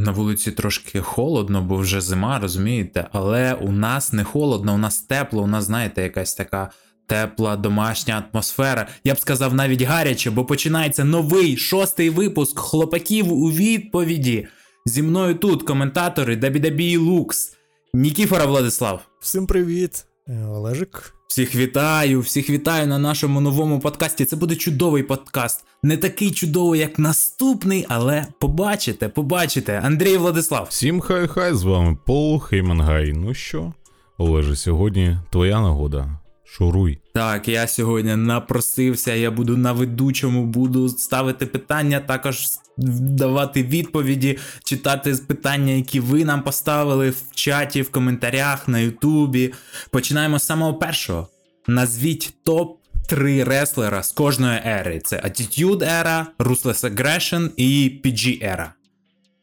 На вулиці трошки холодно, бо вже зима, розумієте? Але у нас не холодно, у нас тепло, у нас, знаєте, якась така тепла домашня атмосфера. Я б сказав навіть гаряче, бо починається новий шостий випуск хлопаків у відповіді. Зі мною тут коментатори Дабідабій Лукс, Нікіфора Владислав. Всім привіт, Е, Олежик. Всіх вітаю, всіх вітаю на нашому новому подкасті. Це буде чудовий подкаст. Не такий чудовий, як наступний, але побачите, побачите. Андрій Владислав. Всім хай-хай, з вами Пол Хеймангай. Ну що, Олеже, сьогодні твоя нагода. Шуруй. Так, я сьогодні напросився, я буду на ведучому, буду ставити питання, також давати відповіді, читати питання, які ви нам поставили в чаті, в коментарях, на Ютубі. Починаємо з самого першого. Назвіть топ 3 реслера з кожної ери: це Attitude Era, Ruthless Aggression і PG Era.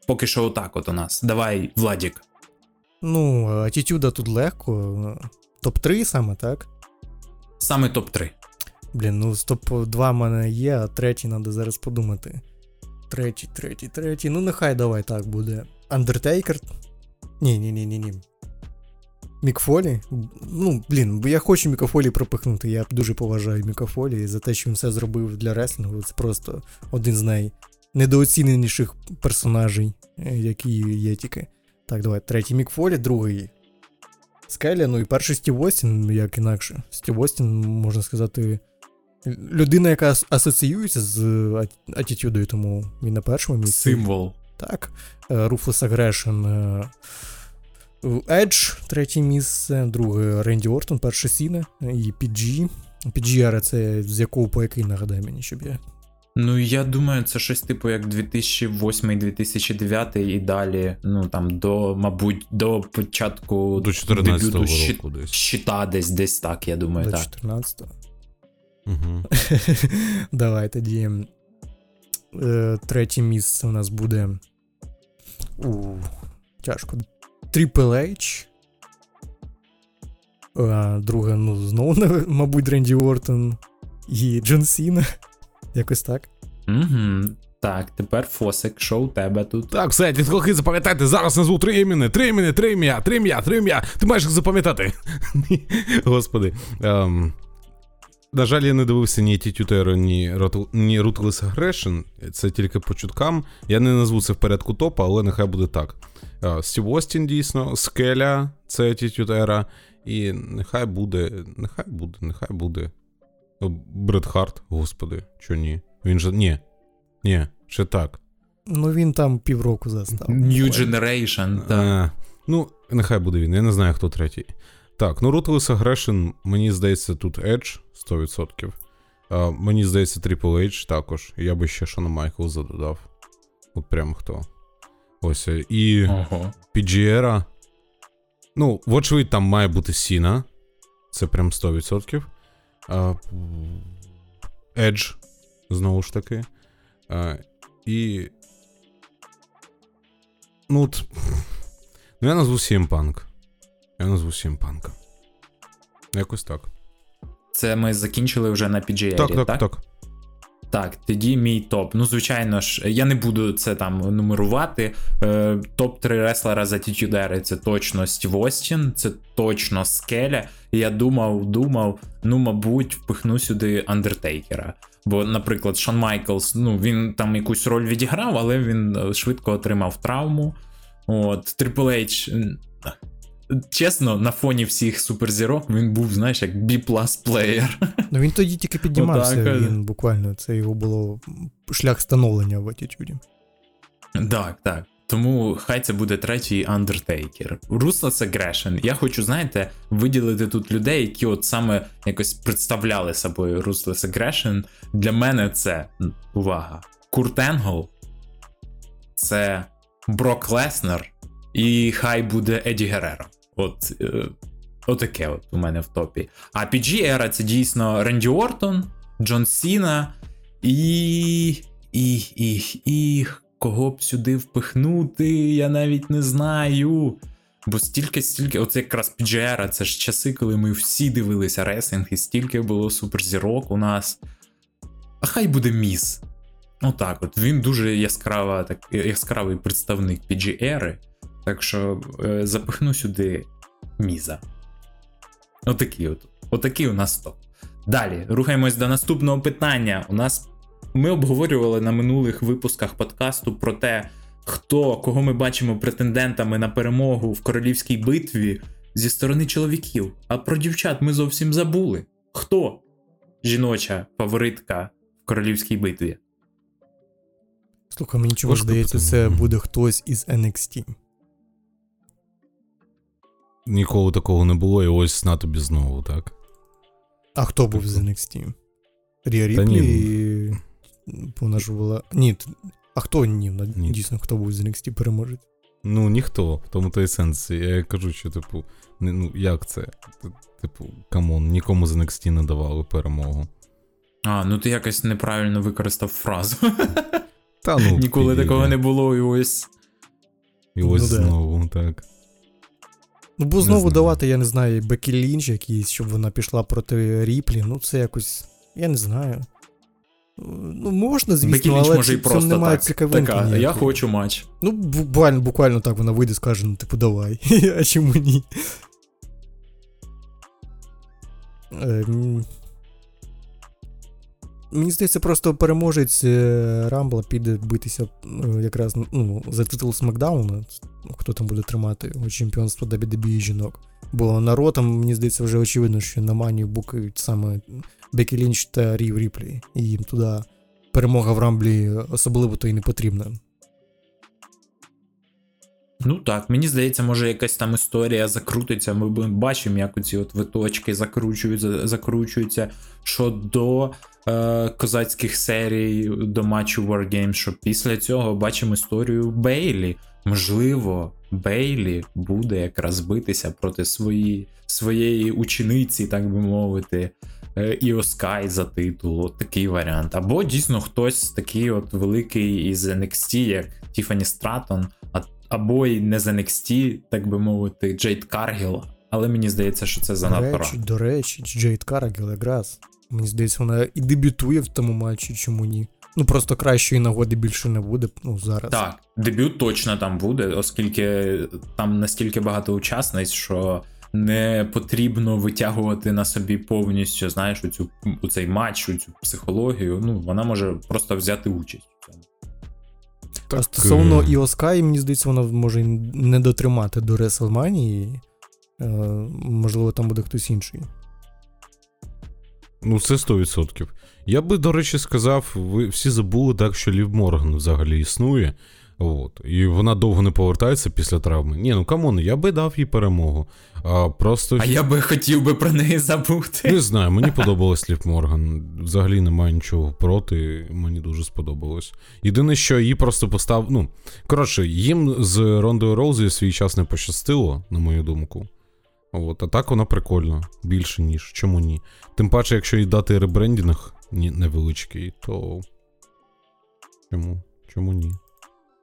Поки що отак от у нас. Давай, Владік. Ну, атітюда тут легко. Топ-3 саме, так? Саме топ-3. Блін, ну з топ-2 в мене є, а третій треба зараз подумати. Третій, третій, третій. Ну, нехай давай так буде. Undertaker. Ні, ні, ні, ні, ні. Мікфолі. Ну, блін, я хочу Мікофолі пропихнути. Я дуже поважаю Мікофолі за те, що він все зробив для реслінгу. Це просто один з найнедооціненіших персонажей, е, які є тільки. Так, давай, третій Мікфолі, другий Скелі, ну і перший Стів Остін, як інакше. Стів Остін, можна сказати, людина, яка асоціюється з атітюдою, тому він на першому місці. Символ. Так. Ruthless Aggression. Edge, третє місце, друге Ренді Ортон, перше Сіне і PG. PG це з якого по який нагадай мені, щоб я. Ну, я думаю, це щось типу як 2008-2009 і далі, ну там до, мабуть, до початку до 14 року щит, десь. щита десь десь так, я думаю. До так. 14-го. Угу. Давай тоді. Е, третє місце у нас буде. У, тяжко. Triple H. А, друге, ну, знову, мабуть, Ренді Уортон і Джон Сіна. Якось так. Угу. Так, тепер Фосик, що у тебе тут? Так, все, дітхолки, запам'ятайте, зараз назву три імені, три імені, три ім'я, три ім'я, три ім'я. Ти маєш їх запам'ятати. Господи. Ем, на жаль, я не дивився ні Тітютеро, ні, ні Ruthless Aggression, це тільки по чуткам. Я не назву це в порядку топа, але нехай буде так. Стів Остін, дійсно, Скеля, це Тітютера, і нехай буде, нехай буде, нехай буде. Бред Харт, господи, що ні? Він же. Ні. Ні, ще так. Ну він там півроку застав. New Generation, так. Ну, нехай буде він, я не знаю, хто третій. Так, ну Ruthless Aggression, мені здається, тут Edge 100%. А, Мені здається, Triple H також. Я би ще Шона Майклза додав. От прям хто. Ось. І Ого. PGR. Ну, вочевидь, там має бути Сіна. Це прям 100%. А, Edge, знову ж таки. А, І. Ну, от. Ну, я назву Punk. Я назву Punk. Якось так. Це ми закінчили вже на PGR, так? Так, так, так. Так, тоді мій топ. Ну, звичайно ж, я не буду це там нумерувати. Е, топ-3 реслера за Тітюдери це точно Стів Остін, це точно Скеля. І я думав, думав, ну, мабуть, впихну сюди Андертейкера. Бо, наприклад, Шон Майклс, ну, він там якусь роль відіграв, але він швидко отримав травму. От, Triple H. Чесно, на фоні всіх суперзірок він був, знаєш, як B-плас плеєр. Ну він тоді тільки піднімався, Отак, він буквально це його було шлях становлення в атітюді. Так, так. Тому хай це буде третій Undertaker. Ruthless Aggression. Я хочу, знаєте, виділити тут людей, які от саме якось представляли собою Ruthless Aggression. Для мене це увага. Курт Енгл, це Брок Леснер, і хай буде Еді Гереро. От е, отаке от у мене в топі. А PG Era це дійсно Ренді Ортон, Джон Сіна і. і. і. і. Кого б сюди впихнути, я навіть не знаю. Бо стільки, стільки, оце якраз PGR, це ж часи, коли ми всі дивилися ресинг, і стільки було суперзірок у нас. А хай буде міс. Отак, от він дуже яскрава, так, яскравий представник PG-ери, так що е, запихну сюди Міза. Отакий от. Отакий у нас топ. Далі, рухаємось до наступного питання. У нас ми обговорювали на минулих випусках подкасту про те, хто, кого ми бачимо претендентами на перемогу в королівській битві зі сторони чоловіків. А про дівчат ми зовсім забули. Хто жіноча фаворитка в королівській битві? Слухай, мені Важко здається, це буде хтось із NXT. Ніколи такого не було, і ось на тобі знову, так? А хто був з NXT? Рія Та ні. Ріплі. Вона ж була. Ні, а хто ні? Ні. Дійсно, хто був з NXT переможець? Ну, ніхто, в тому то і сенс. Я кажу, що, типу, не, ну як це? Типу, камон, нікому з NXT не давали перемогу. А, ну ти якось неправильно використав фразу. Та ну, Ніколи підійде. такого не було, і ось. І ось Ну, да. знову, так. Ну, бо знову давати, я не знаю, Бекі Лінч якийсь, щоб вона пішла проти Ріплі. Ну, це якось. Я не знаю. Ну, можна, звісно, Бекі Лінч але може і просто немає так. цікавинки. Така, я хочу матч. Ну, буквально, буквально так вона вийде і скаже, ну, типу, давай. а чому ні? Е, Мені здається, просто переможець е, Рамбла піде битися е, якраз ну, за титул Смакдауна. Хто там буде тримати його чемпіонство WWE жінок. Бо на Ро там, мені здається, вже очевидно, що на манію букають саме Бекі Лінч та Рів Ріплі. І їм туди перемога в Рамблі особливо то і не потрібна. Ну так, мені здається, може якась там історія закрутиться. Ми бачимо, як оці от виточки закручують, за- закручуються. Що е, козацьких серій, до матчу Wargames, що після цього бачимо історію Бейлі. Можливо, Бейлі буде якраз битися проти свої, своєї учениці, так би мовити, е, Іо Скай за титул. От такий варіант. Або дійсно хтось такий от великий із NXT, як Тіфані Стратон, або й не з NXT, так би мовити, Джейд Каргіл. Але мені здається, що це занадто рано. до речі, Джейд Карагел якраз. Мені здається, вона і дебютує в тому матчі, чому ні. Ну просто кращої нагоди більше не буде. Ну, зараз. Так, дебют точно там буде, оскільки там настільки багато учасниць, що не потрібно витягувати на собі повністю, знаєш, у, цю, у цей матч, у цю психологію. Ну, вона може просто взяти участь цьому. А стосовно е, Іо мені здається, вона може не дотримати до Реслманії. Е, можливо, там буде хтось інший. Ну, це 100%. Я би, до речі, сказав, ви всі забули так, що Лів Морган взагалі існує. От. І вона довго не повертається після травми. Ні, ну камон, я би дав їй перемогу. А просто А я би хотів би про неї забути. не знаю, мені подобалось Лів Морган. Взагалі немає нічого проти, мені дуже сподобалось. Єдине, що її просто постав. Ну, коротше, їм з Рондою Роузі в свій час не пощастило, на мою думку. От, а так вона прикольна, більше, ніж. Чому ні? Тим паче, якщо їй дати ребрендінг невеличкий, то. Чому? Чому ні?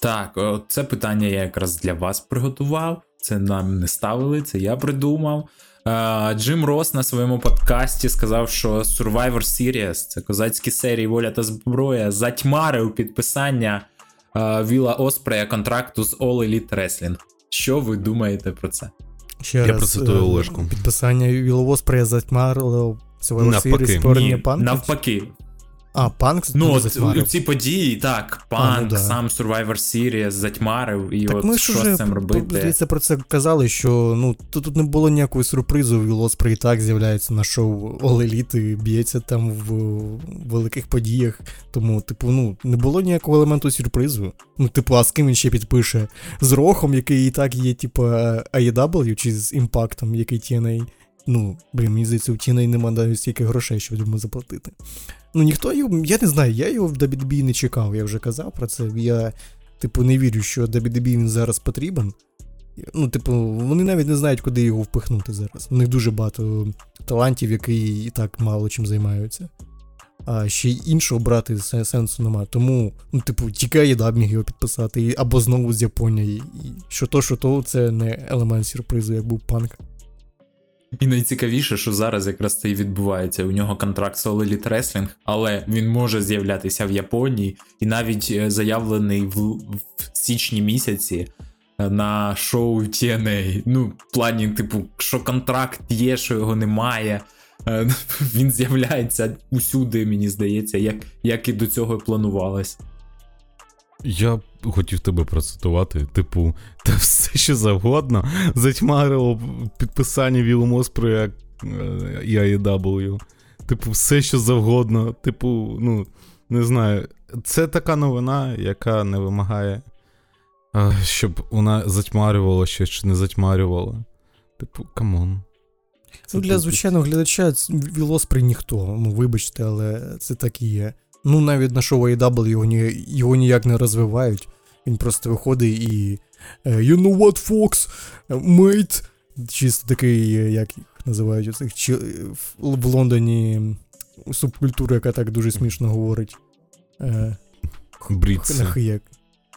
Так, це питання я якраз для вас приготував. Це нам не ставили, це я придумав. Е, Джим Рос на своєму подкасті сказав, що Survivor Series, це козацькі серії Воля та зброя, затьмарив підписання е, Віла Оспрея контракту з All Elite Wrestling. Що ви думаєте про це? Ще Я раз, процитую е, Олешку. Підписання Віловоспрея затьмарило Survivor Series навпаки, А, панк Ну, затьмарив. ці події, так, А, панк, ну да. сам Survivor Series затьмарив, і Так от ми що уже з цим робити? здається, про це казали, що ну тут, тут не було ніякої сюрпризу. Вілоспрей і так з'являється на шоу Elite і б'ється там в великих подіях. Тому, типу, ну не було ніякого елементу сюрпризу. Ну, типу, а з ким він ще підпише? З Рохом, який і так є, типу, AEW, чи з імпактом, який TNA. Ну, блін, мені здається, у TNA нема навіть стільки грошей, щоб йому заплатити. Ну, ніхто його, я не знаю, я його в WWE не чекав, я вже казав про це. Я, типу, не вірю, що WWE він зараз потрібен. Ну, типу, вони навіть не знають, куди його впихнути зараз. У них дуже багато талантів, які і так мало чим займаються. А ще іншого брати сенсу нема. Тому, ну, типу, тільки я міг його підписати, або знову з Японії. І що то, що то, це не елемент сюрпризу, як був панк. І найцікавіше, що зараз якраз це і відбувається. У нього контракт з Elite Wrestling, але він може з'являтися в Японії і навіть е, заявлений в, в січні місяці е, на шоу TNA. Ну, в плані, типу, що контракт є, що його немає. Е, Він з'являється усюди, мені здається, як, як і до цього планувалось. Я хотів тебе процитувати, типу, та все що завгодно затьмарило підписання Вілом Оспру як е, і AEW. Типу, все що завгодно. Типу, ну, не знаю. Це така новина, яка не вимагає, е, щоб вона затьмарювала щось чи не затьмарювала. Типу, камон. Це Ну, для звичайного глядача Вілл Оспрей ніхто. Ну, вибачте, але це так і є. Ну, навіть на шоу AEW його, ні, його ніяк не розвивають. Він просто виходить і. е, You know what, Fox? Е, Mate? Чисто такий, е, як їх називають оцих чи, в, в Лондоні субкультура, яка так дуже смішно говорить. Е,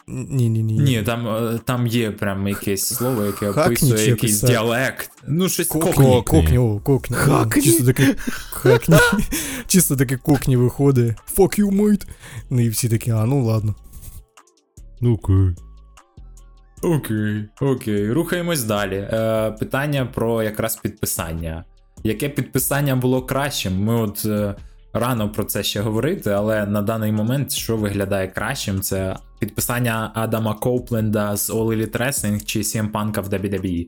Ні, ні, ні. Ні, там, е, там є прям якесь слово, яке описує якийсь діалект. Ну, щось Кокні, кокні. кокні, о, кокні. Хакні? Чисто таке хакні. Чисто таке кокні виходить. Fuck you, mate. Ну і всі такі, а ну ладно. Ну окей. Окей, окей, рухаємось далі. Е, питання про якраз підписання. Яке підписання було кращим? Ми от е, рано про це ще говорити, але на даний момент, що виглядає кращим, це підписання Адама Коупленда з All Elite Wrestling чи CM Punk в WWE.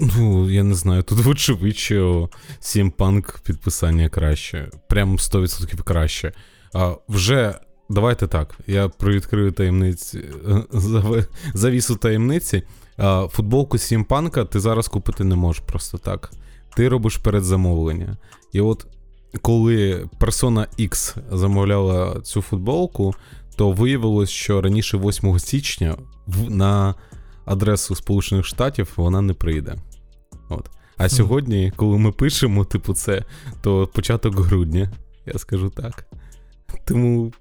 Ну, я не знаю, тут вочевидь, що CM Punk підписання краще. Прям 100% краще. А, вже давайте так. Я привідкрию таємниці. Завісу таємниці. Футболку Punk ти зараз купити не можеш просто так. Ти робиш передзамовлення. І от коли Persona X замовляла цю футболку, то виявилось, що раніше 8 січня на адресу Сполучених Штатів вона не прийде. От. А сьогодні, коли ми пишемо, типу, це, то початок грудня, я скажу так. Тому.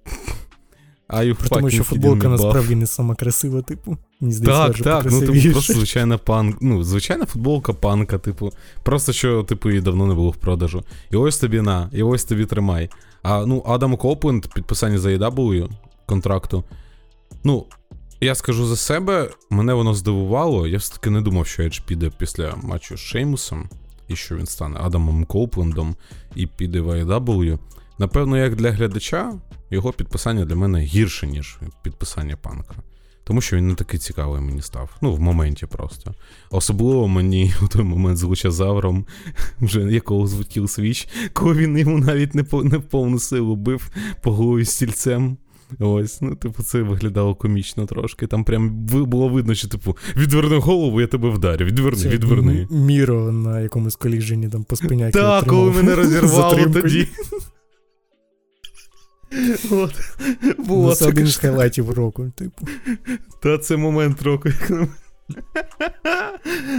А При тому, що футболка насправді не сама красива, типу. Мені здається, Так, так, ну типу просто звичайна панк. Ну, звичайна футболка панка, типу. Просто що, типу, її давно не було в продажу. І ось тобі на, і ось тобі тримай. А ну, Адам Копленд, підписання за AEW контракту. Ну, я скажу за себе, мене воно здивувало. Я все-таки не думав, що Едж піде після матчу з Шеймусом, і що він стане Адамом Коуплендом і піде в AEW. Напевно, як для глядача, його підписання для мене гірше, ніж підписання панка. Тому що він не такий цікавий мені став. Ну, в моменті просто. Особливо мені у той момент з лучезавром, вже якого звуть Кіл Свіч, коли він йому навіть не, по, не в повну силу бив по голові стільцем. Ось, ну, типу, це виглядало комічно трошки. Там прям було видно, що, типу, відверни голову, я тебе вдарю. Відверни, Це відверни. Міро на якомусь коліженні там по спиняки. Так, коли мене розірвало тоді. От. Було це це один з хайлайтів року, типу. Та це момент року. як.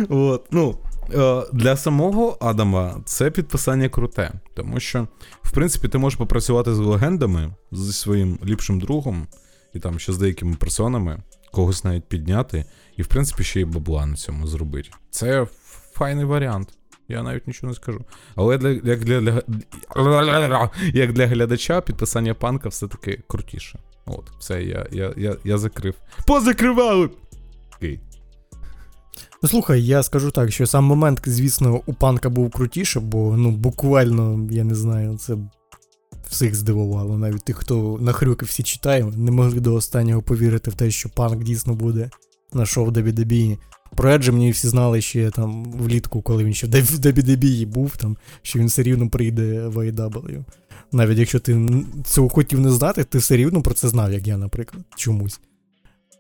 От, ну, е, для самого Адама це підписання круте, тому що, в принципі, ти можеш попрацювати з легендами, зі своїм ліпшим другом, і там ще з деякими персонами, когось навіть підняти, і, в принципі, ще й бабла на цьому зробити. Це файний варіант. Я навіть нічого не скажу. Але для, як, для, для, як для глядача, підписання панка все-таки крутіше. От, все, я, я, я, я закрив. Позакривали! Окей. Ну слухай, я скажу так, що сам момент, звісно, у панка був крутіше, бо ну буквально, я не знаю, це всіх здивувало. Навіть тих, хто на хрюки всі читає, не могли до останнього повірити в те, що панк дійсно буде на шоу WWE. Про Еджа мені всі знали ще там влітку, коли він ще в WWE був, там, що він все рівно прийде в AEW. Навіть якщо ти цього хотів не знати, ти все рівно про це знав, як я, наприклад, чомусь.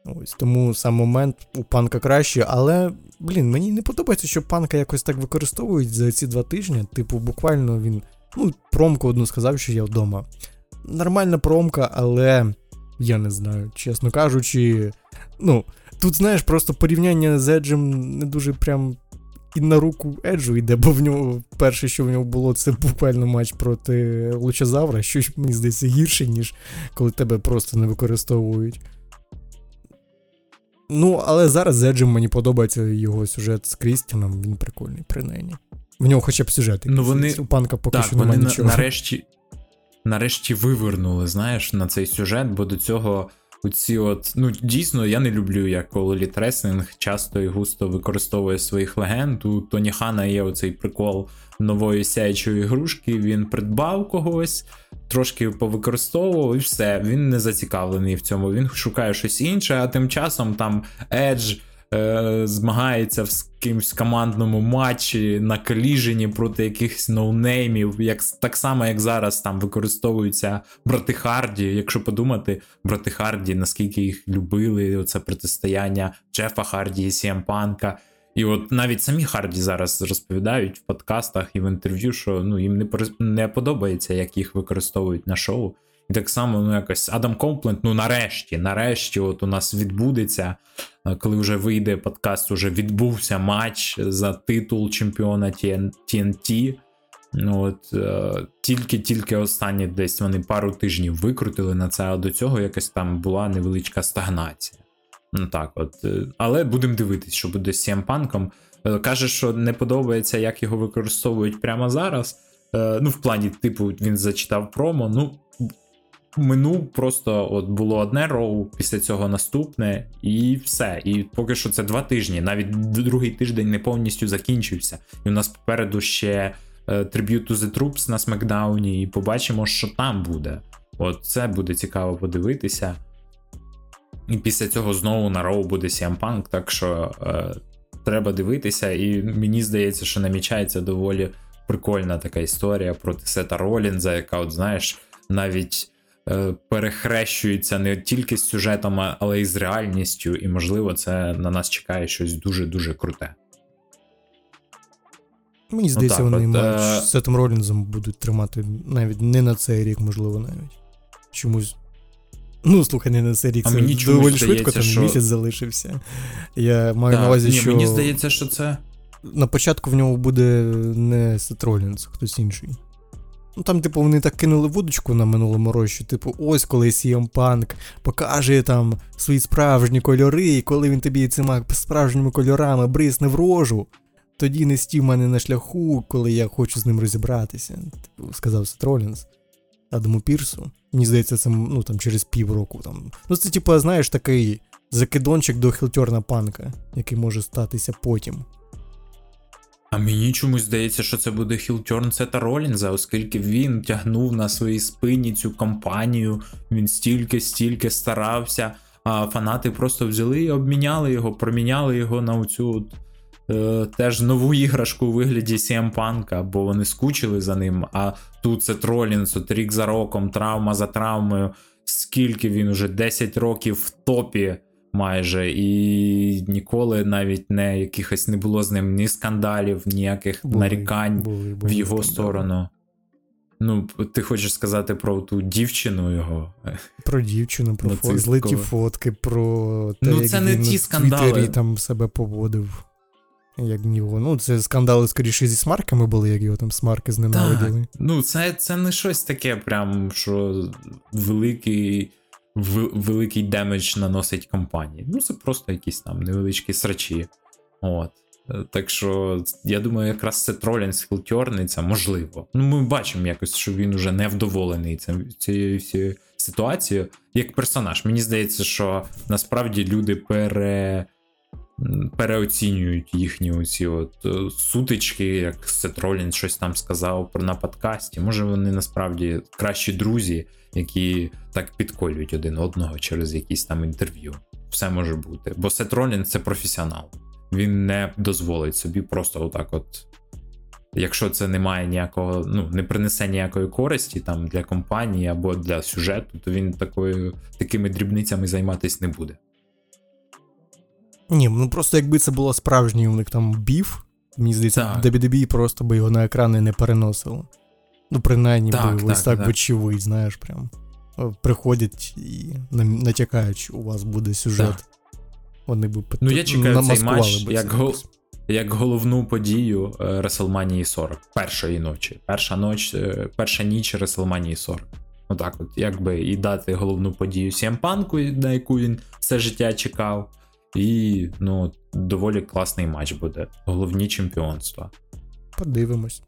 Ось тому сам момент у панка краще, але блін, мені не подобається, що панка якось так використовують за ці два тижні. Типу, буквально він. Ну, промку одну сказав, що я вдома. Нормальна промка, але я не знаю, чесно кажучи. Ну, тут, знаєш, просто порівняння з Еджем не дуже прям і на руку Еджу йде, бо в нього перше, що в нього було, це буквально матч проти Лучезавра, що мені здається гірше, ніж коли тебе просто не використовують. Ну, але зараз з Еджем мені подобається його сюжет з Крістіном, він прикольний принаймні. В нього хоча б сюжет. Ну, вони- У панка поки так, що немає нічого. нарешті, нарешті вивернули, знаєш, на цей сюжет, бо до цього. Оці от, ну дійсно, я не люблю, як коли Elite часто і густо використовує своїх легенд. У Тоні Хана є оцей прикол нової сяючої ігрушки. Він придбав когось, трошки повикористовував, і все. Він не зацікавлений в цьому. Він шукає щось інше, а тим часом там Edge, е, змагається в кимсь командному матчі на Collision проти якихось ноунеймів, як так само, як зараз там використовуються брати Харді. Якщо подумати, брати Харді, наскільки їх любили, оце протистояння Джефа Харді і СіЕм Панка. І от навіть самі Харді зараз розповідають в подкастах і в інтерв'ю, що ну їм не не подобається, як їх використовують на шоу. І так само, ну якось Адам Компленд, ну нарешті, нарешті, от у нас відбудеться, е, коли вже вийде подкаст, уже відбувся матч за титул чемпіона TN TNT. Ну от е, тільки-тільки останні десь вони пару тижнів викрутили на це, а до цього якась там була невеличка стагнація. Ну так, от. е, Але будемо дивитись, що буде з CM Панком. Е, Каже, що не подобається, як його використовують прямо зараз. Ну, в плані, типу, він зачитав промо. Ну, минув просто от було одне роу, після цього наступне, і все. І поки що це два тижні. Навіть другий тиждень не повністю закінчився. І у нас попереду ще е, Tribute to the Troops на Смакдауні, і побачимо, що там буде. От це буде цікаво подивитися. І після цього знову на роу буде CM Punk, так що е, треба дивитися, і мені здається, що намічається доволі прикольна така історія проти Сета Ролінза, яка, от знаєш, навіть е, перехрещується не тільки з сюжетом, але й з реальністю, і можливо, це на нас чекає щось дуже-дуже круте. Мені здається, так вони от, е, з Сетом Ролінзом будуть тримати навіть не на цей рік, можливо, навіть. Чомусь. Ну, слухай, не на цей рік, А це мені доволі швидко, там що- місяць залишився. Я маю на увазі, ні, що Мені здається, що це. на початку в нього буде не Сет Ролінз, хтось інший. Ну там, типу, вони так кинули вудочку на минулому році, що, типу, ось коли CM Punk покаже там свої справжні кольори, і коли він тобі цими справжніми кольорами брисне в рожу, тоді не стій в мене на шляху, коли я хочу з ним розібратися. Типу, сказав Сет Ролінз Адаму Пірсу. Мені здається, це ну, там, через півроку. Там. Ну, це, типу, знаєш, такий закидончик до хілтерна панка, який може статися потім. А мені чомусь здається, що це буде хілтерн Сета Ролінза, оскільки він тягнув на своїй спині цю кампанію, він стільки-стільки старався, а фанати просто взяли і обміняли його, проміняли його на оцю е, теж нову іграшку у вигляді CM Панка, бо вони скучили за ним. А тут це Ролінз, от рік за роком, травма за травмою. Скільки він уже 10 років в топі майже, і ніколи навіть не якихось не було з ним ні скандалів, ніяких Були, нарікань були, в його скандали. сторону. Ну, ти хочеш сказати про ту дівчину його? Про дівчину, про фо... злиті фотки, про те, Ну, як не він ті в скандали. Твіттері там себе поводив. Як його. Ну, це скандали скоріше зі смарками були, як його там смарки зненавиділи. Ну, це, це не щось таке, прям що великий, великий damage наносить компанії. Ну, це просто якісь там невеличкі срачі. От. Е, Так що, я думаю, якраз це Роллінс хілтерниться, можливо. Ну, ми бачимо якось, що він уже невдоволений цим- цією всією ситуацією. Як персонаж. Мені здається, що насправді люди пере. Переоцінюють їхні оці от е, сутички, як Сет Ролінс щось там сказав про на подкасті. Може, вони насправді кращі друзі, які так підколюють один одного через якісь там інтерв'ю. Все може бути. Бо Сет Ролінс це професіонал. Він не дозволить собі просто отак, от. Якщо це не має ніякого, ну не принесе ніякої користі там для компанії або для сюжету, то він такою такими дрібницями займатися не буде. Ні, ну просто якби це було справжній у них там біф, мені здається, Так. WWE просто би його на екрани не переносило. Ну, принаймні, Так, би ось так, так, так. вочевидь, знаєш, прям. Е, Приходять і натякають, що у вас буде сюжет. Так. Вони би Ну я чекаю цей матч би як, гол, як головну подію е, WrestleMania 40, першої ночі. Перша ноч, е, перша ніч WrestleMania 40. Отак, от, якби і дати головну подію CM Punk, на яку він все життя чекав. І ну, доволі класний матч буде. Головні чемпіонства. Подивимось.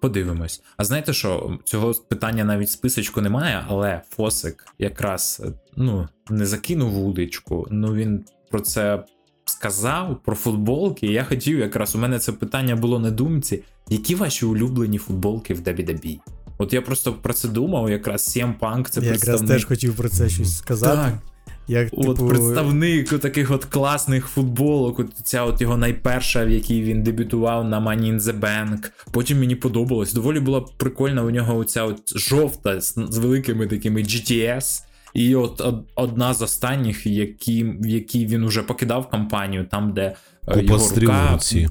Подивимось. А знаєте що, цього питання навіть списочку немає, але Фосик якраз е, ну, не закинув вудичку, ну він про це сказав, про футболки. Я хотів якраз, у мене це питання було на думці. Які ваші улюблені футболки в WWE? От я просто про це думав, якраз CM Punk це Я якраз теж хотів про це щось сказати. Так, Як, От типу, представник таких от класних футболок, от ця от його найперша, в якій він дебютував на Money in the Bank. Потім мені подобалось. Доволі була прикольна у нього оця от жовта з, з великими такими GTS. І от одна з останніх, які, в якій він уже покидав компанію, там, де е, Купа його стріл в рука, руці.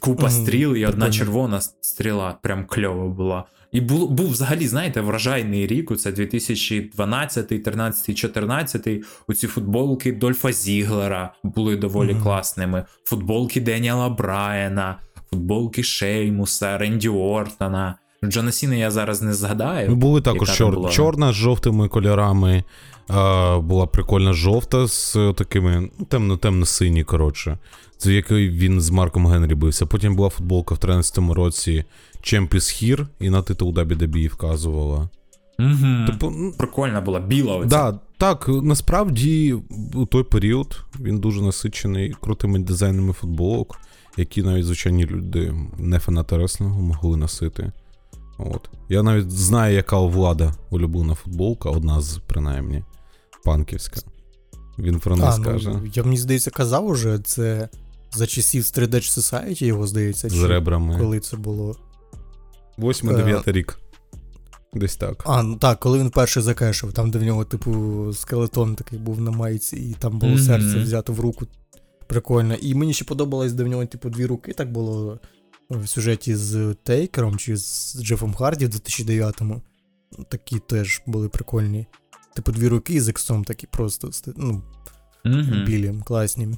купа стріл і одна червона стріла, прям кльова була. І був, був взагалі, знаєте, вражайний рік. у Це 2012, 13, 14. Оці футболки Дольфа Зіглера були доволі Мгм. класними. Футболки Деніела Брайана, футболки Шеймуса, Ренді Ортона. Джона Сіна я зараз не згадаю. Ну, Були також чор... була. чорна з жовтими кольорами. А, була прикольна жовта з такими ну, темно-темно-сині, коротше. З якою він з Марком Генрі бився. Потім була футболка в 13-му році Champ is Here, і на титул WWE вказувала. Угу. Типу, ну, Прикольна була, біла оця. да, так, насправді у той період він дуже насичений крутими дизайнами футболок, які навіть звичайні люди, не фанати реслінгу, могли носити. От. Я навіть знаю, яка у влада улюблена футболка, одна з принаймні, панківська. Він про неї а, скаже. ну, я мені здається, казав уже, це за часів 3D Society його здається, з чи ребрами. коли це було. 8-9 рік. Десь так. А, ну так, коли він перший закешив, там, де в нього, типу, скелетон такий був на майці, і там було Мгм. серце взято в руку. Прикольно. І мені ще подобалось, де в нього, типу, дві руки так було в сюжеті з Тейкером чи з Джефом Харді в 2009-му. Такі теж були прикольні. Типу, дві руки з ексом такі просто ст- ну, Мгм. білі, класні.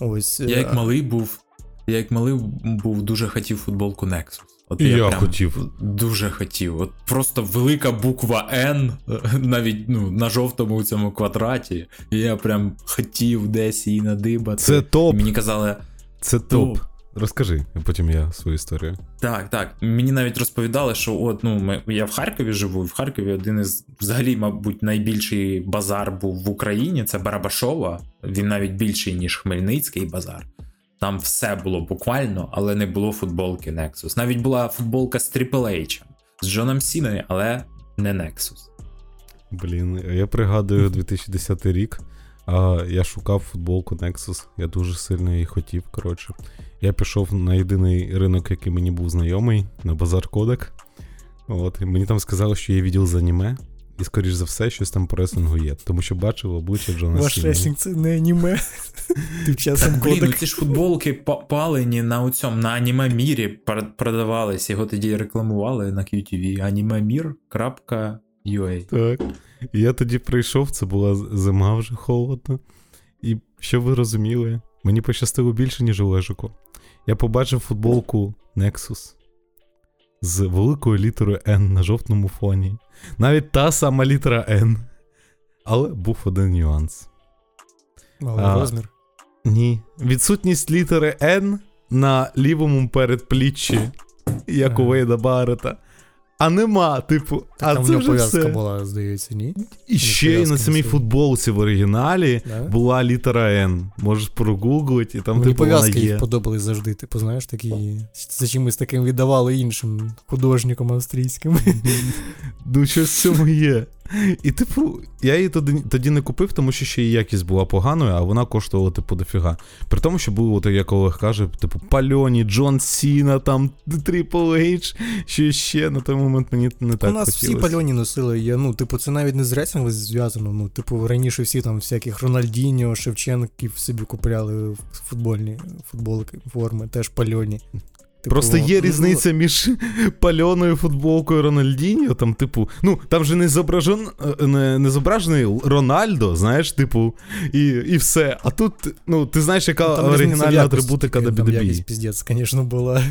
Ось. Я як е, малий був. Я як малий був дуже хотів футболку Nexus. От я прям хотів. Дуже хотів. От просто велика буква N, навіть ну, на жовтому цьому квадраті. І я прям хотів десь її надибати. Це топ. Мені казали, Це топ. Розкажи, а потім я свою історію. так, так. Мені навіть розповідали, що от ну ми, я в Харкові живу, і в Харкові один із взагалі, мабуть, найбільший базар був в Україні. Це Барабашова. Він навіть більший, ніж Хмельницький базар. Там все було буквально, але не було футболки Nexus. Навіть була футболка з Triple H, з Джоном Сіною, але не Nexus. Блін, я пригадую 2010 рік. А, я шукав футболку Nexus, я дуже сильно її хотів. Коротше, я пішов на єдиний ринок, який мені був знайомий, на базар Кодек. От, і мені там сказали, що є відділ з аніме, і, скоріш за все, щось там по реслінгу є, тому що бачив обличчя Джона Ваш реслінг це не аніме. Тим часом Так, блін, ну ці ж футболки па- палені на оцьому, на анімемірі пр- продавались, його тоді рекламували на QTV. animemir.ua Так. І я тоді прийшов, це була зима вже холодно. І що ви розуміли? Мені пощастило більше, ніж Олежику. Я побачив футболку Nexus з великою літерою N на жовтому фоні. Навіть та сама літера N. Але був один нюанс. Малий А, розмір. Ні. Відсутність літери N на лівому передпліччі, як у Ага. Вейда Баррета. А нема, типу, Так а там в це нього вже пов'язка все. була, здається, ні? І ще й на самій футболці в оригіналі Да? була літера N. Можеш прогуглити, і там Мені типу вона є. їх подобались завжди, типу, знаєш, такі. За чимось таким віддавали іншим художникам австрійським. Ну, щось в цьому є. І, типу, я її тоді, тоді не купив, тому що ще її якість була поганою, а вона коштувала, типу, дофіга. При тому, що були, от, як Олег каже, типу, Пальоні, Джон Сіна, там Triple H, що ще на той момент мені не так У нас хотілося. всі пальоні носили. Я, ну, типу, це навіть не з рейтингом зв'язано. Ну, типу, раніше всі там всяких Рональдіньо, Шевченків собі купляли футбольні футболки, форми, теж пальоні. Типу, Просто є ну, різниця між пальоною футболкою Рональдіньо, там, типу, ну, там же не зображен, е, не, не зображений Рональдо, знаєш, типу, і, і все. А тут, ну, ти знаєш, яка Ну, там оригінальна атрибутика тільки, Там якість піздець, звісно, була.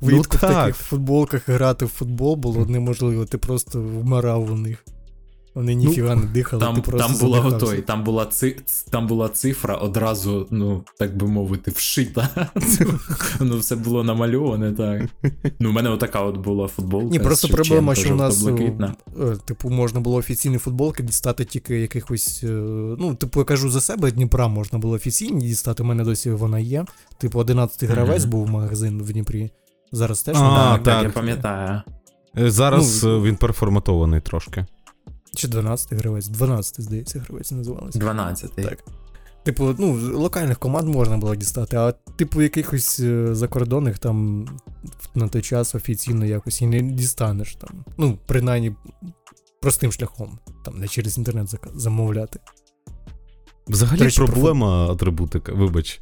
Влітку в таких футболках грати в футбол було неможливо, ти просто вмирав у них. Вони ніфіга не дихали, Там, ти просто там була отой, там була ци, там була цифра одразу, ну, так би мовити, вшита. ну, все було намальоване, так. Ну, у мене отака от була футболка. Ні, просто з проблема, що у нас е, типу, можна було офіційні футболки дістати тільки якихось. е, Ну, типу, я кажу за себе, Дніпра можна було офіційні дістати. У мене досі вона є. Типу, 11-й гравець був магазин в Дніпрі. Зараз теж А. Так, так, так. я пам'ятаю. Е, Зараз Ну, е, він переформатований трошки. Чи 12-й гравець? 12-й, здається, гравець називалося. 12-й. Так. Типу, ну, локальних команд можна було дістати, а типу якихось е, закордонних там на той час офіційно якось і не дістанеш там. Ну, принаймні, простим шляхом. Там не через інтернет замовляти. Взагалі речі, про проблема атрибутика, вибач,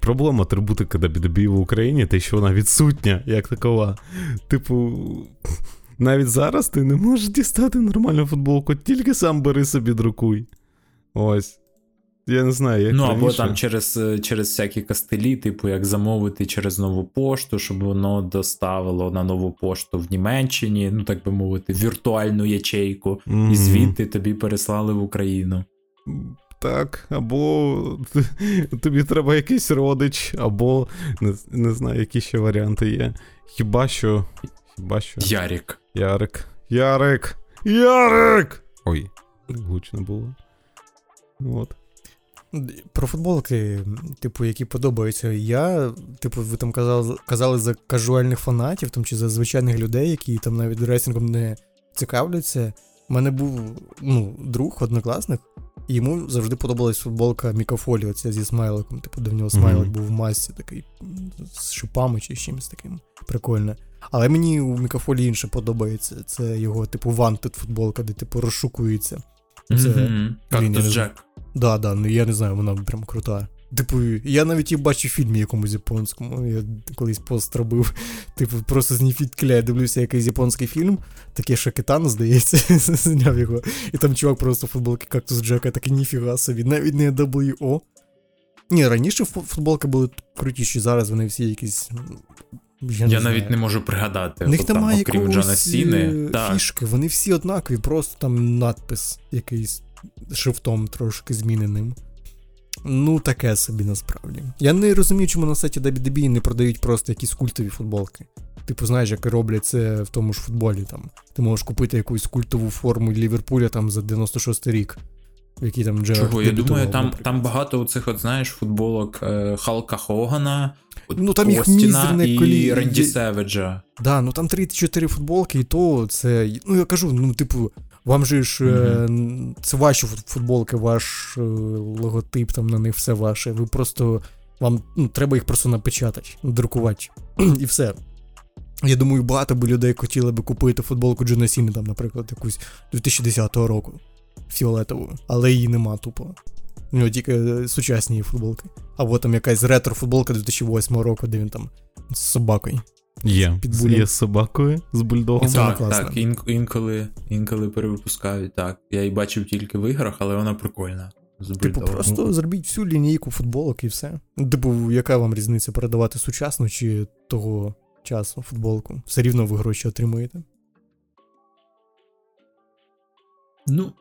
проблема атрибутика WWE в Україні, те, що вона відсутня, як такова. Типу, навіть зараз ти не можеш дістати нормальну футболку, тільки сам бери собі друкуй. Ось. Я не знаю, як Ну, або там через, е, через всякі костелі, типу, як замовити через нову пошту, щоб воно доставило на нову пошту в Німеччині, ну так би мовити, віртуальну ячейку, Мгм. і звідти тобі переслали в Україну. Так, або тобі треба якийсь родич, або не, не знаю, які ще варіанти є. Хіба що. Хіба що. Ярік. Ярик. Ярик! Ярик! Ой, гучно було. От. Про футболки, типу, які подобаються. Я, типу, ви там казали, казали за кажуальних фанатів там, чи за звичайних людей, які там навіть ресінгом не цікавляться. У мене був ну, друг, однокласник, і йому завжди подобалась футболка Мікафолі, оця зі смайликом. Типу, в нього смайлик Мгм. був в масці такий з шипами чи з чимось таким. Прикольно. Але мені у Мікафолі інше подобається. Це його, типу, вантед футболка, де типу розшукується. Це- не Джек. Да, да, ну я не знаю, вона прям крута. Типу, я навіть її бачив в фільмі якомусь японському. Я колись пост робив. Типу, просто з ніфіткля дивлюся якийсь японський фільм, таке Шакетан, здається, зняв його. І там чувак просто в футболки кактус Джека, такий ніфіга собі, навіть не WO. Ні, раніше футболки були крутіші, зараз вони всі якісь. Я, Я навіть не можу пригадати. У них там, немає окрім Джона Сіни. е, Так. вони всі однакові, просто там надпис якийсь шрифтом трошки зміненим. Ну, таке собі насправді. Я не розумію, чому на сайті WWE не продають просто якісь культові футболки. Типу, знаєш, як роблять це в тому ж футболі. Там. Ти можеш купити якусь культову форму Ліверпуля там за 96 рік, в якій там Джерард Чого? Я думаю, там, наприклад. там багато оцих, от, знаєш, футболок е, Халка Хогана, Ну, там їх мізерне і колі- Ренді Севеджа. Да, ну там 3-4 футболки, і то це. Ну я кажу, ну, типу, вам же ж н- це ваші футболки, ваш е, логотип, там на них все ваше. Ви просто. Вам ну, треба їх просто напечатати, друкувати. і все. Я думаю, багато би людей хотіли би купити футболку Джона Сіни, там, наприклад, якусь 2010 року фіолетову, але її нема тупо. У нього тільки е, сучасні футболки. Або там якась ретро-футболка 2008 року, де він там з собакою. Є. Є з собакою, з бульдогом. Вона Так, так, ін- інколи, інколи перевипускають, так. Я її бачив тільки в іграх, але вона прикольна. З Типу, просто зробіть всю лінійку футболок і все. Типу, яка вам різниця передавати сучасну чи того часу футболку? Все рівно ви гроші отримуєте. Ну,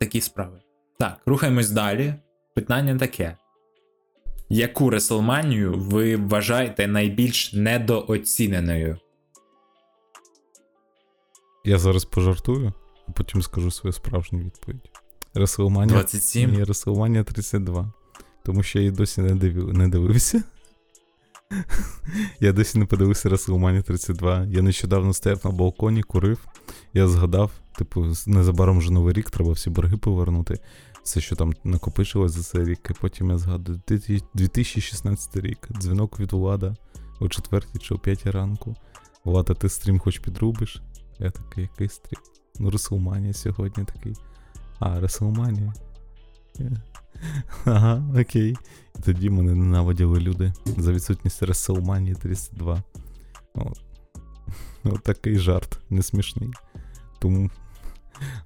такі справи. Так, рухаємось далі. Питання таке. Яку Реслманію ви вважаєте найбільш недооціненою? Я зараз пожартую, а потім скажу свою справжню відповідь. Реслманія 27? Ні, Реслманія 32. Тому що я її досі не, дивив, не дивився. я досі не подивився Реслманія 32. Я нещодавно стояв на балконі, курив. Я згадав, типу, незабаром вже новий рік, треба всі борги повернути. Все, що там накопичилось за цей рік, і потім я згадую 2016 рік. Дзвінок від Влада о 4 чи о 5 ранку. Влада, ти стрім хоч підрубиш? Я такий, який стрім? Ну, Реслманія сьогодні такий. А, Реслманія. Е. Ага, окей. І тоді мене ненавиділи люди за відсутність Реселманії 32. От. От такий жарт, не смішний. Тому.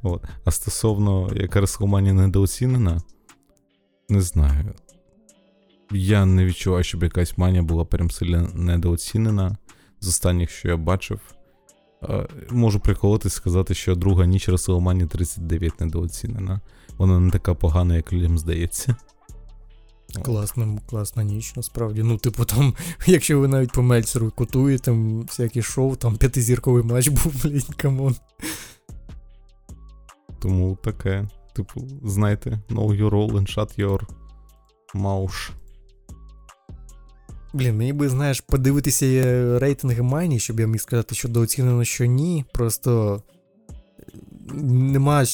От. А стосовно, яка Реселманія недооцінена, не знаю. Я не відчуваю, щоб якась манія була прям сильно недооцінена. З останніх, що я бачив. Е, Можу приколотись сказати, що друга ніч WrestleMania 39 недооцінена. Вона не така погана, як людям здається. Класна, класна ніч, насправді. Ну, типу, там, якщо ви навіть по Мельцеру котуєте, там всякі шоу, там п'ятизірковий матч був, блін, камон. Тому таке, типу, знаєте, know your role and shut your mouth. Блін, мені би, знаєш, подивитися е, рейтинги Майні, щоб я міг сказати, що дооцінено, що ні. Просто нема,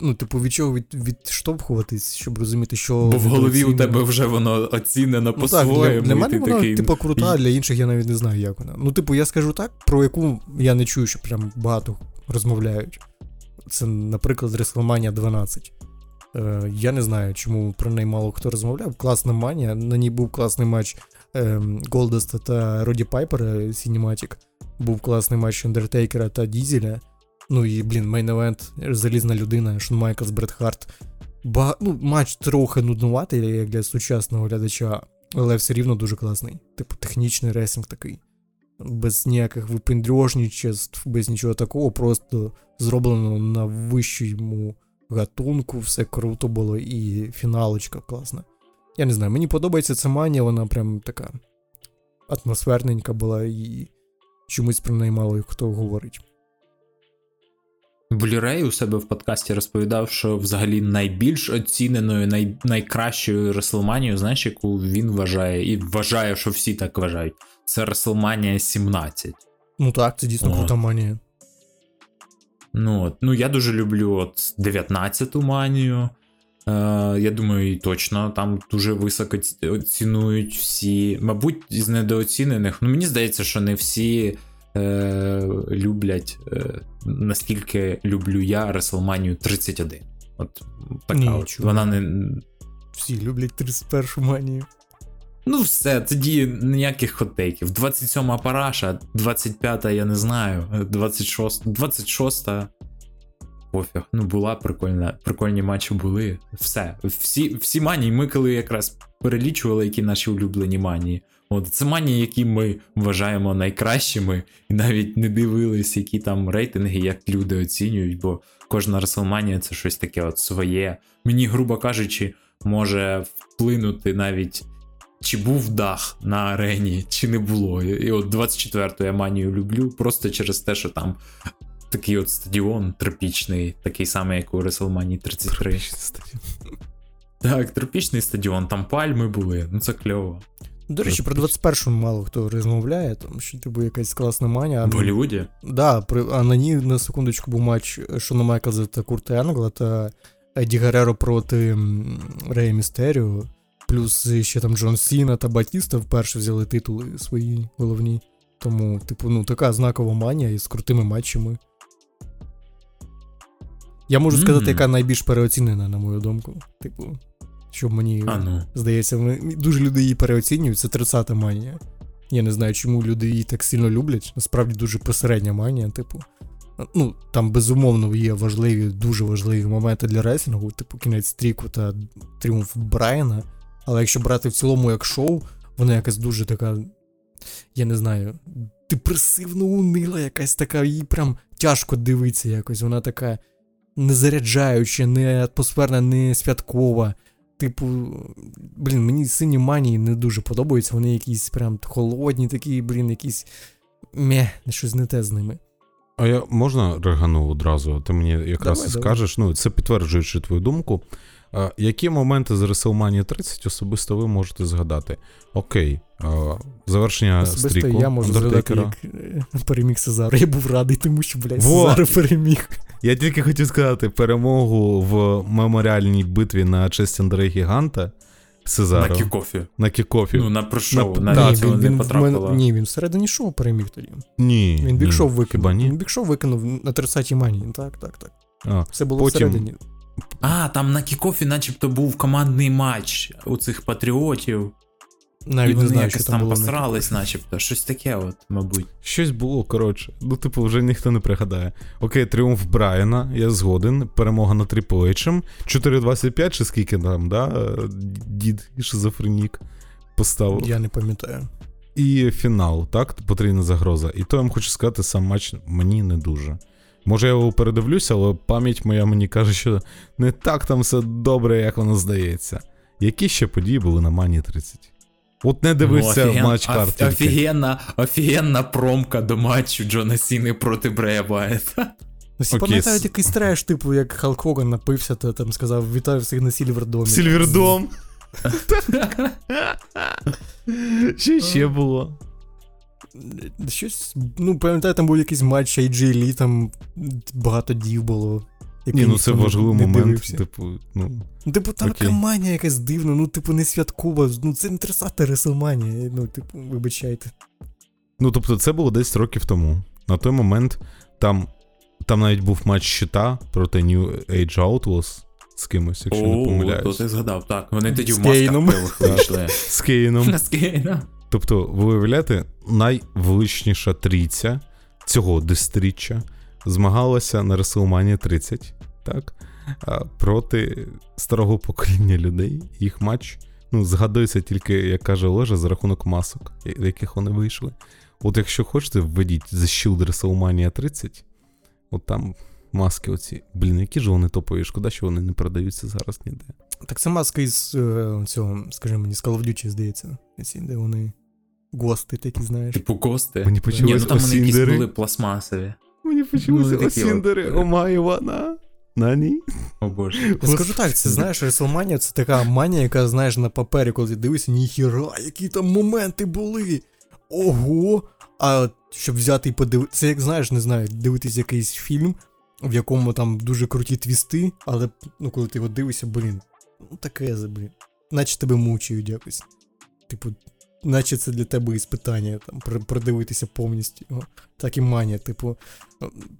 ну, типу, від чого від, відштовхуватись, щоб розуміти, що. Бо в голові у тебе вже воно оцінено Ну так, для, по-своєму. для і мене вона, такий, типу, крута, а для інших я навіть не знаю, як вона. Ну, типу, я скажу так, про яку я не чую, що прям багато розмовляють. Це, наприклад, WrestleMania 12. Е, я не знаю, чому про неї мало хто розмовляв. Класна манія. На ній був класний матч е, Голдаста та Роді Пайпера Cinematic. Був класний матч Андертейкера та Дізеля. Ну і, блін, мейн-евент, залізна людина, Шон Майклс, Бред Харт. Ба... Ну, матч трохи нуднуватий, як для сучасного глядача, але все рівно дуже класний. Типу, технічний реслінг такий. Без ніяких випендрежничеств, без нічого такого, просто зроблено на вищому гатунку, все круто було, і фіналочка класна. Я не знаю, мені подобається ця манія, вона прям така атмосферненька була, і чомусь про неї мало хто говорить. Блюрей у себе в подкасті розповідав, що взагалі найбільш оціненою, най, найкращою Реслманією, знаєш, яку він вважає, і вважає, що всі так вважають. Це Реслманія 17. Ну так, це дійсно крута манія. Ну, от, ну я дуже люблю от 19-ту манію. Е, я думаю, і точно там дуже високо ці- цінують всі. Мабуть, із недооцінених. Ну, мені здається, що не всі е, люблять е, наскільки люблю я Реслманію 31. От така Ні, от. Вона не. Всі люблять 31 манію. Ну, все, тоді ніяких хотейків. 27-ма параша, 25-та, я не знаю, 26, 26 пофіг. Ну, була прикольна, прикольні матчі були. Все. Всі, всі манії, ми коли якраз перелічували, які наші улюблені манії. От це манії, які ми вважаємо найкращими, і навіть не дивились, які там рейтинги, як люди оцінюють, бо кожна Реслманія це щось таке от своє. Мені, грубо кажучи, може вплинути навіть чи був дах на арені, чи не було. І от 24-ту я манію люблю, просто через те, що там такий от стадіон тропічний, такий самий, як у WrestleMania 33. Так, тропічний стадіон, там пальми були, ну це кльово. До речі, про 21-му мало хто розмовляє, тому що типу якась класна манія. В Голлівуді? Да, при, а на ній на секундочку був матч Шона Майклза та Курта Енгла та Еді Гереро проти Рея Містеріо. Плюс ще там Джон Сіна та Батіста вперше взяли титули свої головні. Тому, типу, ну, така знакова манія із крутими матчами. Я можу сказати, яка найбільш переоцінена, на мою думку. Типу, щоб мені А ну. Здається, дуже люди її переоцінюють. Це 30-та манія. Я не знаю, чому люди її так сильно люблять. Насправді дуже посередня манія, типу. Ну, там безумовно є важливі, дуже важливі моменти для реслінгу, типу кінець стріку та тріумф Брайана. Але якщо брати в цілому як шоу, вона якась дуже така, я не знаю, депресивно унила, якась така, їй прям тяжко дивитися якось. Вона така незаряджаюча, не атмосферна, не святкова. Типу, блін, мені сині манії не дуже подобаються. Вони якісь прям холодні, такі, блін, якісь мє, щось не те з ними. А я можна регану одразу? Ти мені якраз Давай, і давай. скажеш, ну це підтверджуючи твою думку. А, які моменти з WrestleMania 30 особисто ви можете згадати? Окей, завершення Особисто стріку я можу згадати, як е, переміг Сезаро. Я був радий, тому що, блядь, Во! Сезаро переміг. Я тільки хотів сказати перемогу в меморіальній битві на честь Андрея Гіганта Сезаро На кікофі. на кікофі. Ну, на пришоу, На- на, Ні, він, не він, потрапило. мене, ні, він всередині шоу переміг тоді. ні. Він ні. Біг Шоу викинув. Хіба ні? Він Біг Шоу викинув на 30-й манії. Так, так, так. А, Все було Потім- всередині. А, там на кікофі начебто був командний матч у цих патріотів. і вони не знаю, якось що там там було. на посрались, начебто. Щось таке, от, мабуть. Щось було, коротше. Ну, типу, вже ніхто не пригадає. Окей, тріумф Брайана, я згоден. Перемога над Трипл Ейчем. 4.25 чи скільки там, да? Дід і шизофренік поставив. Я не пам'ятаю. і фінал, так? Потрійна загроза. І то я вам хочу сказати, сам матч мені не дуже. Може, я його передивлюся, але пам'ять моя мені каже, що не так там все добре, як воно здається. Які ще події були на Мані 30? От не дивився Ну, офіген- матч карт. оф- Офігенна, офігенна промка до матчу Джона Сіни проти Брея Вайта. Ну, всі Окей, пам'ятають якийсь треш, типу, як Халк Хоган напився, то там сказав вітаю всіх на Сільвердомі. Сільвердом. Що ще було? Щось, ну, пам'ятаю, там був якийсь матч AJ Lee, там багато дів було. Ні, ну це важливий момент. дивився. Типу, ну. Ну, Типу, там каманія якась дивна, ну, типу, не святкова, ну це не 30 Реселманія, ну, типу, вибачайте. Ну, тобто, це було 10 років тому. На той момент там, там навіть був матч щита проти New Age Outlaws з кимось, якщо не О, то ти згадав, так. Вони тоді в масках вийшли. З Кейном. З Кейном. Тобто, ви уявляєте, найвеличніша трійця цього десятиріччя змагалася на WrestleMania 30, так? Проти старого покоління людей. Їх матч ну, згадується тільки, як каже Олежа, за рахунок масок, я- яких вони вийшли. От якщо хочете, введіть The Shield WrestleMania 30, от там маски оці. Блін, які ж вони топові, шкода, що вони не продаються зараз ніде. Так це маска із е, цього, скажи мені, з Call of Duty, здається, ці, де вони гости такі, знаєш. Типу кости. Мені Ні, ну там вони якісь були пластмасові. Мені Ну, такі от. Осіндери, Ома Івана. Нані? О боже. Я скажу так, це знаєш, WrestleMania це така манія, яка, знаєш, на папері, коли ти дивишся, ніхіра, які там моменти були. Ого! А щоб взяти і подивитися, це як знаєш, не знаю, дивитись якийсь фільм, в якому там дуже круті твісти, але ну коли ти його дивишся, блін, ну таке, блін. Наче тебе мучають якось. Типу, наче це для тебе іспитання, там, пр- продивитися повністю його. Так і манія, типу.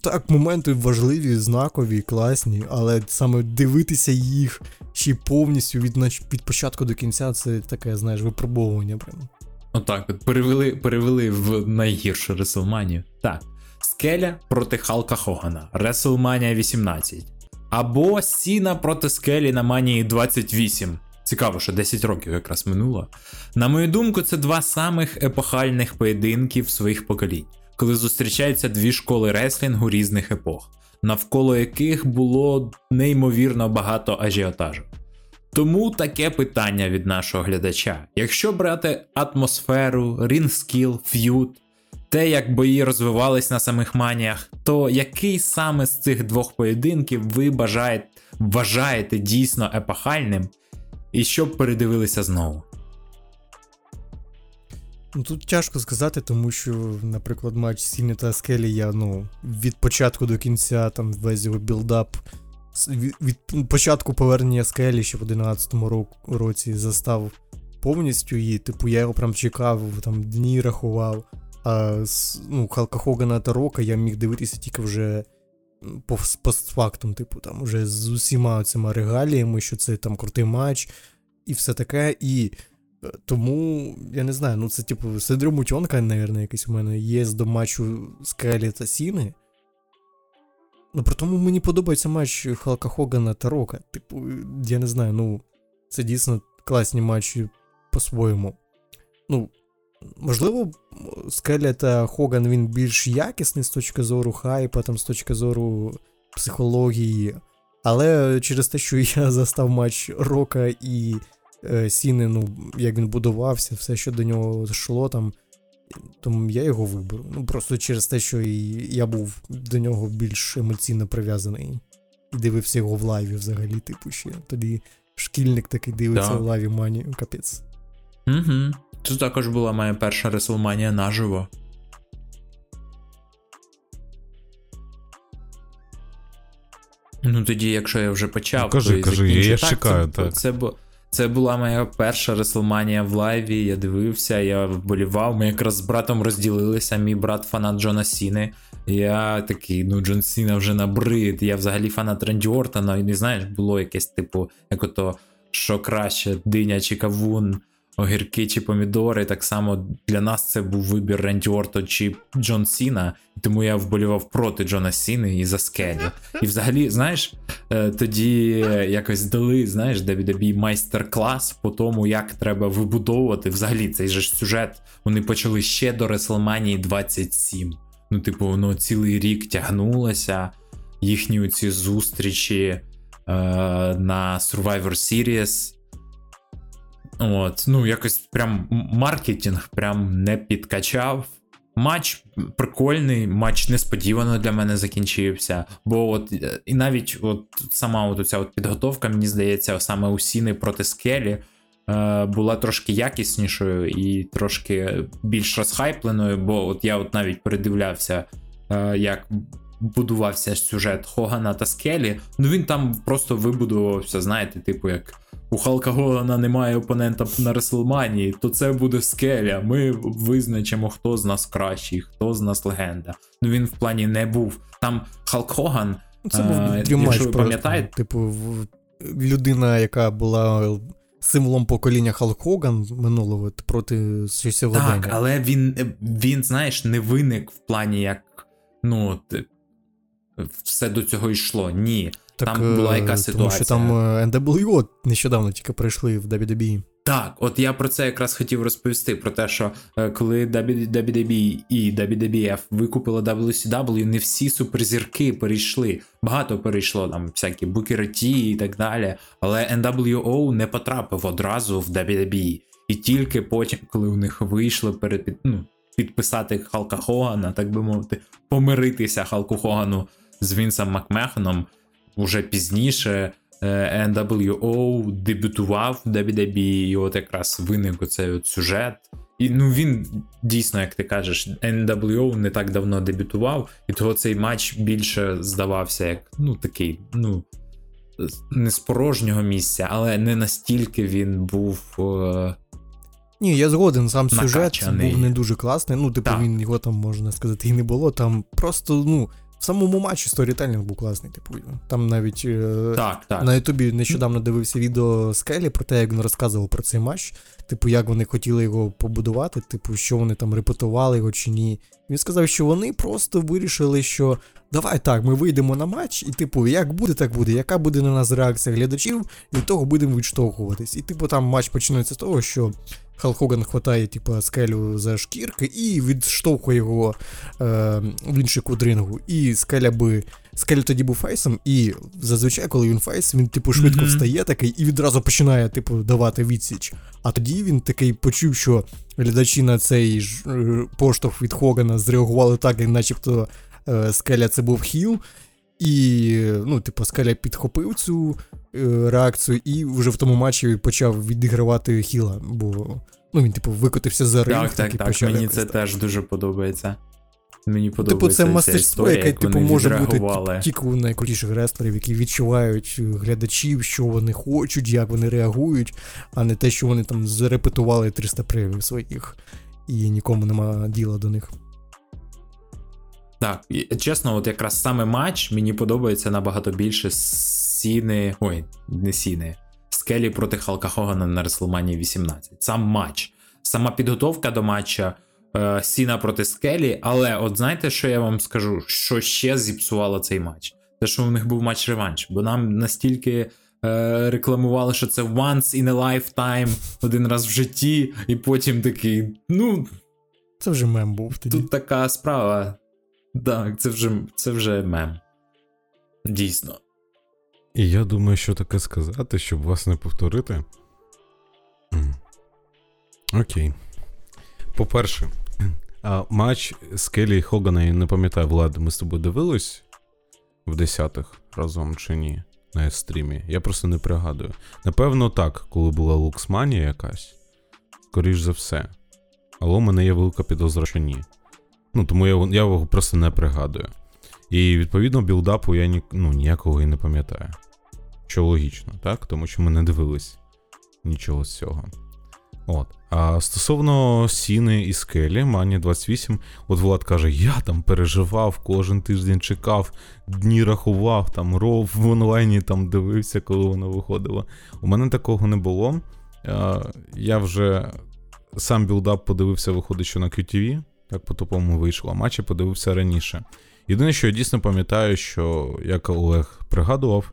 Так, моменти важливі, знакові, класні, але саме дивитися їх ще й повністю від, від початку до кінця, це таке, знаєш, випробовування прям. Отак от перевели, перевели в найгіршу Реселманію. Так. Скеля проти Халка Хогана. Реселманія 18. Або Сіна проти Скелі на Манії 28. Цікаво, що 10 років якраз минуло. На мою думку, це два самих епохальних поєдинків своїх поколінь, коли зустрічаються дві школи реслінгу різних епох, навколо яких було неймовірно багато ажіотажу. Тому таке питання від нашого глядача. Якщо брати атмосферу, рінг-скіл, ф'юд, те, як бої розвивались на самих маніях, то який саме з цих двох поєдинків ви бажаєте, вважаєте дійсно епохальним, і щоб передивилися знову? Ну тут тяжко сказати, тому що, наприклад, матч Сіні та Скелі я ну, від початку до кінця, там весь його build-up. Від, від початку повернення Скелі ще в 11-му року, році застав повністю і, типу, я його прям чекав, там дні рахував. А ну, Халка Хогана та Рока я міг дивитися тільки вже постфактум, типу, там вже з усіма цими регаліями, що це там крутий матч і все таке. І Е, Тому, я не знаю, ну це типу синдром утьонка, напевно, якийсь у мене є до матчу Скелі та Сіни. Ну, при тому мені подобається матч Халка Хогана та Рока. Типу, я не знаю, ну, це дійсно класні матчі по-своєму. Можливо, Скеля та Хоган він більш якісний з точки зору хайпа, там, з точки зору психології. Але через те, що я застав матч Рока і е, Сіни, ну, як він будувався, все, що до нього йшло там. Тому я його виберу. Ну, просто через те, що і я був до нього більш емоційно прив'язаний. І дивився його в live взагалі, типу, ще. Тоді шкільник такий дивиться Да. в live мані, капець. Угу. Це також була моя перша Реселманія наживо. Ну тоді, якщо я вже почав, Ну, кажи, то і кажи, закінчу. я Так, чекаю, це, так. Це, це була моя перша Реселманія в live. Я дивився, я вболівав. Ми якраз з братом розділилися. Мій брат фанат Джона Сіни. Я такий, ну Джон Сіна вже набрид. Я взагалі фанат Ренді Ортона. І не знаєш, було якесь типу, як ото, що краще, диня чи кавун. Огірки чи помідори. Так само для нас це був вибір Ренді Ортон чи Джон Сіна. Тому я вболівав проти Джона Сіни і за скелі. І взагалі, знаєш, е, тоді якось дали, знаєш, WWE майстер-клас по тому, як треба вибудовувати взагалі цей же ж сюжет. Вони почали ще до WrestleMania 27. Ну, типу, воно цілий рік тягнулося. Їхні ці зустрічі е, на Survivor Series. От, ну, якось прям маркетинг прям не підкачав. Матч прикольний, матч несподівано для мене закінчився. Бо от е, і навіть от сама от ця от підготовка, мені здається, саме у Сіни проти Скелі е, була трошки якіснішою і трошки більш розхайпленою, бо от я от навіть передивлявся, е, як будувався сюжет Хогана та Скелі. Ну він там просто вибудувався, знаєте, типу, як у Халка Гогана немає опонента на Реслманії, то це буде скеля. Ми визначимо, хто з нас кращий, хто з нас легенда. Ну він в плані не був. Там Халк Хоган. Ну, Це був е, дріматч якщо ви пам'ятаєте, Типу, людина, яка була символом покоління Халк Хоган минулого проти сьогодення. Так, але він, він, знаєш, не виник в плані, як ну, все до цього йшло. Ні. Там була е, якась Тому що там е, NWO нещодавно тільки прийшли в WWE. Так, от я про це якраз хотів розповісти: про те, що е, коли WWE і WWF викупили WCW, не всі суперзірки перейшли. Багато перейшло там всякі T і так далі. Але NWO не потрапив одразу в WWE. І тільки потім, коли у них вийшло перед ну, підписати Халка Хогана, так би мовити, помиритися Халку Хогану з Вінсом Макмехоном, уже пізніше е, NWO дебютував в WWE, і от якраз виник оцей от сюжет. І ну він дійсно, як ти кажеш, NWO не так давно дебютував, і того цей матч більше здавався як ну такий, ну не з порожнього місця, але не настільки він був. Е, Ні, я згоден, сам сюжет Накачаний. був не дуже класний. Ну, типу, Так. він його там, можна сказати, і не було. Там просто, ну, в самому матчі storytelling був класний. Типу, там навіть е, так, так. на Ютубі нещодавно дивився відео Скелі про те, як він розказував про цей матч. Типу, як вони хотіли його побудувати, типу, що вони там репетували його чи ні. Він сказав, що вони просто вирішили, що давай так, ми вийдемо на матч, і типу, як буде, так буде. Яка буде на нас реакція глядачів, від того будемо відштовхуватись. І типу там матч починається з того, що Халк Хоган хватає, типу, скелю за шкірки і відштовхує його е, в інший кут рингу. І скеля би. Скеля тоді був фейсом, і зазвичай, коли він фейс, він типу швидко Мгм. встає такий і відразу починає, типу, давати відсіч. А тоді він такий почув, що глядачі на цей ж е, поштовх від Хогана зреагували так, начебто е, скеля це був хіл. І, ну, типу, скеля підхопив цю реакцію, і вже в тому матчі почав відігравати хіла, бо ну, він, типу, викотився за ринг. Так, так, так. почав Мені якось це так. теж дуже подобається. Мені Типу, подобається це мастерство, яке типу може бути типу, тільки у найкрутіших рестлерів, які відчувають е, глядачів, що вони хочуть, як вони реагують, а не те, що вони там зарепетували 300 привів своїх, і нікому нема діла до них. Так, чесно, от якраз саме матч мені подобається набагато більше Сіни. Ой, не Сіни. Скелі проти Халка Хогана на WrestleMania 18. Сам матч. Сама підготовка до матча е, Сіна проти Скелі, але от знаєте, що я вам скажу? Що ще зіпсувало цей матч? Те, що у них був матч-реванш, бо нам настільки. е, Рекламували, що це once in a lifetime, один раз в житті, і потім такий. Ну, Це вже мем був тоді. Тут така справа. Так, це вже, це вже мем. Дійсно. І я думаю, що таке сказати, щоб вас не повторити. Окей. По-перше, матч з Келі Хогана, я не пам'ятаю, Влад, ми з тобою дивились в десятих разом чи ні на стрімі. Я просто не пригадую. Напевно, так, коли була луксманія якась. Скоріш за все. Але у мене є велика підозра, що ні. Ну, тому я, я його просто не пригадую. І відповідно білдапу я ні, ну, ніякого і не пам'ятаю. Що логічно, так? Тому що ми не дивились нічого з цього. От. А стосовно Сіни і Скелі, Мані 28, от Влад каже: я там переживав, кожен тиждень чекав, дні рахував, там Raw в онлайні там дивився, коли воно виходило. У мене такого не було. Я вже сам build-up подивився, виходить, що на QTV, так по тупому вийшло, а матчі подивився раніше. Єдине, що я дійсно пам'ятаю, що як Олег пригадував,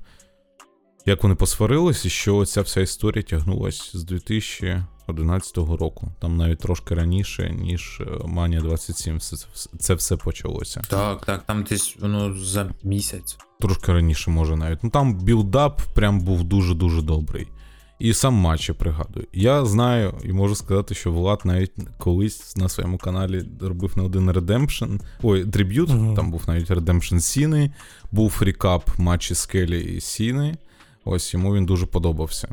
як вони посварились, і що ця вся історія тягнулась з 2011 року. Там навіть трошки раніше, ніж е, Манія 27, це, це все почалося. Так, так, там десь воно за місяць. Трошки раніше, може навіть. Ну там build-up прям був дуже-дуже добрий. І сам матч я пригадую. Я знаю і можу сказати, що Влад навіть колись на своєму каналі робив не один Redemption, ой, tribute, Мгм. там був навіть Redemption Сіни, був рекап матчі Скелі і Сіни. Ось йому він дуже подобався.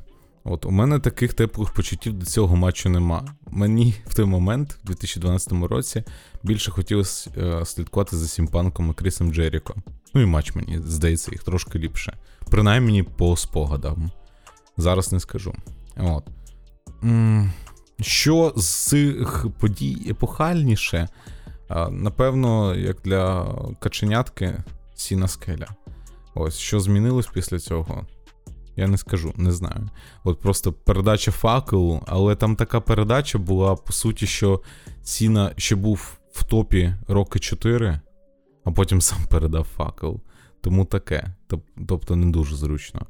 От у мене таких теплих почуттів до цього матчу нема. Мені в той момент, в 2012 році, більше хотілося е, слідкувати за Сімпанком і Крісом Джеріко. Ну і матч мені здається їх трошки ліпше. Принаймні по спогадам. Зараз не скажу. От. Що з цих подій епохальніше? Напевно, як для каченятки Сіна Скеля. Ось, що змінилось після цього? Я не скажу, не знаю. От просто передача факелу, але там така передача була, по суті, що Сіна ще був в топі роки 4, а потім сам передав факел. Тому таке. Тобто не дуже зручно.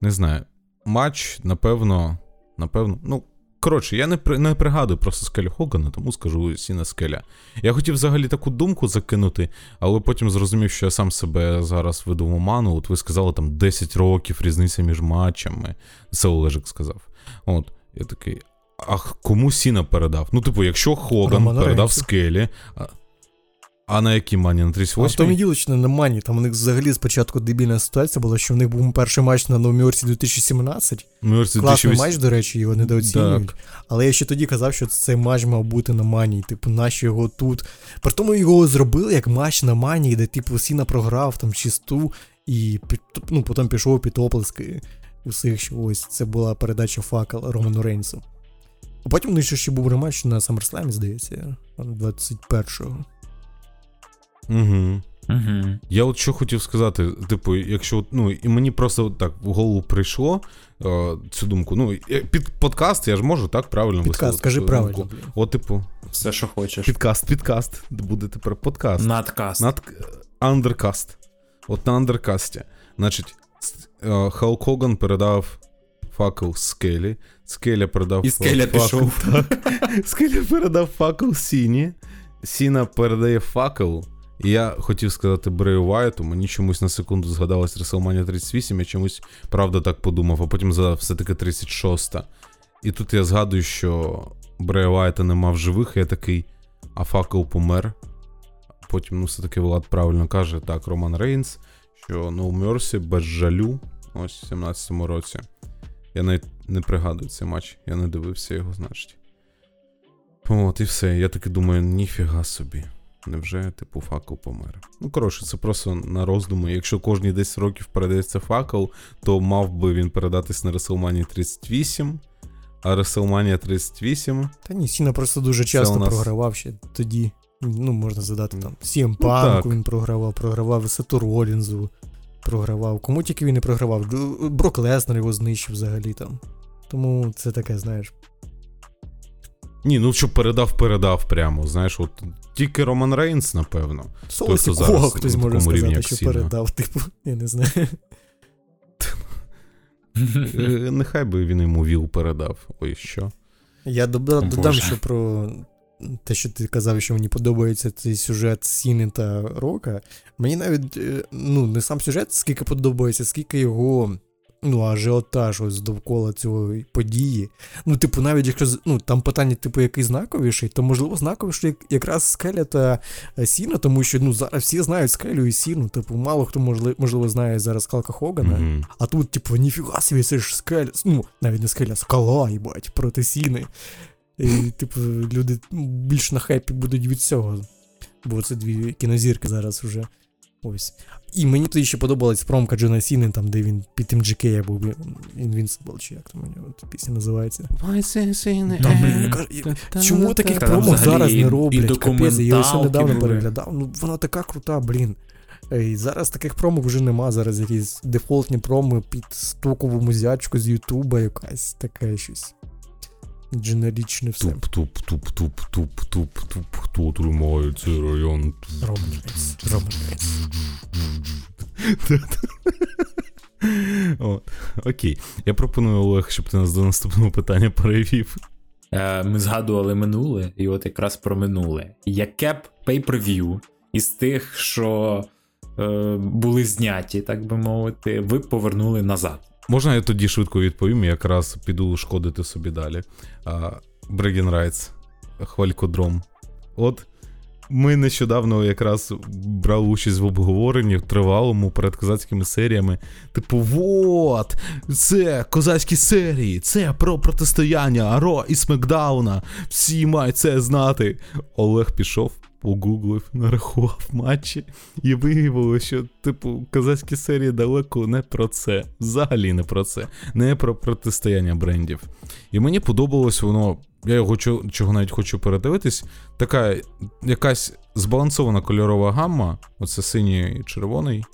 Не знаю. Матч, напевно, напевно, ну. Коротше, я не, при- не пригадую просто Скелю Хогана, тому скажу Сіна Скеля. Я хотів взагалі таку думку закинути, але потім зрозумів, що я сам себе зараз веду в оману. От ви сказали там 10 років різниця між матчами. Це Олежик сказав. От, я такий. А кому Сіна передав? Ну, типу, якщо Хоган Роману передав Рейнсу. Скелі. А, на якій мані? На А в 38? тому діло, що не на мані. Там у них взагалі спочатку дебільна ситуація була, що в них був перший матч на Новоміорці 2017. Ну, Класний 2008. матч, до речі, його недооцінюють. Так. Але я ще тоді казав, що цей матч мав бути на мані. Типу, наші його тут. При тому його зробили як матч на мані, де типу Сіна програв там чисту, і ну, потім пішов під оплески усіх, що ось це була передача факел Роману Рейнсу. А потім у них ще ще був рематч на SummerSlam, здається, 21-го. Угу. Угу. Я от що хотів сказати, типу, якщо ну, і мені просто так в голову прийшло е, цю думку. Ну, е, під подкаст я ж можу так правильно Підкаст, висловити скажи правильно. думку. От, типу, Все, що хочеш. підкаст, підкаст. Буде тепер подкаст. Надкаст. Над undercard. От на undercard і. Значить, е, Халк Хоган передав факел Скелі. Скеля передав І Скеля факел. пішов. Так. Скеля передав факел Сіні. Сіна передає факел. І я хотів сказати Брею Вайту, мені чомусь на секунду згадалась WrestleMania 38, я чомусь правда так подумав, а потім згадав все-таки 36-та. І тут я згадую, що Брея Вайта нема в живих, і я такий, а факел помер. Потім, ну, все-таки Влад правильно каже, так, Роман Рейнс, що No Mercy без жалю, ось в 17-му році. Я навіть не пригадую цей матч, я не дивився його, значить. От, і все. Я таки думаю, ніфіга собі. Невже, типу, факел помер? Ну, коротше, це просто на роздуми. Якщо кожні 10 років передається факел, то мав би він передатись на WrestleMania 38, а WrestleMania 38 Та ні, Сіна просто дуже часто нас- програвав ще тоді. Ну, можна задати там. CM Ну, Панку так. він програвав, програвав Сету Ролінзу, програвав. Кому тільки він не програвав. Брок Леснер його знищив взагалі там. Тому це таке, знаєш. Ні, ну що передав, передав прямо. Знаєш, от тільки Роман Рейнс, напевно. Соло хто зараз хтось на може сказати, як що Сіна. передав, типу, я не знаю. Е, Нехай би він йому віл передав. Ой, що. Я дода- додам, що про те, що ти казав, що мені подобається цей сюжет Сіни та Рока. Мені навіть е, ну, не сам сюжет, скільки подобається, скільки його. Ну, ажіотаж ось довкола цього події. Ну, типу, навіть якщо ну, там питання, типу, який знаковіший, то можливо знаковіший як- якраз скеля та е, Сіна, тому що ну, зараз всі знають скелю і Сіну. Типу, мало хто можливо, знає зараз Калка Хогана. Мгм. А тут, типу, ніфіга собі, це ж скеля. Ну, навіть не скеля, скала, їбать, проти сіни. І, типу, люди більш на хайпі будуть від цього. Бо це дві кінозірки зараз вже. Ось. І мені тоді ще подобалась промка Джона Сіни, там, де він під тим GK був Invincible, чи як там у нього пісня називається. Та, блін, я кажу, Чому таких промок зараз не роблять? Капець, я його все недавно переглядав. Ну, вона така крута, блін. І зараз таких промок вже нема. Зараз якісь дефолтні проми під стокову музячку з Ютуба, якась таке щось. Дженерічне все. Туп, туп, туп, туп, туп, туп, туп, хто тримає цей район? Роман Рейнс. Роман окей. Я пропоную, Олег, щоб ти нас до наступного питання перевів. Е, Ми згадували минуле, і от якраз про минуле. Яке б pay-per-view із тих, що е, були зняті, так би мовити, ви б повернули назад? Можна я тоді швидко відповім, якраз піду шкодити собі далі. Бреген Райтс, Хвалькодром. От ми нещодавно якраз брали участь в обговоренні в тривалому перед козацькими серіями. Типу, вот, це козацькі серії, це про протистояння Ро і Смакдауна. Всі мають це знати. Олег пішов, погуглив, нарахував матчі, і виявилося, що, типу, козацькі серії далеко не про це. Взагалі не про це. Не про протистояння брендів. І мені подобалось воно. Я його чо- чого навіть хочу передивитись. Така якась збалансована кольорова гамма, оце синій і червоний,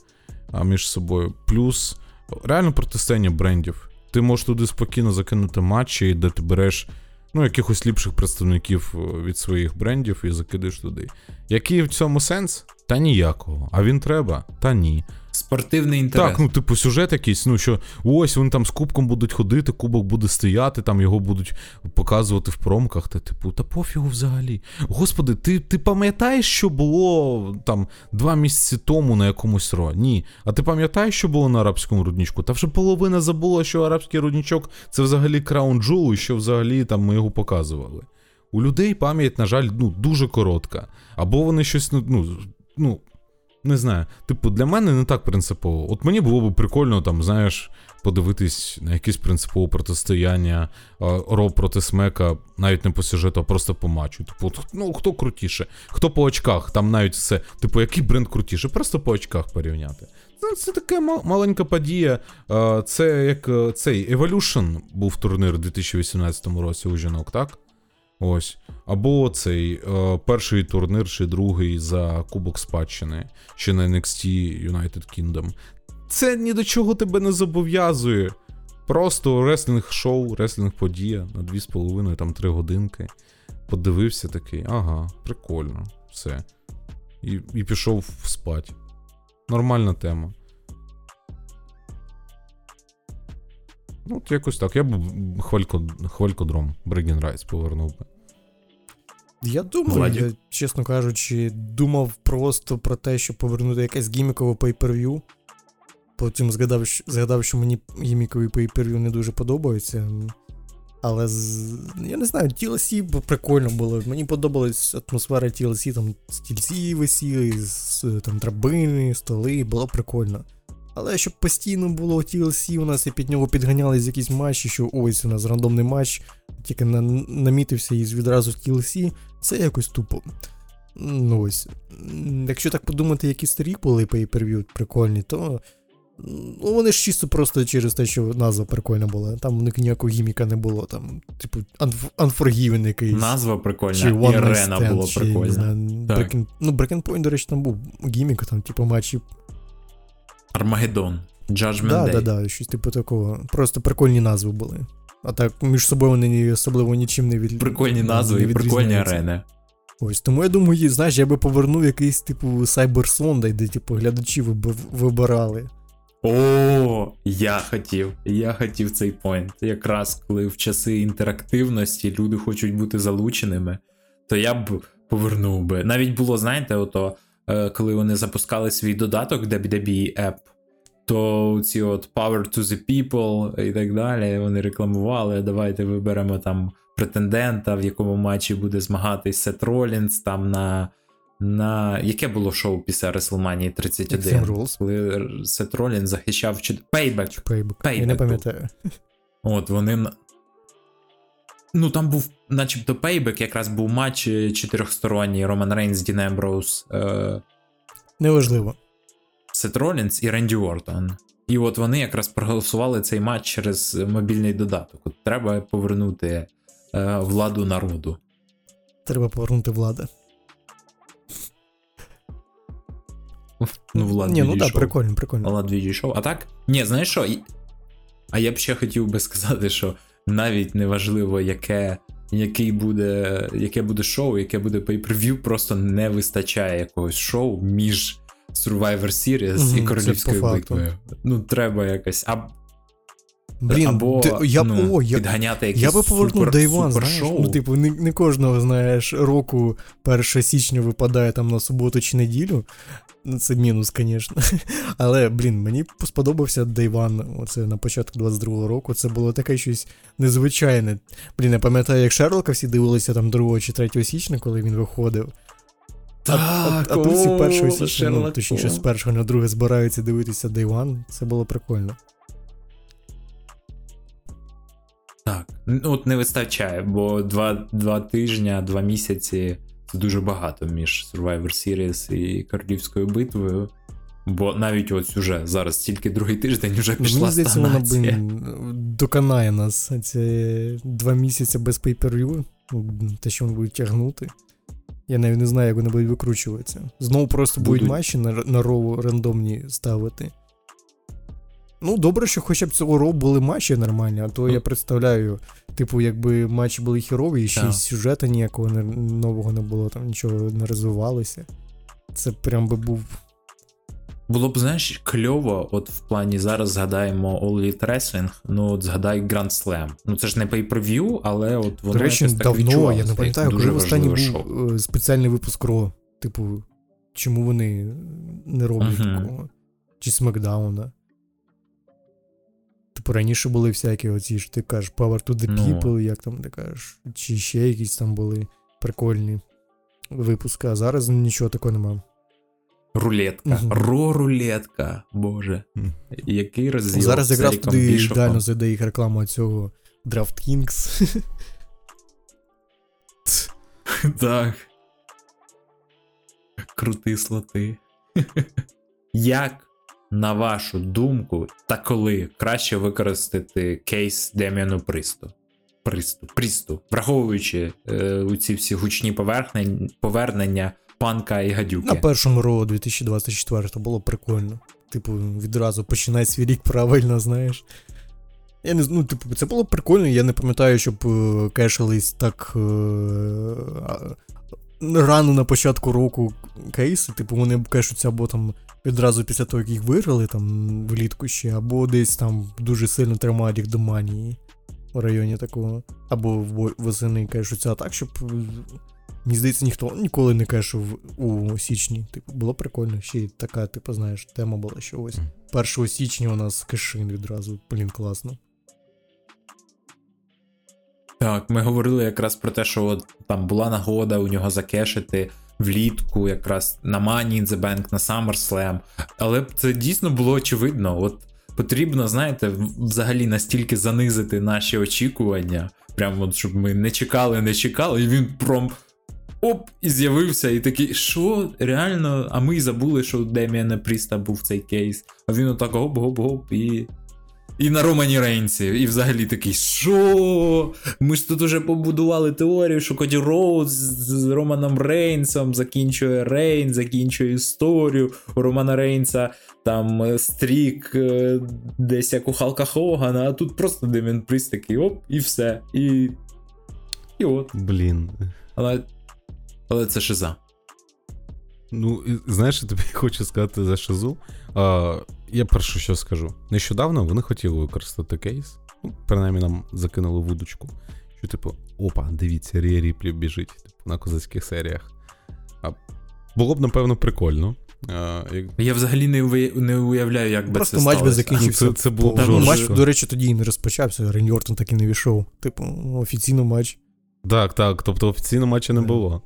а між собою. Плюс реально протистояння брендів. Ти можеш туди спокійно закинути матчі, де ти береш ну, якихось ліпших представників е, від своїх брендів і закидаєш туди. Який в цьому сенс? Та ніякого. А він треба? Та ні. Спортивний інтерес. Так, ну, типу, сюжет якийсь, ну що ось вони там з кубком будуть ходити, кубок буде стояти, там його будуть показувати в промках. Та, типу, та пофігу взагалі. Господи, ти, ти пам'ятаєш, що було там два місяці тому на якомусь ро? Ні. А ти пам'ятаєш, що було на арабському руднічку? Та вже половина забула, що арабський руднічок це взагалі краун джул, і що взагалі там ми його показували. У людей пам'ять, на жаль, ну, дуже коротка. Або вони щось, ну, ну, ну не знаю. Типу, для мене не так принципово. От мені було б прикольно, там, знаєш, подивитись на якесь принципове протистояння а, Ро проти Смека, навіть не по сюжету, а просто по матчу. Типу, ну хто крутіше, хто по очках, там навіть все. Типу, який бренд крутіше, просто по очках порівняти. Це, це така маленька подія. Це як е, цей Evolution був турнір у 2018 році у жінок, так? Ось. Або цей е, перший турнір чи другий за Кубок Спадщини, ще на NXT United Kingdom. Це ні до чого тебе не зобов'язує. Просто реслінг шоу, реслінг подія на 2,5 там 3 годинки. Подивився такий, ага, прикольно, все. І, і пішов спать. Нормальна тема. Ну, от якось так. Я б хвалько, хвалькодром Бреген Райс повернув би. Я думаю, Владік? я, чесно кажучи, думав просто про те, щоб повернути якесь гімікове pay-per-view. Потім згадав, що- згадав, що мені гімікові pay-per-view не дуже подобаються. Але з... я не знаю, TLC б прикольно було. Мені подобалась атмосфера TLC, там стільці висіли, з, там драбини, столи, було прикольно. Але щоб постійно було TLC у нас і під нього підганялись якісь матчі, що ось у нас рандомний матч, тільки на, намітився і відразу TLC, це якось тупо. Ну ось. Якщо так подумати, які старі були pay-per-view прикольні, то. Ну, вони ж чисто просто через те, що назва прикольна була. Там у них ніякого гіміка не було. Там, типу, Unf- Unforgiven якийсь. Назва прикольна, Чи і One Night арена Stand, була чи, прикольна. знаю, Так. Breaking, ну, Breaking Point, до речі, там був гімік, там, типу, матчі. Армагеддон. Judgment Да, Day. да, да, щось типу такого. Просто прикольні назви були. А так між собою вони особливо нічим не від... Прикольні назви і прикольні арени. Ось тому я думаю, знаєш, я би повернув якийсь, типу, Cyber де, типу, глядачі виб- вибирали. О, я хотів. Я хотів цей поінт. Якраз коли в часи інтерактивності люди хочуть бути залученими, то я б повернув би. Навіть було, знаєте, ото, коли вони запускали свій додаток WWE App, то ці от Power to the People і так далі, вони рекламували, давайте виберемо там претендента, в якому матчі буде змагатись Сет Ролінс, там на. На яке було шоу після WrestleMania 31? Rules. Коли Сет Ролін захищав Payback. Payback. Я не пам'ятаю. От вони. Ну, там був, начебто, Payback, якраз був матч е, чотирьохсторонній Роман Рейнс, Дін Емброуз, е, Неважливо. Сет Ролінс і Ренді Ортон. І от вони якраз проголосували цей матч через мобільний додаток. От треба повернути е, владу народу. Треба повернути влада. Ну, Влад Ні, ну так, прикольно, прикольно. Влад відійшов. А так? Ні, знаєш що? А я б ще хотів би сказати, що навіть не важливо, яке який буде, яке буде шоу, яке буде pay-per-view, просто не вистачає якогось шоу між Survivor Series Мгм, і королівською битвою. Ну, треба якось. А, Блін, або де- я б ну, о, я, підганяти якісь я би повернув супер знаєш. Ну, типу, не, не кожного, знаєш, року 1 січня випадає там на суботу чи неділю. Ну, це мінус, звісно. Але, блін, мені сподобався Day One, оце на початку 22-го року. Це було таке щось незвичайне. Блін, я пам'ятаю, як Шерлока всі дивилися там 2 чи 3 січня, коли він виходив. А, а, а тут всі 1 січня, ну, точніше, з Холмс. першого на друге збираються дивитися Day One. Це було прикольно. Так. Ну, от не вистачає, бо два, два тижня, два місяці дуже багато між Survivor Series і Королівською битвою. Бо навіть ось уже зараз тільки другий тиждень вже пішла здається, вона стагнація. доконає нас. Це два місяці без pay-per-view, те, що вони будуть тягнути. Я навіть не знаю, як вони будуть викручуватися. Знову просто будуть, Будуть. матчі на, на роу рандомні ставити. Ну, добре, що хоча б цього роу були матчі нормальні, а то Ну. я представляю, типу, якби матчі були хірові, і ще й сюжету ніякого не, нового не було, там нічого не розвивалося. Це прям би був. Було б, знаєш, кльово, от в плані зараз згадаємо All Elite Wrestling, ну от згадай Grand Slam. Ну це ж не pay-per-view, але от воно До речі, якось так давно, відчувалося, я не пам'ятаю, коли останній був шоу. е, спеціальний випуск Ро. Типу, чому вони не роблять Мгм. такого? Чи Смакдауна. Типу, раніше були всякі оці ж ти кажеш Power to the Ну. People, як там ти кажеш, чи ще якісь там були прикольні випуски, а зараз нічого такого нема. Рулетка. Ро-рулетка. Боже. Який розділ зараз якраз туди ідеально зайде їх реклама цього DraftKings. Так. Крути слоти. Як, на вашу думку, та коли краще використати кейс Деміану Присту? Присту, Присту, враховуючи е, у ці всі гучні поверхнень, повернення панка і гадюки. На першому ро 2024 було прикольно. Типу, відразу починай свій рік правильно, знаєш. Я не ну, типу, це було прикольно, я не пам'ятаю, щоб е, кешились так е, рано на початку року кейси. Типу, вони кешуться або там відразу після того, як їх виграли там влітку ще, або десь там дуже сильно тримають їх до манії в районі такого. Або восени кешуться, а так, щоб. е, Мені здається, ніхто ніколи не кешив у січні. Типу, було прикольно. Ще й така, типу, знаєш, тема була, що ось 1 січня у нас кешин відразу. Блін, класно. Так, ми говорили якраз про те, що от там була нагода у нього закешити влітку, якраз на Money in the Bank, на SummerSlam. Але це дійсно було очевидно. От потрібно, знаєте, взагалі настільки занизити наші очікування. Прямо от, щоб ми не чекали, не чекали, і він пром. Оп, і з'явився, і такий, що реально? А ми й забули, що у Деміана Пріста був цей кейс. А він отак гоп-гоп-гоп і. І на Романі Рейнсі. І взагалі такий, що? Ми ж тут уже побудували теорію, що Коді Роуз з Романом Рейнсом закінчує Рейн, закінчує історію. У Романа Рейнса там е, streak е, десь як у Халка Хогана, а тут просто Демієн Пріст такий оп, і все. І. І от. Блін. Але. Але це шиза. Ну, знаєш, я тобі хочу сказати за шизу. А, я перше що скажу. Нещодавно вони хотіли використати кейс. Ну, принаймні нам закинули вудочку. Що, типу, опа, дивіться, Рія Ріплі біжить типу, на козацьких серіях. А, було б, напевно, прикольно. А, як... Я взагалі не, уви- не уявляю, як би Просто це матч би закінчився. Ну, це- це було б жорстко. матч, до речі, тоді і не розпочався. Рейн Ортон так і не війшов. Типу, офіційно матч. Так, так, тобто офіційно матча не було.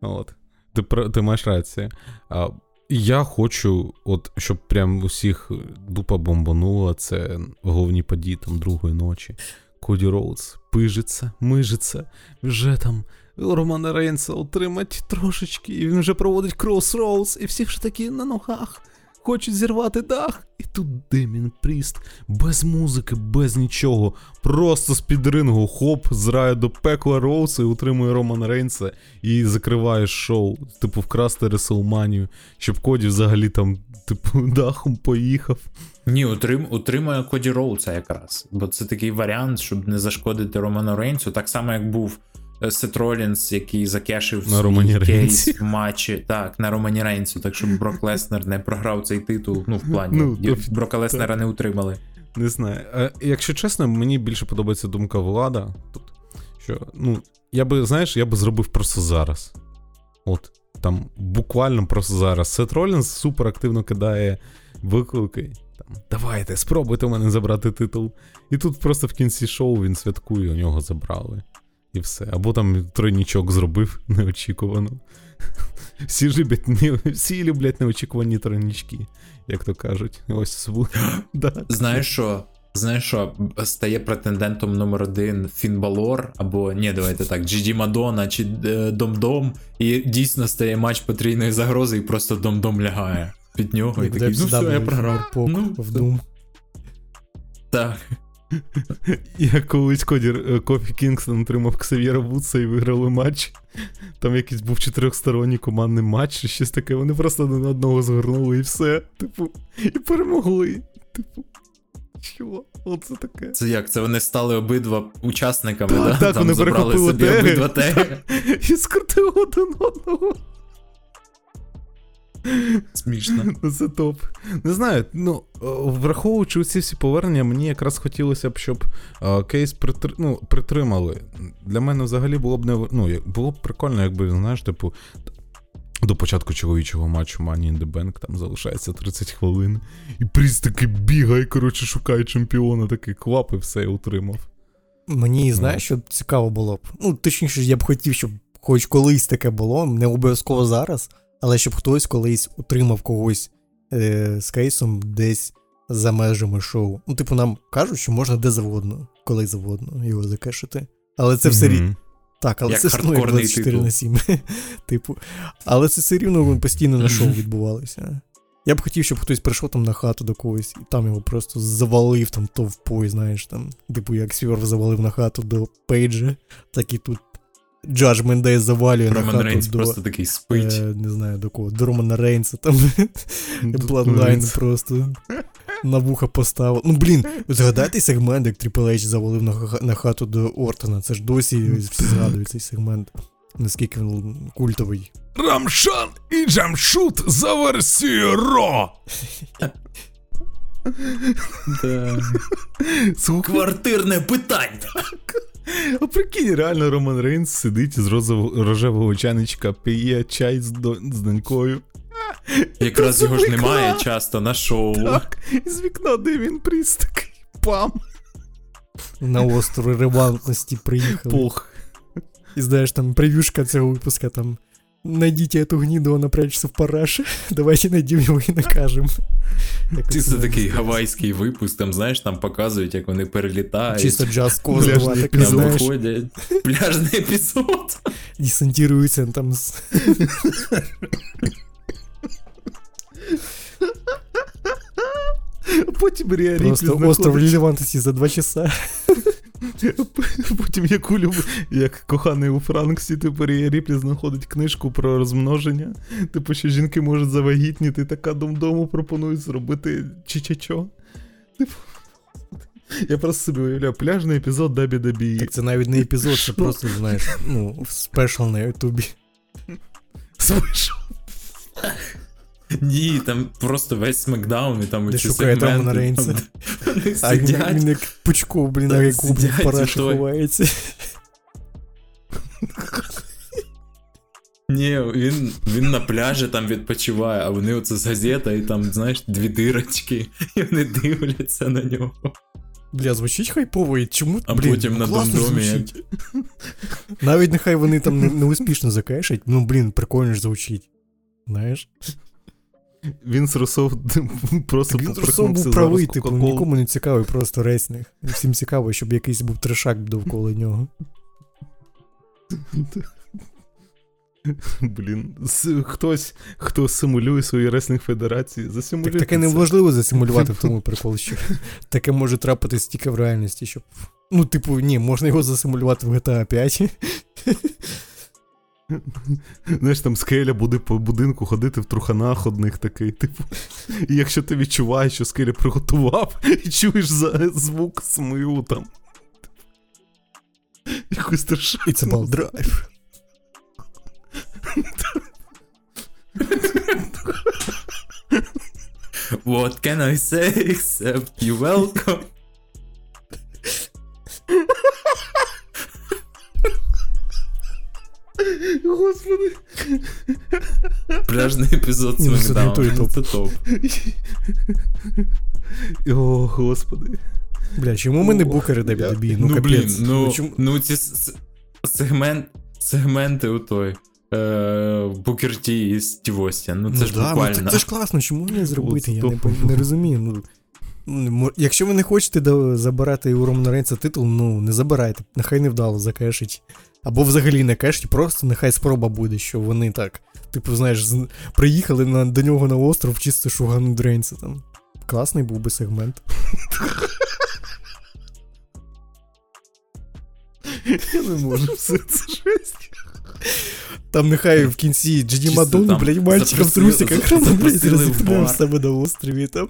От. Ти, ти маєш рацію. А, я хочу, от, щоб прям усіх дупа бомбанула, це головні події там другої ночі. Коді Роудс пижиться, мижиться, вже там Романа Рейнса отримать трошечки, і він вже проводить Crossroads, і всі вже такі на ногах. Хочуть зірвати дах. І тут Демієн Пріст, без музики, без нічого. Просто з-під рингу, хоп, зрає до пекла Роудса і утримує Романа Рейнса і закриває шоу. Типу, вкрасти Реселманію, щоб Коді взагалі там, типу, дахом поїхав. Ні, утрим, утримує Коді Роуца якраз. Бо це такий варіант, щоб не зашкодити Роману Рейнсу. Так само, як був Сет Ролінс, який закешив На свій Романі кейс в матчі. Так, на Романі Рейнсу, так щоб Брок Леснер не програв цей титул. Ну, в плані. Ну, Ну, то- Брока Леснера не утримали. Не знаю. Е, якщо чесно, мені більше подобається думка влада тут. Що, ну, я би, знаєш, я би зробив просто зараз. От, там, буквально просто зараз. Сет Ролінс супер активно кидає виклики. Там, Давайте, спробуйте у мене забрати титул. І тут просто в кінці шоу він святкує, у нього забрали. І все. Або там тройнічок зробив неочікувано. Всі люблять, не- всі люблять неочікувані тройнічки, як то кажуть. Ось да. Знаєш що? Знаєш що, стає претендентом номер один Фін Балор, або ні, давайте так, Джиді Мадона чи е, Дом-Дом, і дійсно стає матч потрійної загрози, і просто Дом-Дом лягає під нього, і такий, ну все, я програв. Пок Ну, в Doom. Так. Я колись Коді е, Кофі Кінгстон отримав Ксав'єра Вудса і виграли матч. Там якийсь був чотирьохсторонній командний матч, чи щось таке. Вони просто один одного згорнули і все. Типу, і перемогли. Типу, що? Оце таке. Це як? Це вони стали обидва учасниками, Так, да? так, Там вони перехопили собі теги. обидва теги. І скрутили один одного. Смішно. Ну, Це топ. Не знаю, ну, е, враховуючи ці всі повернення, мені якраз хотілося б, щоб е, кейс притр... ну, притримали. Для мене взагалі було б не ну, було б прикольно, якби, знаєш, типу, до початку чоловічого матчу Money in the Bank там залишається 30 хвилин. І Пріс таки бігає, коротше, шукає чемпіона, такий клап і все, і утримав. Мені знаєш, що цікаво було б. Ну, точніше, я б хотів, щоб хоч колись таке було, не обов'язково зараз, але щоб хтось колись утримав когось е, з кейсом десь за межами шоу. Ну, типу, нам кажуть, що можна де завгодно, коли завгодно його закешити. Але це все рівно. Так, але Як це ну, хардкорний 24 титул. на 7. типу. Але це все рівно постійно на шоу відбувалося. Я б хотів, щоб хтось прийшов там на хату до когось, і там його просто завалив там товпой, знаєш, там, типу, як Свьорв завалив на хату до Пейджа, так і тут Judgment Day завалює на хату Рейнс до. просто такий спить. Е, не знаю до кого, до Романа Рейнса, там Bloodline просто на вуха поставив. Ну блін, згадайте сегмент, як Triple H завалив на, на хату до Ортона. Це ж досі всі згадують цей сегмент. Наскільки він культовий. Равшан і Джамшут за версією Ро! Квартирне питання. А прикинь, реально Роман Рейнс сидить з розового рожевого чайничка, п'є чай з, до, з донькою. Якраз його ж немає часто на шоу. Так, і з вікна, де він пріс такий пам. На острові рибалкості приїхав. Пох. І знаєш, там прев'юшка цього випуска там. Найдіть эту гниду, она прячется в параше. Давайте найдем его и накажем. Якось Чисто так такий сказати. гавайський випуск, там, знаєш, там показують, як вони перелітають. Чисто джаз Пляжний козова, такий, там знаєш, виходять. Пляжний епізод. десантирується там з А Потім Рія Ріплі просто остров знаходить. релевантності за два часа. Потім як, у люб... як коханий у Франксі, типу Ріплі знаходить книжку про розмноження. Типу, що жінки можуть завагітніти, така дому пропонують зробити чичачо. Типу. Я просто собі уявляю, пляжний епізод Дабі Дабі. Так це навіть не епізод, це просто, знаєш, ну, спешл на Ютубі. Слышу. Ні, там просто весь смакдаун, і там Де оці шукає сегменти, Романа там, Рейнса. де Вони А він, сидять. він як пучков, блін, Так, на яку блін, сидять, в параші і той. ховається. Ні, він, він на пляжі там відпочиває, а вони оце з газета, і там, знаєш, дві дирочки, і вони дивляться на нього. Бля, звучить хайпово, і чому, А блін, потім на класно домдомі звучить. Навіть нехай вони там не, не успішно закешать, ну блін, прикольно ж звучить. Знаєш? Він з Русов просто Так він просто був правий, типу, нікому не цікавий просто рейсних. Всім цікаво, щоб якийсь був трешак довкола нього. Блін, хтось, хто симулює свої реслінг федерації, засимулює. Так таке неможливо засимулювати в тому прикол, що таке може трапитись тільки в реальності, щоб. Ну, типу, ні, можна його засимулювати в GTA 5. Знаєш, там скеля буде по будинку ходити в труханах одних такий, типу. І якщо ти відчуваєш, що скеля приготував, і чуєш за звук смиву там. Якусь about drive. What can I say except you welcome? Господи. Пляжний епізод ну це топ. О, господи. Бля, чому ми не букери я- WWE? Ну, Ну, блін, капець. ну, ну ці с- с- сегмент, сегменти у той. Е, Букерті і Стів Остін. Ну це ж ну, буквально. це ж класно, чому не зробити? Я не, не розумію. Ну, якщо ви не хочете забирати у Романа Рейнса титул, ну не забирайте, нехай не вдало закешить. Або взагалі не кешить, просто нехай спроба буде, що вони так. Типу, знаєш, приїхали на, до нього на остров чисто шугануть Рейнса там. Класний був би сегмент. Я не можу все це жесть. Там нехай в кінці Джиді Чисто Мадонну, там блядь, мальчика в запросили- трусиках за- Роман Рейнс запросили в розіпне в бар. себе на острові там.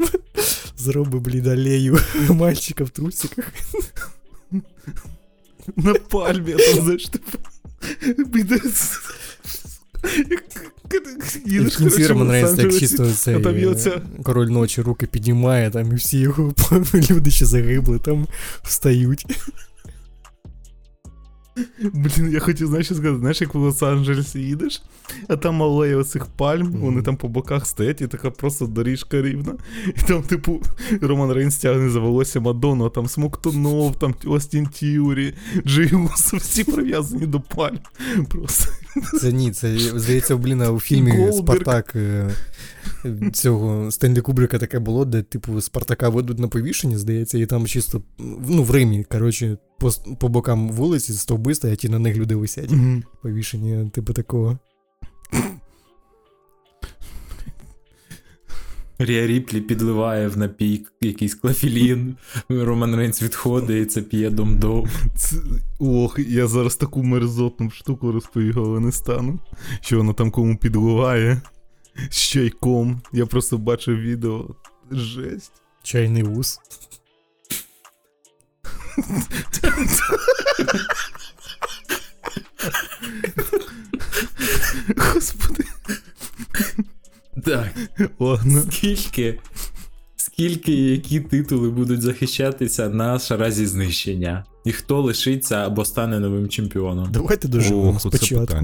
Зроби, блін, алею мальчика в трусиках. На пальмі, а там, знаєш, типу. Піде. І в кінці Роман Рейнс так чисто цей а там є е, оця- король ночі руки піднімає, там і всі його люди, що загибли, там встають. Блін, я хотів, знаєш, що сказати, знаєш, як в Лос-Анджелесі їдеш, а там алея оцих пальм, Мгм. вони там по боках стоять, і така просто доріжка рівна. І там, типу, Роман Рейнс тягне за волосся Мадонну, а там Смоктунов, там Остін Теорі, Джей Усо, всі прив'язані до пальм. Просто. Це ні, це здається, блін, а у фільмі Голдберг. Спартак е, цього Стенлі Кубрика таке було, де, типу, Спартака ведуть на повішення, здається, і там чисто, ну, в Римі, коротше, по, по бокам вулиці стовби стоять, і на них люди висять. Повішення, типу такого. Рія Ріплі підливає в напій якийсь клафелін. Роман Рейнс відходить і це п'є дом-дом. Це... Ох, я зараз таку мерзотну штуку розповів, але не стану. Що вона там кому підливає з чайком. Я просто бачив відео. Жесть. Чайний вуз. Господи. Так, Ладно. скільки, скільки і які титули будуть захищатися на шаразі знищення? І хто лишиться або стане новим чемпіоном? Давайте доживемо спочатку.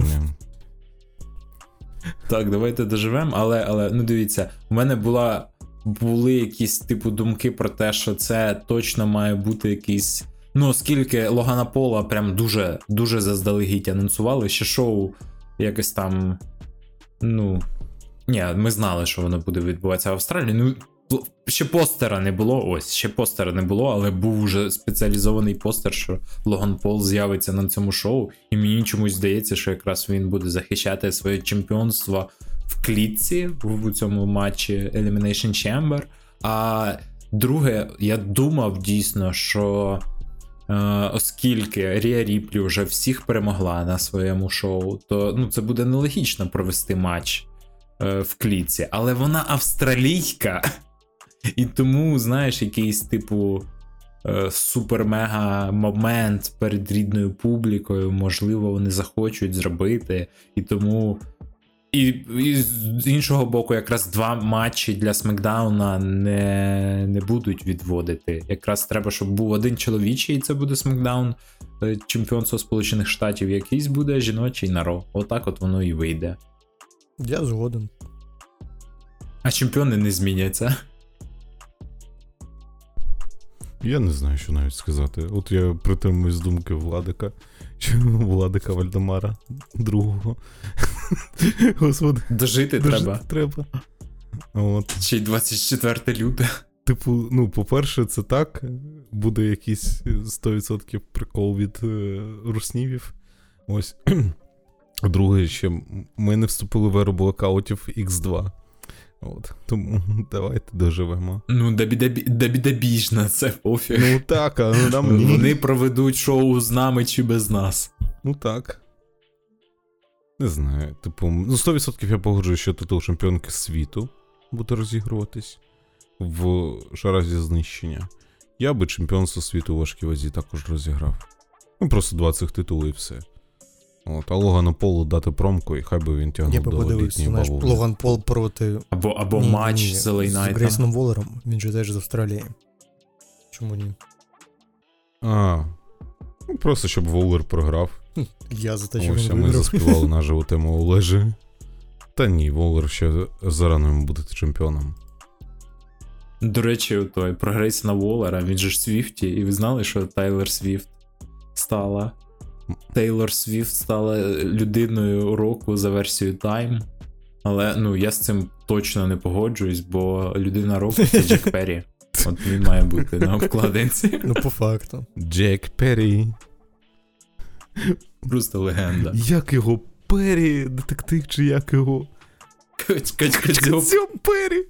Так, давайте доживемо, але, але ну дивіться, у мене була, були якісь типу думки про те, що це точно має бути якийсь. Ну, оскільки Логана Пола прям дуже дуже заздалегідь анонсували, ще шоу якось там. Ну. Ні, ми знали, що воно буде відбуватися в Австралії. Ну, ще постера не було. Ось, ще постера не було, але був вже спеціалізований постер, що Логан Пол з'явиться на цьому шоу, і мені чомусь здається, що якраз він буде захищати своє чемпіонство в клітці в цьому матчі Elimination Chamber. А друге, я думав дійсно, що. Е, оскільки Рія Ріплі вже всіх перемогла на своєму шоу, то ну, це буде нелогічно провести матч е, в клітці. Але вона австралійка, і тому, знаєш, якийсь типу е, супер-мега момент перед рідною публікою, можливо, вони захочуть зробити. І тому. І, і з іншого боку, якраз два матчі для Смакдауна не, не будуть відводити. Якраз треба, щоб був один чоловічий, і це буде Смакдаун е, чемпіонство Сполучених Штатів, якийсь буде жіночий на Ро. Отак от воно і вийде. Я згоден. А чемпіони не зміняться. Я не знаю, що навіть сказати. От я притримуюсь думки Владика. Чи Владика Вальдемара другого. Господи, Дожити дожити треба. треба. От. Ще й 24 люте. Типу, ну, по-перше, це так. Буде якийсь 100% прикол від е, руснівів. Ось. Друге, ще ми не вступили в еру блокаутів X2. От. Тому давайте доживемо. Ну, дабі це пофіг. Ну так, а ну, нам. Вони проведуть шоу з нами чи без нас. Ну так. Не знаю. Типу, ну 100% я погоджуюсь, що титул чемпіонки світу буде розігруватись в шаразі знищення. Я би чемпіонство світу у важкій вазі також розіграв. Ну, просто два цих титули і все. От, а Логану Полу дати промку, і хай би він Я тягнув би до подивився, літньої знаєш, бавовни. Логан Пол проти Або, або Ні, ні, матч ні, з з Лейнайтом. Грейсоном Волером. Він же теж з Австралії. Чому ні? А, ну просто щоб Воллер програв. Я за те, що Ось, він а ми виграв. заспівали наживу тему Олежі. Та ні, Воллер ще зарано йому бути чемпіоном. До речі, той про Грейсона Воллера, він же ж Свіфті, і ви знали, що Тайлер Свіфт стала. Тейлор Свіфт стала людиною року за версією Time. Але ну я з цим точно не погоджуюсь, бо людина року це Джек Перрі. От він має бути на обкладинці. Ну, по факту. Джек Перрі. Просто легенда. Як його Перрі, детектив, чи як його? Цьом Перрі.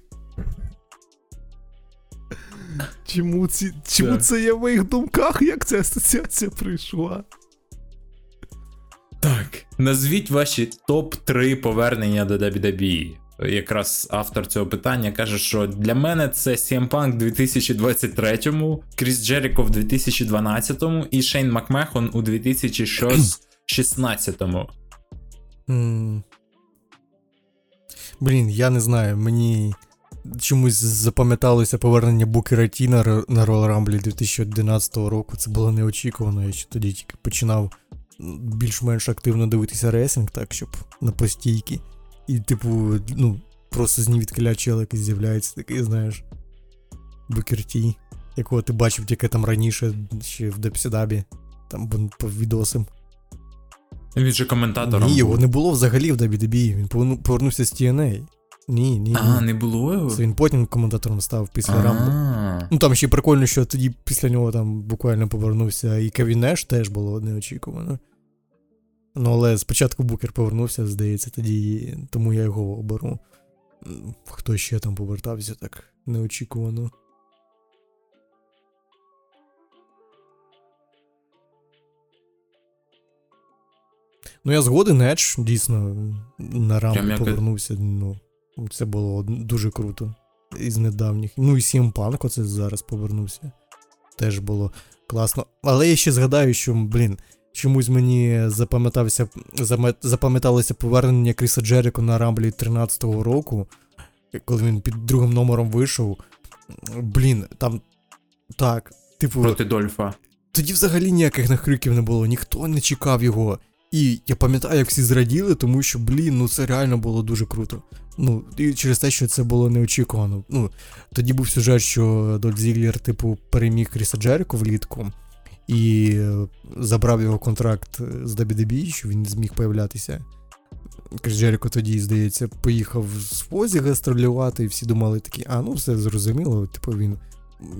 Чому, ці, чому це є в моїх думках? Як ця асоціація прийшла? Так. Назвіть ваші топ-3 повернення до WWE. Якраз автор цього питання каже, що для мене це CM Punk 2023, Кріс Джеріко в 2012 і Шейн Макмехон у 2016. М. Блін, я не знаю, мені чомусь запам'яталося повернення Букера Ті на, на Royal Rumble 2011 року. Це було неочікувано. Я ще тоді тільки починав більш-менш активно дивитися реслінг, так, щоб на постійки. І, типу, ну, просто з нівідкиля чел якийсь з'являється, такий, знаєш, Букер Ті, якого ти бачив тільки там раніше, ще в Депсідабі, там по відосам. Він же коментатором. Ні, його не було взагалі в WWE. Він повернувся з TNA. Ні, ні. А, не було його? Це він потім коментатором став після Рамбл. А. Ну там ще прикольно, що тоді після нього там буквально повернувся і Кевін Неш теж було неочікувано. Ну, але спочатку Букер повернувся, здається, тоді, тому я його оберу. Хто ще там повертався так неочікувано. Ну, я згоден, Едж, дійсно, на рамку повернувся. Ну, це було дуже круто. Із недавніх. Ну і CM Punk оце зараз повернувся. Теж було класно. Але я ще згадаю, що, блін, чомусь мені запам'ятався, запам'яталося повернення Кріса Джеріко на Рамблі 13-го року, коли він під другим номером вийшов. Блін, там. Так, типу, Проти Дольфа. тоді взагалі ніяких нахриків не було, ніхто не чекав його. І я пам'ятаю, як всі зраділи, тому що, блін, ну це реально було дуже круто. Ну, і через те, що це було неочікувано. Ну, тоді був сюжет, що Дольф Зіглер, типу, переміг Кріса Джеріко влітку і е, забрав його контракт з WWE, що він зміг появлятися. Кріс Джеріко тоді, здається, поїхав з Фозі гастролювати, і всі думали такі, а ну все зрозуміло, типу він.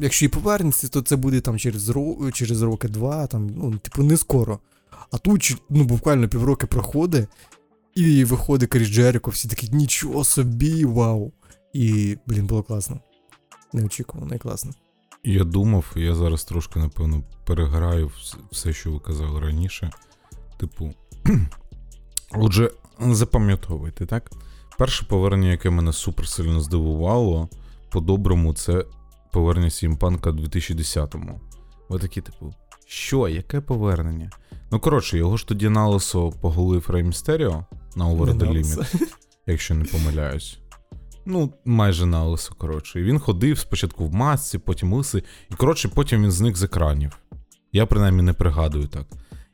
Якщо і повернеться, то це буде там через, ро... через роки два, там, ну, типу, не скоро. А тут ну, буквально півроки проходить, і виходить Кріс Джеріко, всі такі, нічого собі, вау. І, блін, було класно. Неочікувано і класно. Я думав, я зараз трошки, напевно, переграю все, що ви казали раніше. Типу, отже, запам'ятовуйте, так? Перше повернення, яке мене супер сильно здивувало, по-доброму, це повернення Сімпанка 2010-му. Ви такі, типу, що, яке повернення? Ну, коротше, його ж тоді на лисо поголив Рей Містеріо на Over the Limit, якщо не помиляюсь. Ну, майже на лисо, коротше. І він ходив спочатку в масці, потім лисий, і коротше, потім він зник з екранів. Я принаймні не пригадую так.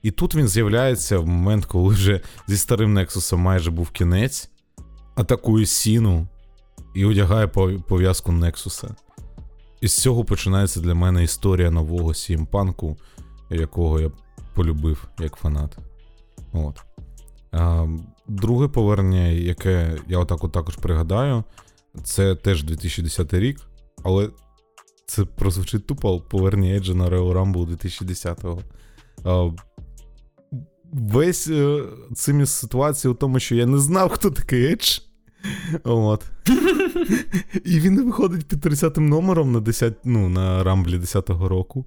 І тут він з'являється в момент, коли вже зі старим Нексусом майже був кінець, атакує сіну і одягає пов'язку Нексуса. І з цього починається для мене історія нового сімпанку, якого я полюбив як фанат. От. А, друге повернення, яке я отак от також пригадаю, це теж 2010 рік, але це прозвучить тупо повернення Еджа на Royal Rumble 2010-го. А, весь е, цим ситуація у тому, що я не знав, хто такий Едж. От. І він виходить під 30 номером на 10, ну, на рамблі 10-го року.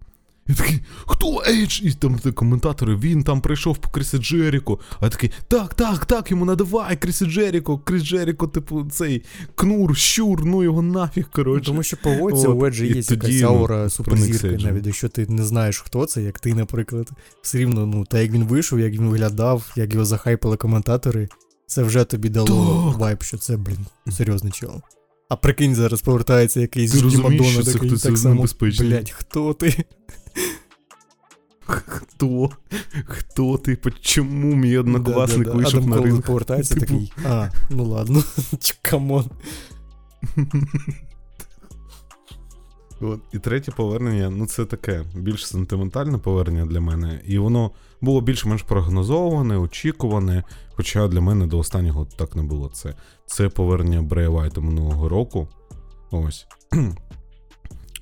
Я такий, хто Ейдж? І там коментатори, він там прийшов по Крісі Джеріко. А я такий, так, так, так, йому надавай, Крісі Джеріко, Кріс Джеріко, типу, цей кнур, щур, ну його нафіг, коротше. Тому що поводься, От, у Еджа і є якась ну, аура суперзірки, навіть якщо ти не знаєш, хто це, як ти, наприклад, все рівно, ну, та як він вийшов, як він виглядав, як його захайпили коментатори, це вже тобі дало Так. вайб, що це, блін, серйозний чел. А прикинь, зараз повертається якийсь Ти розумієш, що це хтось так само, небезпечний. блядь, хто ти? Хто? Хто ти? По- Чому мій однокласник Да-да-да. вийшов Адам на ринг? повертається Типу- такий, а, ну ладно, come on. От. І третє повернення, ну це таке більш сентиментальне повернення для мене. І воно було більш-менш прогнозоване, очікуване. Хоча для мене до останнього так не було. Це, це повернення Брея Вайта минулого року. Ось.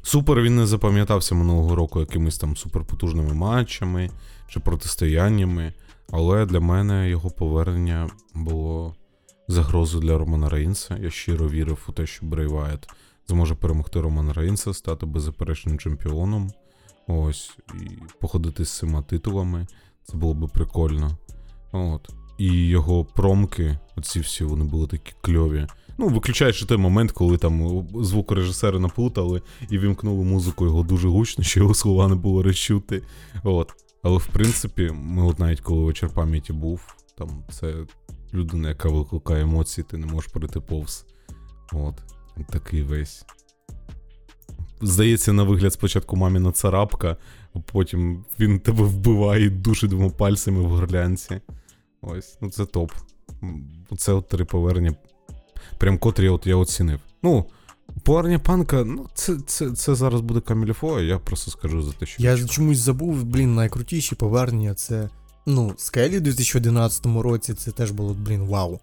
Супер він не запам'ятався минулого року якимись там суперпотужними матчами чи протистояннями. Але для мене його повернення було загрозою для Романа Рейнса. Я щиро вірив у те, що Брей Вайт зможе перемогти Романа Рейнса, стати беззаперечним чемпіоном. Ось, і походити з цими титулами. Це було би прикольно. От. І його промки, оці всі вони були такі кльові. Ну, виключаючи той момент, коли там звукорежисери наплутали і вімкнули музику його дуже гучно, що його слова не було розчути. От. Але в принципі, ми от навіть коли вечір пам'яті був, там це людина, яка викликає емоції, ти не можеш пройти повз. От. Такий весь. Здається, на вигляд спочатку маміна царапка, а потім він тебе вбиває душить двома пальцями в горлянці. Ось, ну це топ. Це от три повернення. Прям котрі от я оцінив. Ну, повернення панка, ну, це, це, це зараз буде камільфо, а я просто скажу за те, що. Я чекаю. чомусь забув, блін, найкрутіші повернення це. Ну, Скелі у 2011 році це теж було, блін, вау.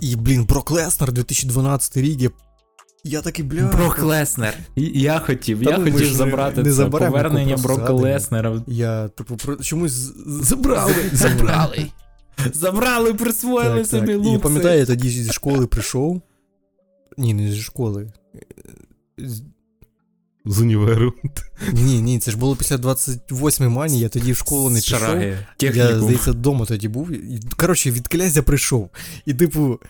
І, блін, Брок Леснер 2012 рік. Я, я такий, бля. Брок Леснер. Я хотів, Та я ну, хотів забрати не це заберемо, повернення Брока. Леснера. Я, типу, про чомусь. Забрали, забрали. Забрали, присвоїли Так, собі так. лупси. я пам'ятаю, я тоді зі школи прийшов. Ні, не зі школи. З- З універу. Ні, ні, це ж було після 28 мані, я тоді в школу не пішов. Я, здається, вдома тоді був. Коротше, від князя прийшов. І, типу,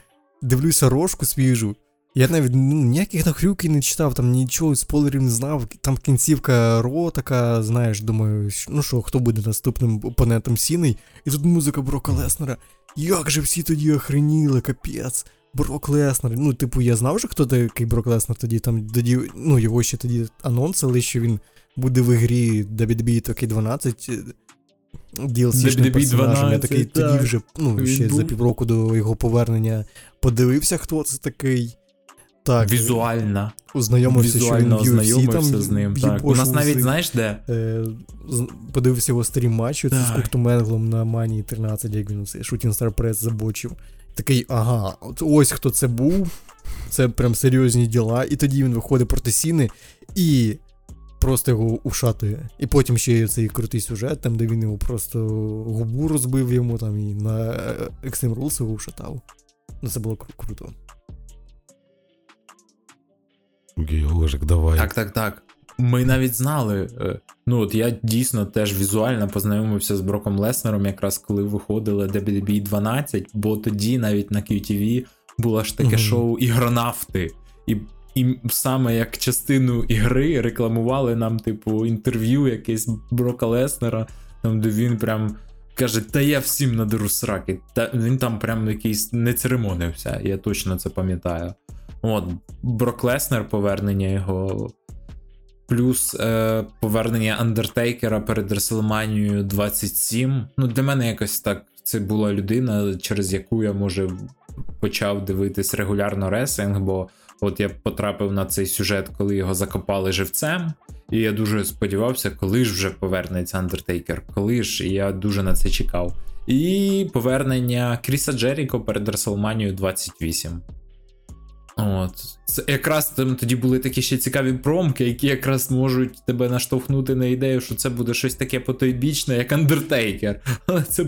дивлюся рожку свіжу. Я навіть ну, ніяких нахрюків не читав, там нічого спойлерів не знав. Там кінцівка Ро така, знаєш, думаю, ну що, хто буде наступним опонентом Сіни. І тут музика Брока Леснера. Як же всі тоді охреніли, капець. Брок Леснер. Ну, типу, я знав же, хто такий Брок Леснер тоді, там тоді, ну, його ще тоді анонсили, що він буде в ігрі WWE 2K12 DLC-шним WWE персонажем. Я 12, такий тоді вже, ну, Він ще за півроку до його повернення подивився, хто це такий. Так, Візуально. ознайомився, що він Візуально в UFC ознайомився там з ним. Так. У нас навіть, знаєш де? Е, подивився його стрім матчу з. Менглом на Мані 13, як він Shooting Star Press забочив. Такий, ага, от ось хто це був. Це прям серйозні діла. І тоді він виходить проти Сіни і просто його ушатує. І потім ще є цей крутий сюжет, там, де він його просто губу розбив йому там і на е, Extreme Rules його ушатав. Ну, це було кру- круто. Окей, Олежик, давай. Так, так, так. Ми навіть знали. е, Ну, от я дійсно теж візуально познайомився з Броком Леснером, якраз коли виходили WWE 12, бо тоді навіть на QTV було ж таке Мгм. шоу Ігронавти. І, і саме як частину ігри рекламували нам, типу, інтерв'ю якесь Брока Леснера, там, де він прям. Каже, та я всім надеру сраки. Та він там прям якийсь не церемонився, я точно це пам'ятаю. От, Брок Леснер, повернення його. Плюс е, повернення Андертейкера перед WrestleMania 27. Ну, для мене якось так. Це була людина, через яку я може почав дивитись регулярно реслінг, бо от я потрапив на цей сюжет, коли його закопали живцем. І я дуже сподівався, коли ж вже повернеться Андертейкер, коли ж, і я дуже на це чекав. І повернення Кріса Джеріко перед WrestleMania 28. От. Це якраз там тоді були такі ще цікаві промки, які якраз можуть тебе наштовхнути на ідею, що це буде щось таке потойбічне, як Undertaker. Але це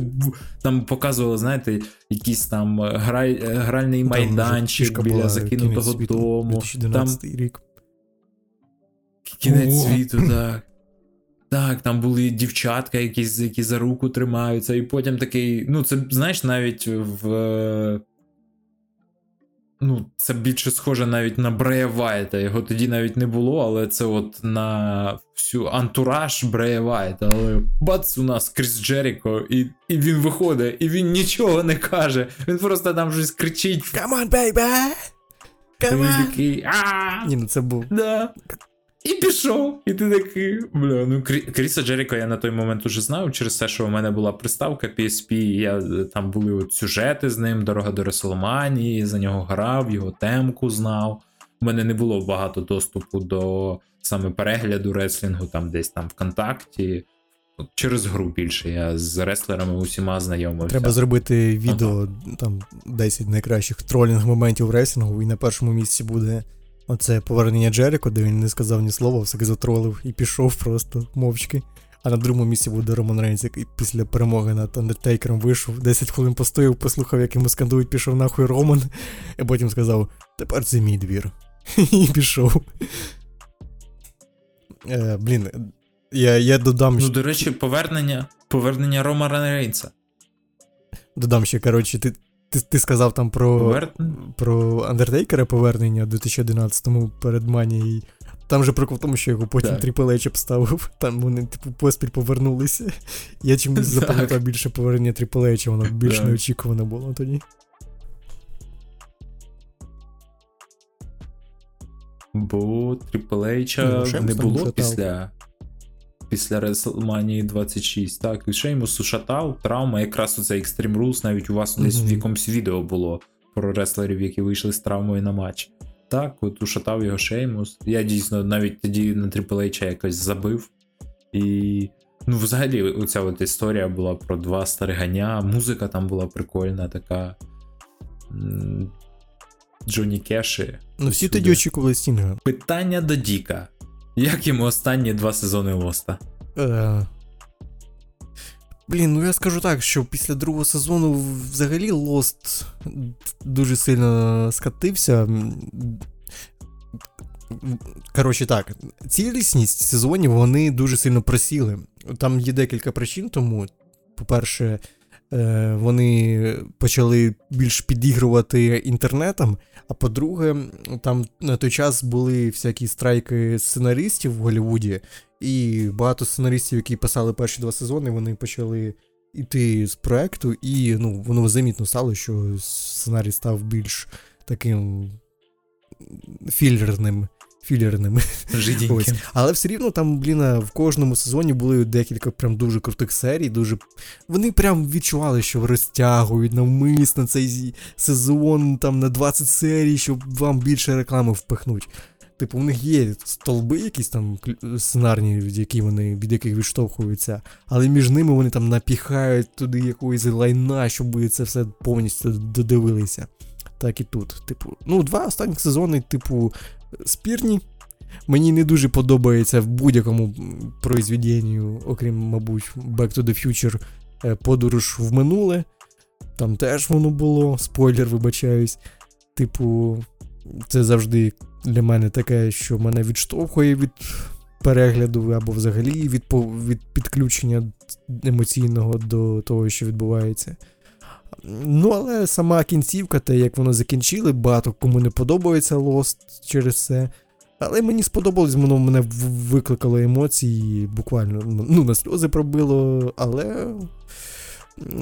там показувало, знаєте, якийсь там е, грай, е, гральний Там майданчик біля була закинутого «Кінець світу», дому. Там рік. Кінець О. світу, так. Так, там були дівчатка, якісь, які за руку тримаються, і потім такий. Ну, це, знаєш, навіть в. Ну, це більше схоже навіть на Брея Вайта. Його тоді навіть не було, але це от на всю антураж Брея Вайта. Але бац, у нас Кріс Джеріко, і, і він виходить, і він нічого не каже. Він просто там щось кричить. Come on, baby! Come on! такий. Ні, ну це був. Да. І пішов. І ти такий. Бля, ну Крі- Кріса Джеріко я на той момент уже знав, через те, що у мене була приставка PSP, і я, е, там були от сюжети з ним, дорога до Реселманії, за нього грав, його темку знав. У мене не було багато доступу до саме перегляду реслінгу, там десь там ВКонтакті. Через гру більше. Я з реслерами усіма знайомився. Треба зробити відео, там 10 найкращих тролінг моментів в рейсингу, і на першому місці буде оце повернення Джеріко, де він не сказав ні слова, все затролив і пішов просто мовчки. А на другому місці буде Роман Рейнс, який після перемоги над Андертейкером вийшов, 10 хвилин постояв, послухав, як йому скандують, пішов нахуй Роман, і потім сказав: тепер це мій двір. І пішов. Е, блін, я, я додам, Ну, що- до речі, повернення, повернення Романа Рейнса. додам ще, коротше, ти, ти, ти сказав там про. Про Андертейкера повернення в 2011-му перед Манією. Там же прикол в тому, що його потім. Triple H обставив. Там вони, типу, поспіль повернулися. Я чомусь запам'ятав більше повернення Triple H, воно більш Так. неочікуване було тоді. Бо Triple H Ну, не було після. Після WrestleMania 26. Так, і Шеймус шатав, травма, якраз оце Extreme Rules, навіть у вас десь в якомусь відео було про реслерів, які вийшли з травмою на матч. Так, от ушатав його Шеймус. Я дійсно навіть тоді на Triple H якось забив. І. Ну, взагалі, оця от історія була про два стариганя, музика там була прикольна, така. м, Джонні Кеші. Ну, всі тоді очікували Стінга. Питання до Діка. Як йому останні два сезони Лоста? Е... Блін, ну я скажу так, що після другого сезону взагалі Lost дуже сильно скатився. Коротше так, цілісність сезонів вони дуже сильно просіли. Там є декілька причин, тому, по-перше, вони почали більш підігрувати інтернетом. А по-друге, там на той час були всякі страйки сценаристів в Голлівуді, і багато сценаристів, які писали перші два сезони, вони почали йти з проекту, і ну, воно замітно стало, що сценарій став більш таким філерним. Філерним. Ось. Але все рівно там, блін, в кожному сезоні були декілька прям дуже крутих серій. Дуже... Вони прям відчували, що розтягують навмисно цей сезон там на 20 серій, щоб вам більше реклами впихнуть. Типу, у них є столби, якісь там сценарні, від які вони, від яких відштовхуються, але між ними вони там напіхають туди якоїсь лайна, щоб це все повністю додивилися. Так і тут. Типу, ну, два останні сезони, типу, спірні. Мені не дуже подобається в будь-якому произведенню, окрім, мабуть, Back to the Future е, подорож в минуле. Там теж воно було, спойлер, вибачаюсь. Типу, це завжди для мене таке, що мене відштовхує від перегляду або взагалі від, від підключення емоційного до того, що відбувається. Ну, але сама кінцівка, те, як воно закінчили, багато кому не подобається Lost через це. Але мені сподобалось, воно мене викликало емоції, буквально ну, на сльози пробило, але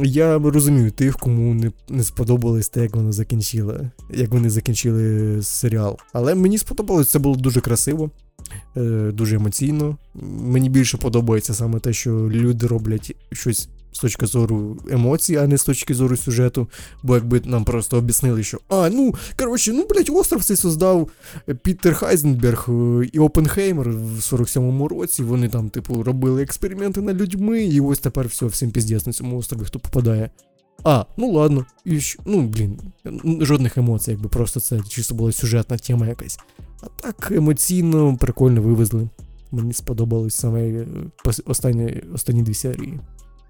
я розумію тих, кому не, не сподобалось те, як воно закінчило, як вони закінчили серіал. Але мені сподобалось, це було дуже красиво, е, дуже емоційно. Мені більше подобається саме те, що люди роблять щось з точки зору емоцій, а не з точки зору сюжету. Бо якби нам просто об'яснили, що а, ну, коротше, ну, блядь, остров цей создав Пітер Хайзенберг е, і Опенхеймер в 47-му році. Вони там, типу, робили експерименти над людьми, і ось тепер все, всім піздець на цьому острові, хто попадає. А, ну ладно. І що? Ну, блін, жодних емоцій, якби просто це чисто була сюжетна тема якась. А так емоційно прикольно вивезли. Мені сподобались саме е, останні, останні дві серії.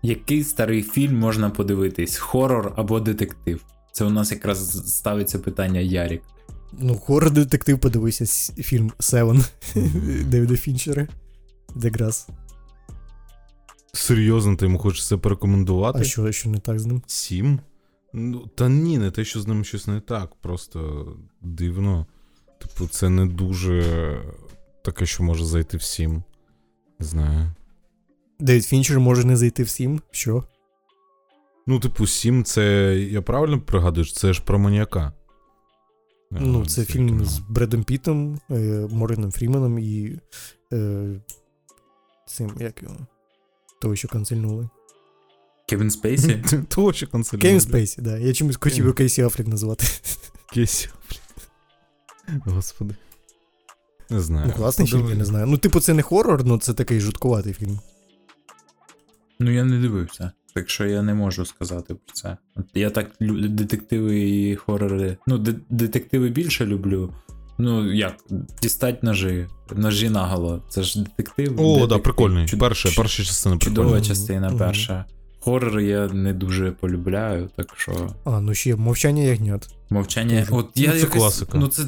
Який старий фільм можна подивитись? Хорор або детектив? Це у нас якраз ставиться питання Ярік. Ну, хоррор детектив подивися фільм Севен Девіда Фінчера. Якраз. Серйозно, ти йому хочеш це порекомендувати? А що, що не так з ним? Сім? Ну, та ні, не те, що з ним щось не так, просто дивно. Типу, це не дуже таке, що може зайти всім. Не знаю. Девід Фінчер може не зайти всім. Що? Ну, типу, сім це. Я правильно пригадую, це ж про маніяка. Ну, Е, це фільм кіно. з Бредом Пітом, е, Морганом Фріменом і. Е, цим, як його? Того, що канцельнули. Кевін Спейсі? Того, що канцелює. Кевін Спейсі, да. Я чомусь хотів його Кейсі Афлік назвати. Кейсі. Господи. Не знаю. Ну, класний фільм, я не знаю. Ну, типу, це не хорор, ну це такий жуткуватий фільм. Ну я не дивився, так що я не можу сказати про це. Я так лю- детективи і хорори. Ну, де- детективи більше люблю. Ну, як, дістать ножі, ножі наголо. Це ж детектив. О, детектив. да, прикольний. Чуд- Перша, перша частина Чудова прикольна. частина Мгм. перша. Хорор я не дуже полюбляю, так що. А, ну ще мовчання ягнят. Мовчання. Дуже. От я Ну, це якось- класика. Ну, це,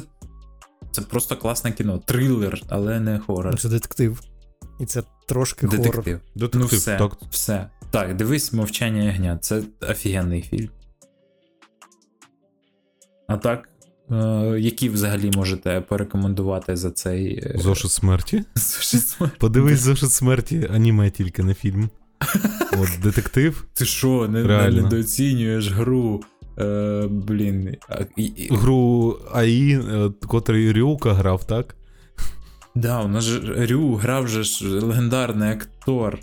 це просто класне кіно. Трилер, але не Ну, хорор. це детектив. І це трошки хорор. Детектив. Детектив, ну, все, так. все. Так, дивись мовчання ягнят. Це офігенний фільм. А так, е, які взагалі можете порекомендувати за цей. е, Зошит смерті. Зошит смерті? Подивись зошит смерті, аніме тільки не фільм. От, детектив. Ти що, не, не недооцінюєш гру? Е, блін. а, і- і- Гру АІ, е, котрий Рюка грав, так? Да, у нас же Рю грав же ж легендарний актор.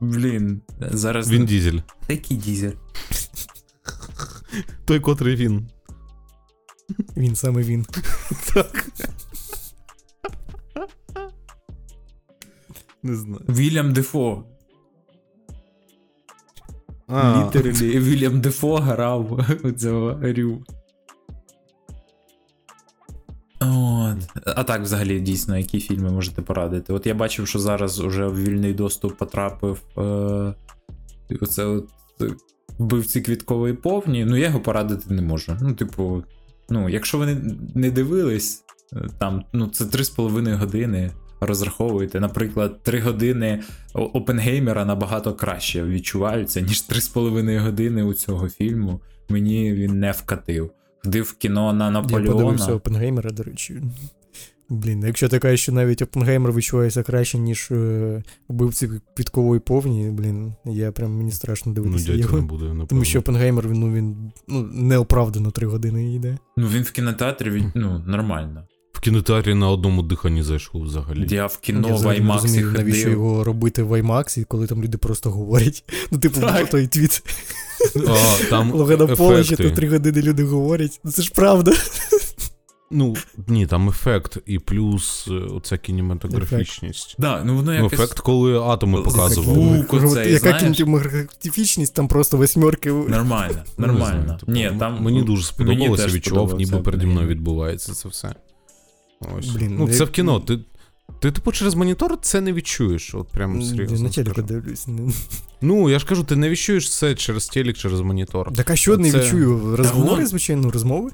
Блін, зараз. Він Дізель. Який дізель? Той, котрий він. Він саме він. Так. Не знаю. Вільям Дефо. А, Літералі Вільям Дефо грав у цього Рю. А так, взагалі, дійсно, які фільми можете порадити? От я бачив, що зараз уже в вільний доступ потрапив е, оце от е, вбивці квіткової повні. Ну, я його порадити не можу. Ну, типу, ну, якщо ви не, дивились, е, там, ну, це 3,5 години. Розраховуєте, наприклад, 3 години Опенгеймера набагато краще відчуваються, ніж 3,5 години у цього фільму. Мені він не вкатив. Ходив в кіно на Я подивився Опенгеймера, до речі. Блін, якщо ти кажеш, що навіть Опенгеймер відчувається краще, ніж е, вбивці квіткової повні, блін, я прям мені страшно ну, дивитися дядько його. не буде, напевно. Тому що Опенгеймер, він, ну, він ну, неоправдано три години йде. Ну він в кінотеатрі від... ну, нормально. В кінотеатрі на одному диханні зайшов взагалі. Я в кіно я в IMAX розумію, навіщо його робити в IMAX, коли там люди просто говорять. Ну, типу, Так. той твіт А, там Логана Полича, то три години люди говорять. Ну це ж правда. Ну, ні, там ефект і плюс е, оця кінематографічність. Да, ну воно Ну, якось... ефект, коли атоми Звук показували. оцей, Яка знаєш? кінематографічність, там просто восьмерки. Нормально, Ну, нормально. знаю, типу, Ні, там... Мені дуже сподобалося, відчував, ніби переді мною відбувається це все. Ось. Блін, ну, ну, це в кіно. Ти, ти, типу, через монітор це не відчуєш. От прям Я серйозно. на телеку дивлюсь. Ну, я ж кажу, ти не відчуєш це через телек, через монітор. Так а що не відчую? Розмови, звичайно, розмови?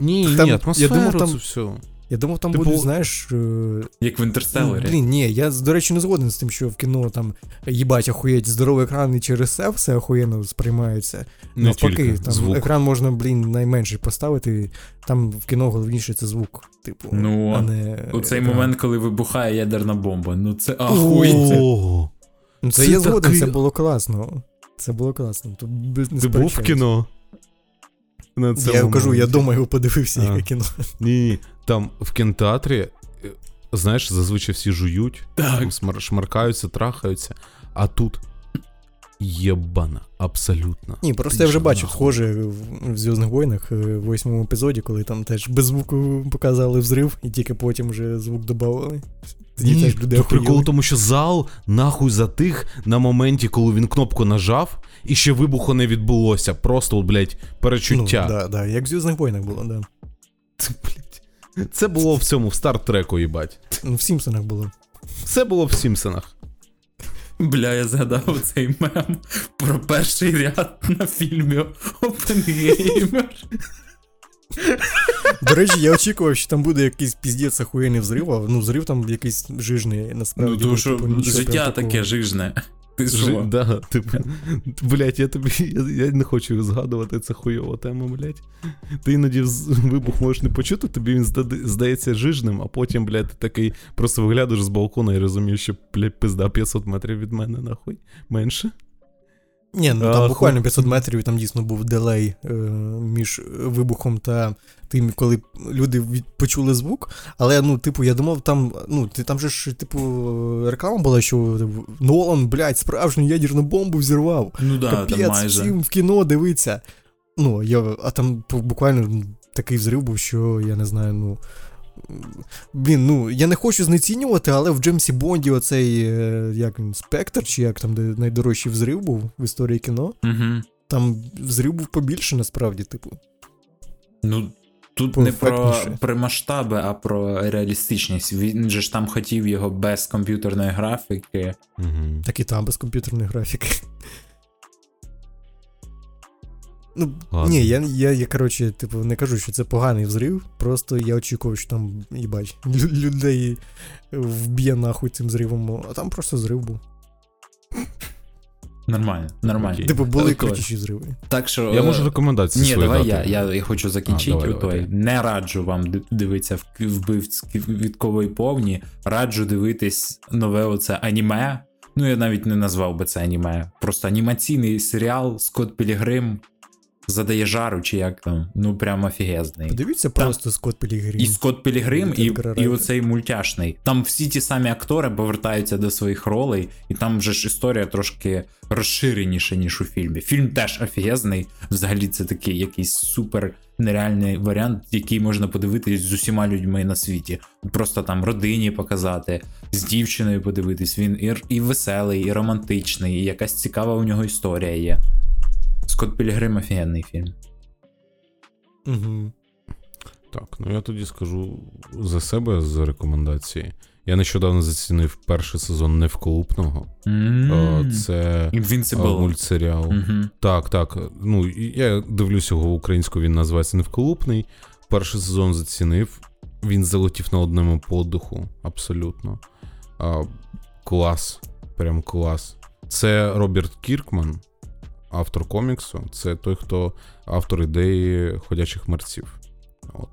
Ні, Там- ні, я думав, там- це все. Я думав, там Типу- будуть, знаєш. е, Як в інтерстелері. блін, ні, я, до речі, не згоден з тим, що в кіно там їбать, охуєть, здоровий екран і через це все охуєнно сприймається. Не Навпаки, тільки там звук. екран можна, блін, найменший поставити. Там в кіно головніше це звук, типу, Ну, а не. У цей екран. момент, коли вибухає ядерна бомба. Ну це ахуєння. О, Ну, це, це я згоден, це було класно. Це було класно. Тут не Ти був в кіно? На Я цьому кажу, я дома його подивився, яке кіно. Ні, ні. Там в кінотеатрі, е, знаєш, зазвичай всі жують, Так. шмаркаються, трахаються, а тут єбана, абсолютно. Ні, просто я вже бачив схоже в, Зв'язних войнах е, в восьмому епізоді, коли там теж без звуку показали взрив, і тільки потім вже звук додавали. Ні, теж прикол тому, що зал нахуй затих на моменті, коли він кнопку нажав, і ще вибуху не відбулося. Просто, от, блядь, перечуття. Ну, да, да, як в Зв'язних войнах було, да. Це, блядь, це було в цьому в стартреку, їбать. Ну, в Сімпсонах було. Це було в Сімпсонах. Бля, я згадав цей мем про перший ряд на фільмі Опенгеймер. До речі, я очікував, що там буде якийсь піздець охуєнний взрив, а ну взрив там якийсь жижний, насправді. Ну, тому що типу, життя таке жижне. Ти Жи- Да, типу, Блять, я тобі. Я, я не хочу згадувати, це хуйова тема, блять. Ти іноді вибух можеш не почути, тобі він здається жижним, а потім, блядь, ти такий просто виглядаєш з балкона і розумієш, що, блядь, пизда 500 метрів від мене, нахуй. Менше. Ні, ну там ху- буквально 500 метрів, і там дійсно був делей е, між вибухом та тим, коли люди від, почули звук. Але ну, типу, я думав, там, ну, ти там же ж, типу, реклама була, що типу, Нолан, блядь, справжню ядерну бомбу взірвав. Ну да, там майже. всім в кіно дивиться. Ну, я, а там буквально такий взрив був, що я не знаю, ну. Блін, ну я не хочу знецінювати, але в Джеймсі Бонді оцей, е, як він, спектр, чи як там, де найдорожчий взрив був в історії кіно. Угу. Там взрив був побільше, насправді, типу. Ну, тут не про, про масштаби, а про реалістичність. Він же ж там хотів його без комп'ютерної графіки. Угу. Так і там без комп'ютерної графіки. Ну, Ладно. ні, я, я, я, коротше, типу, не кажу, що це поганий взрив, просто я очікував, що там, їбать, лю- людей вб'є нахуй цим взривом, а там просто взрив був. Нормально, нормально. Типу, були крутіші взриви. Так що. Я е, можу рекомендації Ні, свої давай я, дати. я, я хочу закінчити. А, давай. Не раджу вам дивитися в к- вбивці квіткової повні. Раджу дивитись нове оце аніме. Ну, я навіть не назвав би це аніме. Просто анімаційний серіал Скотт Пілігрим задає жару, чи як там. Ну, прям офігезний. Подивіться Там- просто Скотт Пілігрім. І Скотт Пілігрим, і, і оцей мультяшний. Там всі ті самі актори повертаються до своїх ролей, і там вже ж історія трошки розширеніша, ніж у фільмі. Фільм теж офігезний. Взагалі, це такий якийсь супер нереальний варіант, який можна подивитись з усіма людьми на світі. Просто там родині показати, з дівчиною подивитись. Він і, і веселий, і романтичний, і якась цікава у нього історія є. Скотт Пілігрим офігенний фільм. Угу. Так, ну я тоді скажу за себе з рекомендації. Я нещодавно зацінив перший сезон невколупного. Е, Це Invincible. мультсеріал. Угу. Так, так. Ну, я дивлюся його українською, він називається Невколупний. Перший сезон зацінив. Він залетів на одному подиху, абсолютно. А, клас. Прям клас. Це Роберт Кіркман, автор коміксу. Це той, хто автор ідеї ходячих мерців. От.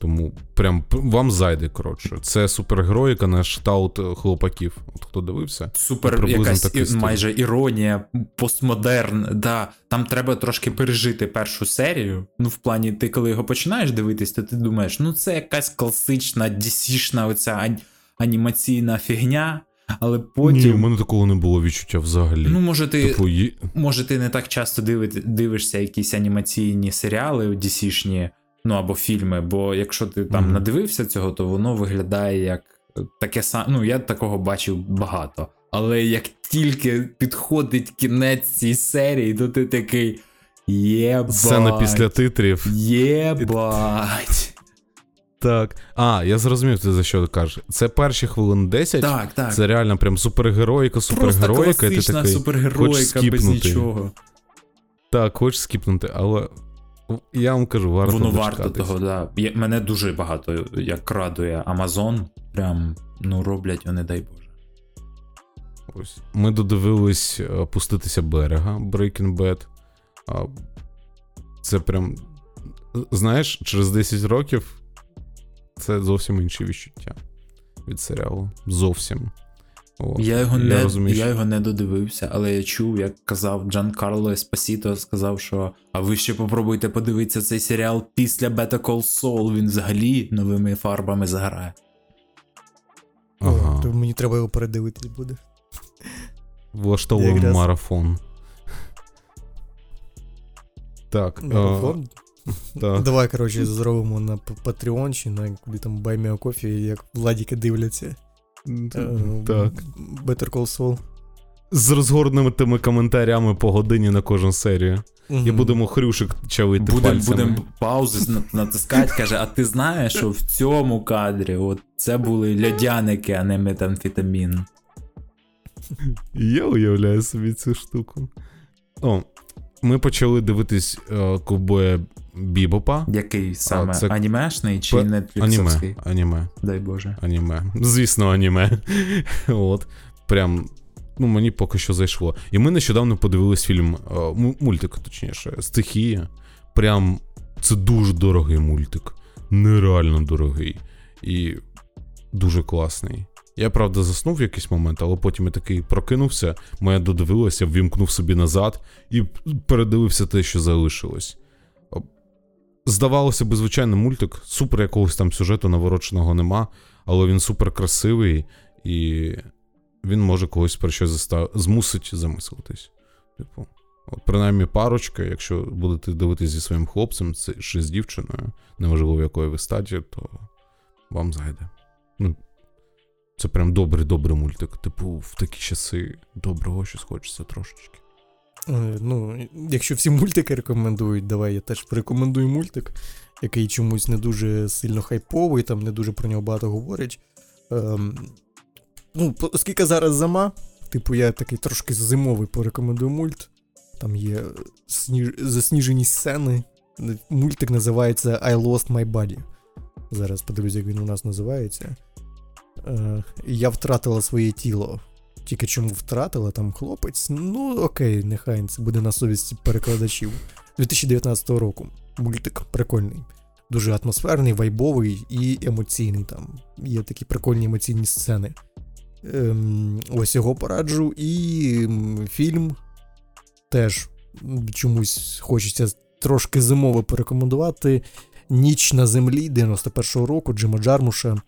Тому прям вам зайде, коротше. Це супергероїка на штаут хлопаків. От хто дивився. Супер якась і- майже іронія, постмодерн. Да. Там треба трошки пережити першу серію. Ну, в плані, ти коли його починаєш дивитись, то ти думаєш, ну це якась класична, DC-шна оця анімаційна фігня, але Ні, у мене такого не було відчуття взагалі. Ну, може, ти, Типу, є... може, ти не так часто дивити, дивишся якісь анімаційні серіали DC-шні, ну або фільми, бо якщо ти там Мгм. надивився цього, то воно виглядає як таке саме. Ну, я такого бачив багато. Але як тільки підходить кінець цієї серії, то ти такий. Єбать. Сцена після титрів. Єбать. Так. А, я зрозумів, ти за що ти кажеш. Це перші хвилин 10. Так, так. Це реально прям супергероїка, Просто супергероїка, і ти такий. супергероїка без нічого. Так, хочеш скіпнути, але я вам кажу, варто. Воно варто того, да. Я, мене дуже багато як радує Amazon. Прям ну роблять вони, дай Боже. Ось. Ми додивились е, пуститися берега Breaking Bad. Це прям. Знаєш, через 10 років це зовсім інші відчуття від серіалу. Зовсім. О, Я його, не, розумію, я його не додивився, але я чув, як казав Джан Карло Еспасіто, сказав, що а ви ще попробуйте подивитися цей серіал після Better Call Saul. Він взагалі новими фарбами заграє. Ага. О, то мені треба його передивитись буде. Влаштовуємо марафон. Так. е, Марафон. Так. Давай, коротше, зробимо на Patreon чи на куди там Байміа Кофі, як Владіки дивляться. Е, Так. Better Call Saul. З розгорнутими коментарями по годині на кожну серію. І будемо хрюшик чавити Будемо пальцями. будем паузи натискати, каже, а ти знаєш, що в цьому кадрі от це були льодяники, а не метамфетамін. Я уявляю собі цю штуку. О, ми почали дивитись е, ковбоя Бібопа. Який саме це- анімешний чи Пе- Аніме. Аніме. Дай Боже. Аніме. Звісно, аніме. От. Прям. Ну, мені поки що зайшло. І ми нещодавно подивились фільм, е, мультик, точніше, Стихія. Прям це дуже дорогий мультик. Нереально дорогий. І дуже класний. Я правда заснув в якийсь момент, але потім я такий прокинувся, моя додивилася, ввімкнув собі назад і передивився те, що залишилось. Здавалося би, звичайний мультик, супер якогось там сюжету навороченого нема, але він супер красивий і він може когось про щось заста... змусить замислитись. Типу, от принаймні парочка, якщо будете дивитися зі своїм хлопцем чи з дівчиною, неважливо в якої ви статі, то вам зайде. Ну, це прям добрий добрий мультик. Типу, в такі часи доброго щось хочеться трошечки. Е, Ну, якщо всі мультики рекомендують, давай я теж порекомендую мультик, який чомусь не дуже сильно хайповий, там не дуже про нього багато говорять. Ем, ну, оскільки зараз зима, типу, я такий трошки зимовий порекомендую мульт. Там є сніж... засніжені сцени. Мультик називається I Lost My Body. Зараз подивлюсь, як він у нас називається. Е, я втратила своє тіло. Тільки чому втратила там хлопець? Ну окей, нехай це буде на совісті перекладачів. 2019 року. Мультик прикольний. Дуже атмосферний, вайбовий і емоційний. Там є такі прикольні емоційні сцени. Ем, ось його пораджу. І фільм теж чомусь хочеться трошки зимово порекомендувати. Ніч на землі 91-го року Джима Джармуша.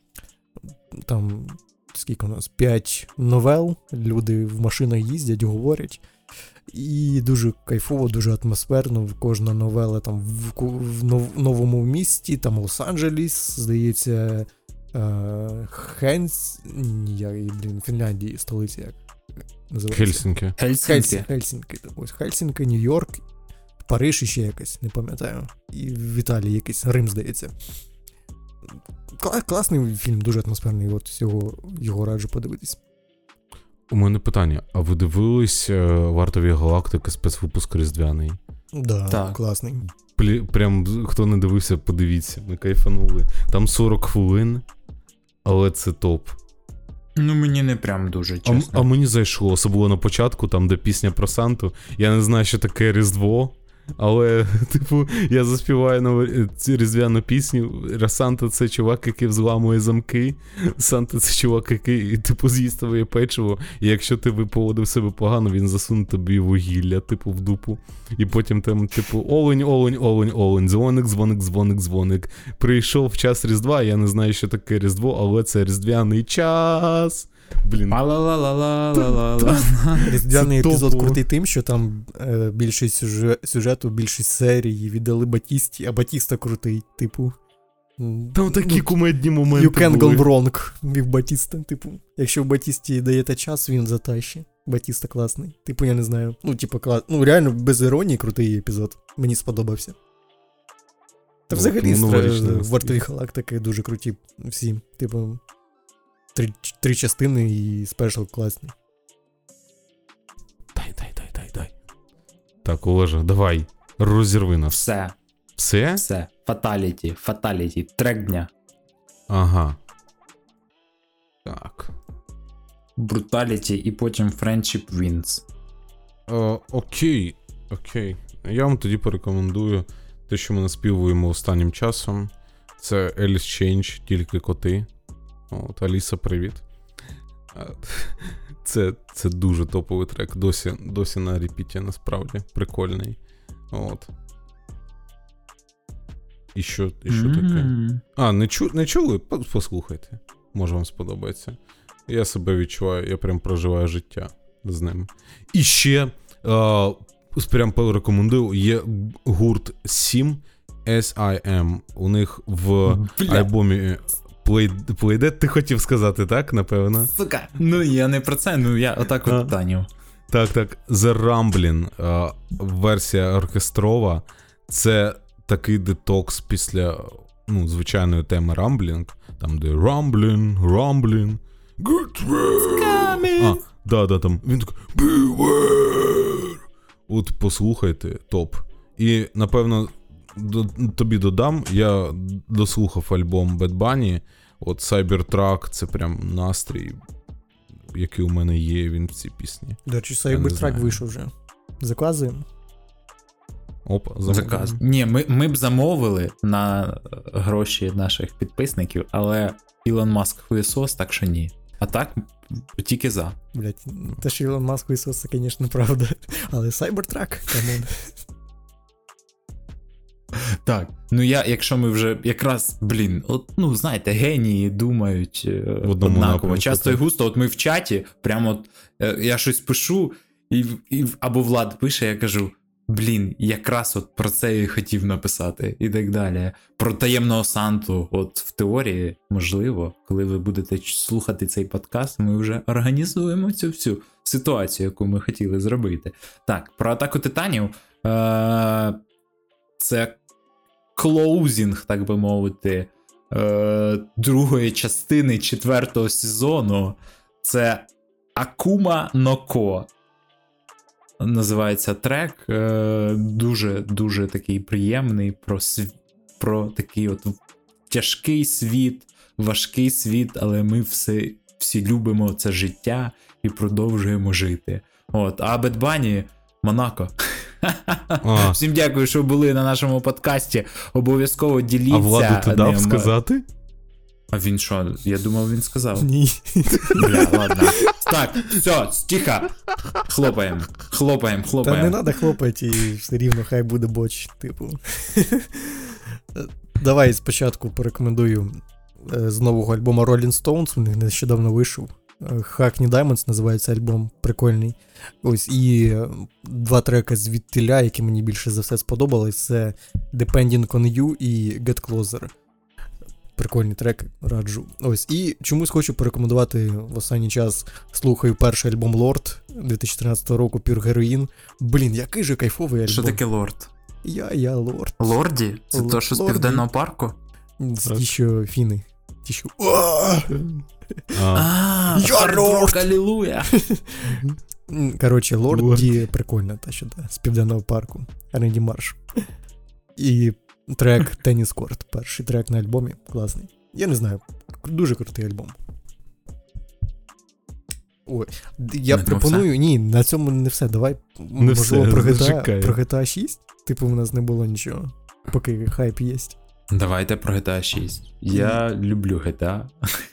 Там скільки у нас? 5 новел. Люди в машинах їздять, говорять. І дуже кайфово, дуже атмосферно. Кожна новела там в, в новому місті, там Лос-Анджелес, здається, е, Хенс. Ні, я, блін, Фінляндії, столиця як називається? Хельсінки. Хельсінки. Хельсінки. так Ось Хельсінки, Нью-Йорк, Париж і ще якась, не пам'ятаю. І в Італії якийсь Рим, здається. Кла- класний фільм, дуже атмосферний. От його, його раджу подивитись. У мене питання: а ви дивились е, вартові галактики спецвипуск Різдвяний? Да, Так. класний. Плі, прям хто не дивився, подивіться, ми кайфанули. Там 40 хвилин, але це топ. Ну мені не прям дуже А, а мені зайшло, особливо на початку, там, де пісня про Санту. Я не знаю, що таке Різдво. Але, типу, я заспіваю нову різдвяну пісню. Санта це чувак, який взламує замки. Санта це чувак, який, типу, з'їсть твоє печиво. І якщо ти би поводив себе погано, він засуне тобі вугілля, типу, в дупу. І потім там, типу, олень, олень, олень, олень, дзвоник, дзвоник, дзвоник, дзвоник. Прийшов час Різдва, я не знаю, що таке Різдво, але це різдвяний час. Блін. Різдвяний епізод крутий тим, що там е, більшість сюжету, більшість серії віддали Батісті, а Батіста крутий, типу. Там такі ну, кумедні моменти. You can go wrong від Батіста. Типу, якщо в Батісті даєте час, він затащить. Батіста класний. Типу, я не знаю. Ну, типу, клас. Ну, реально, без іронії крутий епізод. Мені сподобався. Та Ну, взагалі новорічний стра- вартові галактики дуже круті всі. Типу, три, три частини і спешл класні. Дай, дай, дай, дай, дай. Так, Олежа, давай, розірви нас. Все, Все? все. Фаталіті, фаталіті, трек дня. Ага. Так. Бруталіті і потім Friendship Wins. Е, окей, окей. Я вам тоді порекомендую те, що ми наспівуємо останнім часом. Це Alice Change, тільки коти. От, Аліса, привіт. Це, це дуже топовий трек. Досі, досі на репіті, насправді. Прикольний. От. І що, і що таке? А, не, чу, не чули? Послухайте. Може вам сподобається. Я себе відчуваю, я прям проживаю життя. з ним. І ще е, прям порекомендую, є гурт SIM, S-I-M. У них в Бля. альбомі Playdead, ти хотів сказати, так, напевно? Сука. Ну я не про це, ну я отак от Таню. Так, так. The Ramblin, е, версія оркестрова. Це такий детокс після ну, звичайної теми Rambling. Там, де Ramblin, Ramblin, Get ready. А, да, да, там. Він такий Beware. От послухайте, топ. І напевно тобі додам, я дослухав альбом Bad Bunny. От Cybertruck, це прям настрій, який у мене є, він в цій пісні. До речі, Cybertruck вийшов вже. Заказуємо. Опа, замовлення. Заказ. Ні, ми, ми б замовили на е, гроші наших підписників, але Ілон Маск хуєсос, так що ні. А так, тільки за. Блять, те, що Ілон Маск хуєсос, це, звісно, правда. Але Cybertruck, come on. Так. Ну я, якщо ми вже якраз, блін, от, ну знаєте, генії думають е, одному однаково. Часто і густо, от ми в чаті, прямо от е, я щось пишу, і, і або Влад пише, я кажу. Блін, якраз от про це і хотів написати, і так далі. Про таємного Санту, от в теорії, можливо, коли ви будете слухати цей подкаст, ми вже організуємо цю всю ситуацію, яку ми хотіли зробити. Так, про атаку титанів. Е- це closing, так би мовити, е- другої частини четвертого сезону. Це Акума Ноко. Називається трек. Е- дуже дуже такий приємний про, св- про такий от тяжкий світ, важкий світ, але ми все, всі любимо це життя і продовжуємо жити. От, а Bunny Монако. А, Всім дякую, що були на нашому подкасті. Обов'язково діліться. а владу ти дав ним. сказати? А він що? Я думав, він сказав. Ні. Бля, ладно. Так, все, тихо. Хлопаємо, хлопаємо, Та хлопаємо. не треба хлопати, і все рівно хай буде боч, типу. Давай спочатку порекомендую е, з нового альбома Rolling Stones, у них нещодавно вийшов. Hackney Diamonds називається альбом, прикольний. Ось і е, два треки звідтіля, які мені більше за все сподобались, це Depending on You і Get Closer. Прикольний трек, раджу. Ось. І чомусь хочу порекомендувати в останній час слухаю перший альбом Lord 2013 року Pure Heroin. Блін, який же кайфовий альбом. Що таке лорд? Я, я лорд. Лорді? Це Л- то, що з південного парку? Що фіни. А, Я лорд! Алілуя. Коротше, Лорд. Лорді прикольно, та да, з південного парку. Ренді Марш. І трек Теніс Корт. Перший трек на альбомі. Класний. Я не знаю. Дуже крутий альбом. Ой, я цьому пропоную. Ні, на цьому не все. Давай, Не можливо, все, про, GTA, про GTA 6. Типу, в нас не було нічого. Поки хайп є. Давайте про GTA 6. Я люблю GTA.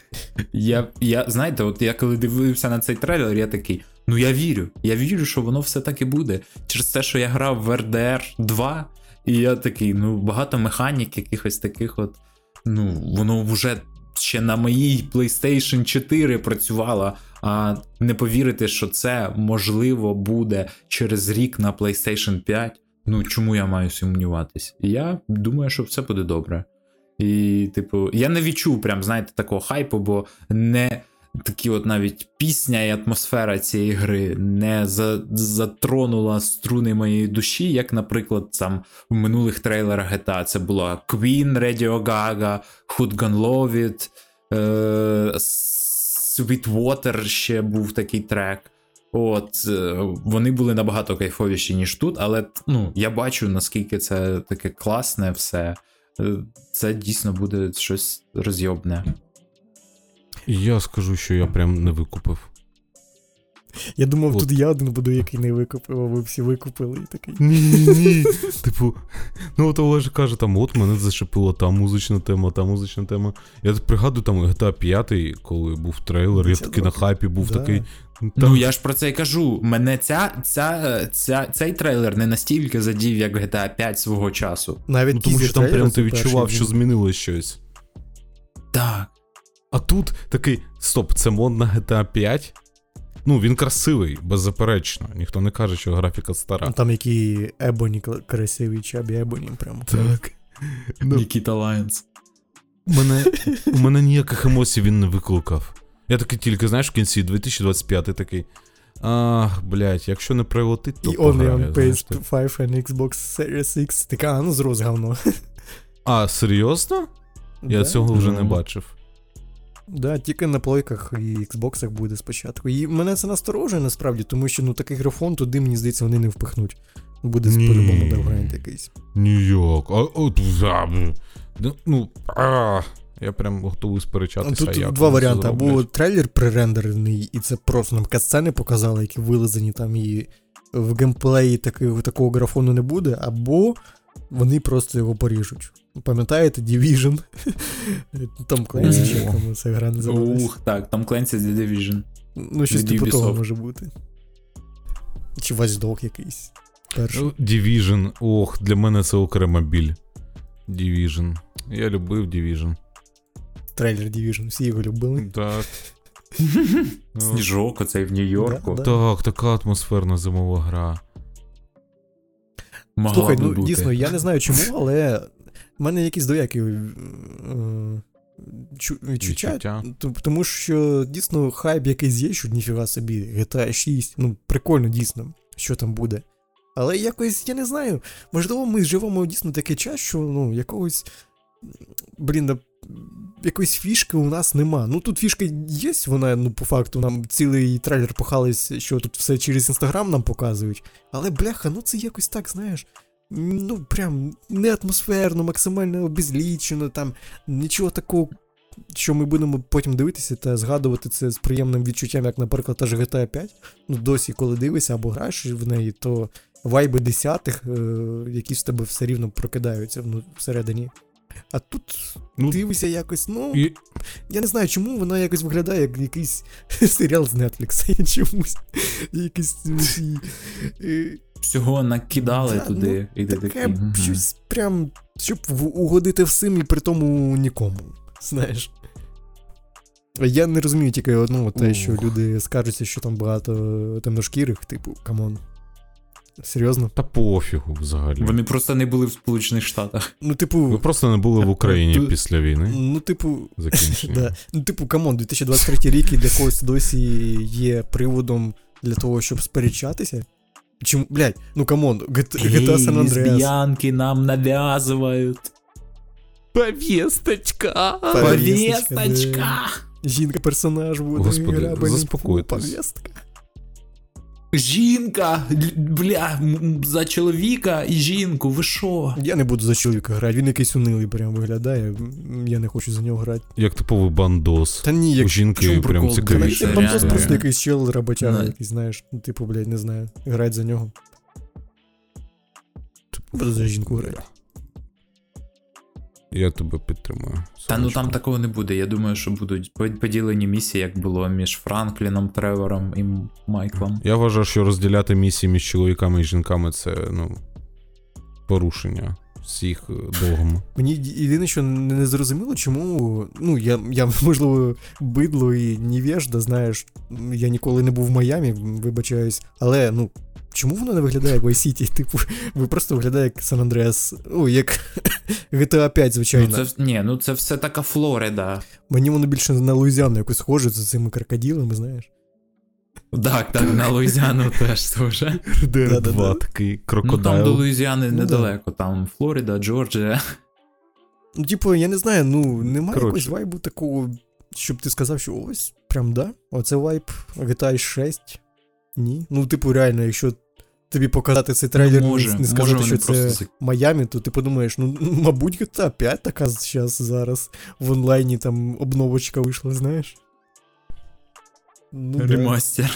я, я, знаєте, от я коли дивився на цей трейлер, я такий. Ну я вірю. Я вірю, що воно все так і буде. Через те, що я грав в RDR 2, і я такий, ну, багато механік, якихось таких от. Ну, воно вже ще на моїй PlayStation 4 працювало. А не повірити, що це можливо буде через рік на PlayStation 5. Ну, чому я маю сумніватись? Я думаю, що все буде добре. І, типу, я не відчув прям, знаєте, такого хайпу, бо не такі от навіть пісня і атмосфера цієї гри не за, затронула струни моєї душі, як, наприклад, там в минулих трейлерах GTA це була Queen, Radio Gaga, Gonna Love It, е, Sweetwater ще був такий трек. От, е, вони були набагато кайфовіші, ніж тут, але ну, я бачу, наскільки це таке класне все. Е, Це дійсно буде щось розйобне. я скажу, що я прям не викупив. Я думав, От. тут я один буду, який не викупив, а ви всі викупили і такий. Ні, ні, ні. Типу, ну от Олеж каже, там от мене зачепила та музична тема, та музична тема. Я так пригадую там GTA 5, коли був трейлер, я такий на хайпі був Да. такий. Ну я ж про це і кажу. Мене ця, ця, ця, цей трейлер не настільки задів, як GTA 5 свого часу. Навіть ну, тому що там прям ти відчував, що змінилось щось. Так. А тут такий, стоп, це мод на GTA 5. Ну, він красивий, беззаперечно. Ніхто не каже, що графіка стара. Там які Ебоні красиві, чабі Ебоні прямо. Так. Ну, Нікіта Лайонс. мене, у мене ніяких емоцій він не викликав. Я такий тільки, знаєш, в кінці 2025 такий. Ах, блядь, якщо не прилетить, то І Only пограю, on. PS5 and Xbox Series X. Така, ну зрос говно. А, серйозно? Я Да? цього вже не Ну. бачив. Да, тільки на плойках і Xbox буде спочатку. І мене це насторожує насправді, тому що ну такий графон туди, мені здається, вони не впихнуть. Буде Ні. по-любому девграйнд якийсь. Ніяк. А, от. Ну, Ну, а, я прям готовий сперечатися. Тут як два варіанти. Або трейлер пререндерений, і це просто нам касцени показали, які вилазені там, і в геймплеї такого, такого графону не буде, або вони просто його поріжуть. Пам'ятаєте, Division? Там Clancy, чи там ця гра називалась. Ух, так, там Clancy The Division. Ну, щось типу того може бути. Чи Watch Dog якийсь. Перший. Ну, Division. Ох, для мене це окрема біль. Division. Я любив Division. Трейлер Division, всі його любили. Так. Сніжок оцей в Нью-Йорку. Да, да. Так, така атмосферна зимова гра. Могла Слухай, ну бути. дійсно, я не знаю чому, але в мене якісь двоякі е, відчуття. Відчуття. Тому що дійсно хайп якийсь є, що ніфіга собі, GTA 6, ну прикольно дійсно, що там буде. Але якось, я не знаю, можливо, ми живемо дійсно такий час, що ну, якогось. Блін, якоїсь фішки у нас нема. Ну тут фішка є, вона, ну, по факту, нам цілий трейлер похались, що тут все через інстаграм нам показують. Але бляха, ну це якось так, знаєш. Ну, прям не атмосферно, максимально обезлічено, там нічого такого, що ми будемо потім дивитися та згадувати це з приємним відчуттям, як, наприклад, та ж GTA 5. Ну, досі, коли дивишся або граєш в неї, то вайби десятих, е, якісь в тебе все рівно прокидаються ну, всередині. А тут Ну, дивишся якось, ну, і, я не знаю, чому вона якось виглядає як якийсь серіал з Netflix, я чомусь. Якийсь. Ну, Всього накидали Да, туди, і ти Таке такий. щось прям, щоб угодити всім і при тому нікому. Знаєш. Я не розумію тільки одного, те, що люди скаржаться, що там багато темношкірих, типу, come on. Серйозно? та пофігу взагалі. Вони просто не були в Сполучених Штатах. Ну, типу. Ви просто не були в Україні Тут- після війни. Ну, типу, Закінчення. да. ну, типу, come on, 2023 рік і для когось досі є приводом для того, щоб сперечатися. Чому, блядь, ну камон, GTA San Andreas. лесбиянки нам нав'язують. Повесточка! Повесточка, Повесточка! Жінка персонаж буде. Господи, гра, блін, заспокойтесь. фу, повістка. Жінка! Бля, за чоловіка і жінку, ви що? Я не буду за чоловіка грати, він якийсь унилий прям виглядає. Я не хочу за нього грати. Як типовий бандос. Та ні, У як жінки чому прям цікавіше. Бандос реально. просто якийсь чел роботяга, якийсь, знаєш, ну, типу, блядь, не знаю. Грать за нього. Типу, Буду за жінку грати. Я тебе підтримую. Та ну там такого не буде. Я думаю, що будуть поділені місії, як було між Франкліном, Тревором і Майклом. Я вважаю, що розділяти місії між чоловіками і жінками це, ну, порушення всіх е, догм. Мені єдине, що не зрозуміло, чому. Ну, я, я можливо, бидло і невежда, знаєш. Я ніколи не був в Майамі, вибачаюсь. Але, ну, чому воно не виглядає як Vice City? Типу, ви просто виглядає як San Andreas. Ну, як GTA 5, Ну, звичайно. це, ні, ну це все така Флорида. Мені воно більше на Луїзіану якось схоже з цими крокодилами, знаєш. Так, так, на Луїзіану теж схоже. Да-да-да. такий Ну там до Луїзіани Ну, да. недалеко, там Флорида, Джорджія. Ну, типу, я не знаю, ну, немає Коротше. якогось вайбу такого, щоб ти сказав, що ось, прям да, оце вайб GTA 6. Ні. Ну, типу, реально, якщо тобі показати цей трейлер, Ну, може, не, не може сказати, вони що просто це зак- Майамі, то ти подумаєш, ну, мабуть, GTA 5 така зараз зараз в онлайні там обновочка вийшла, знаєш. Ну, да.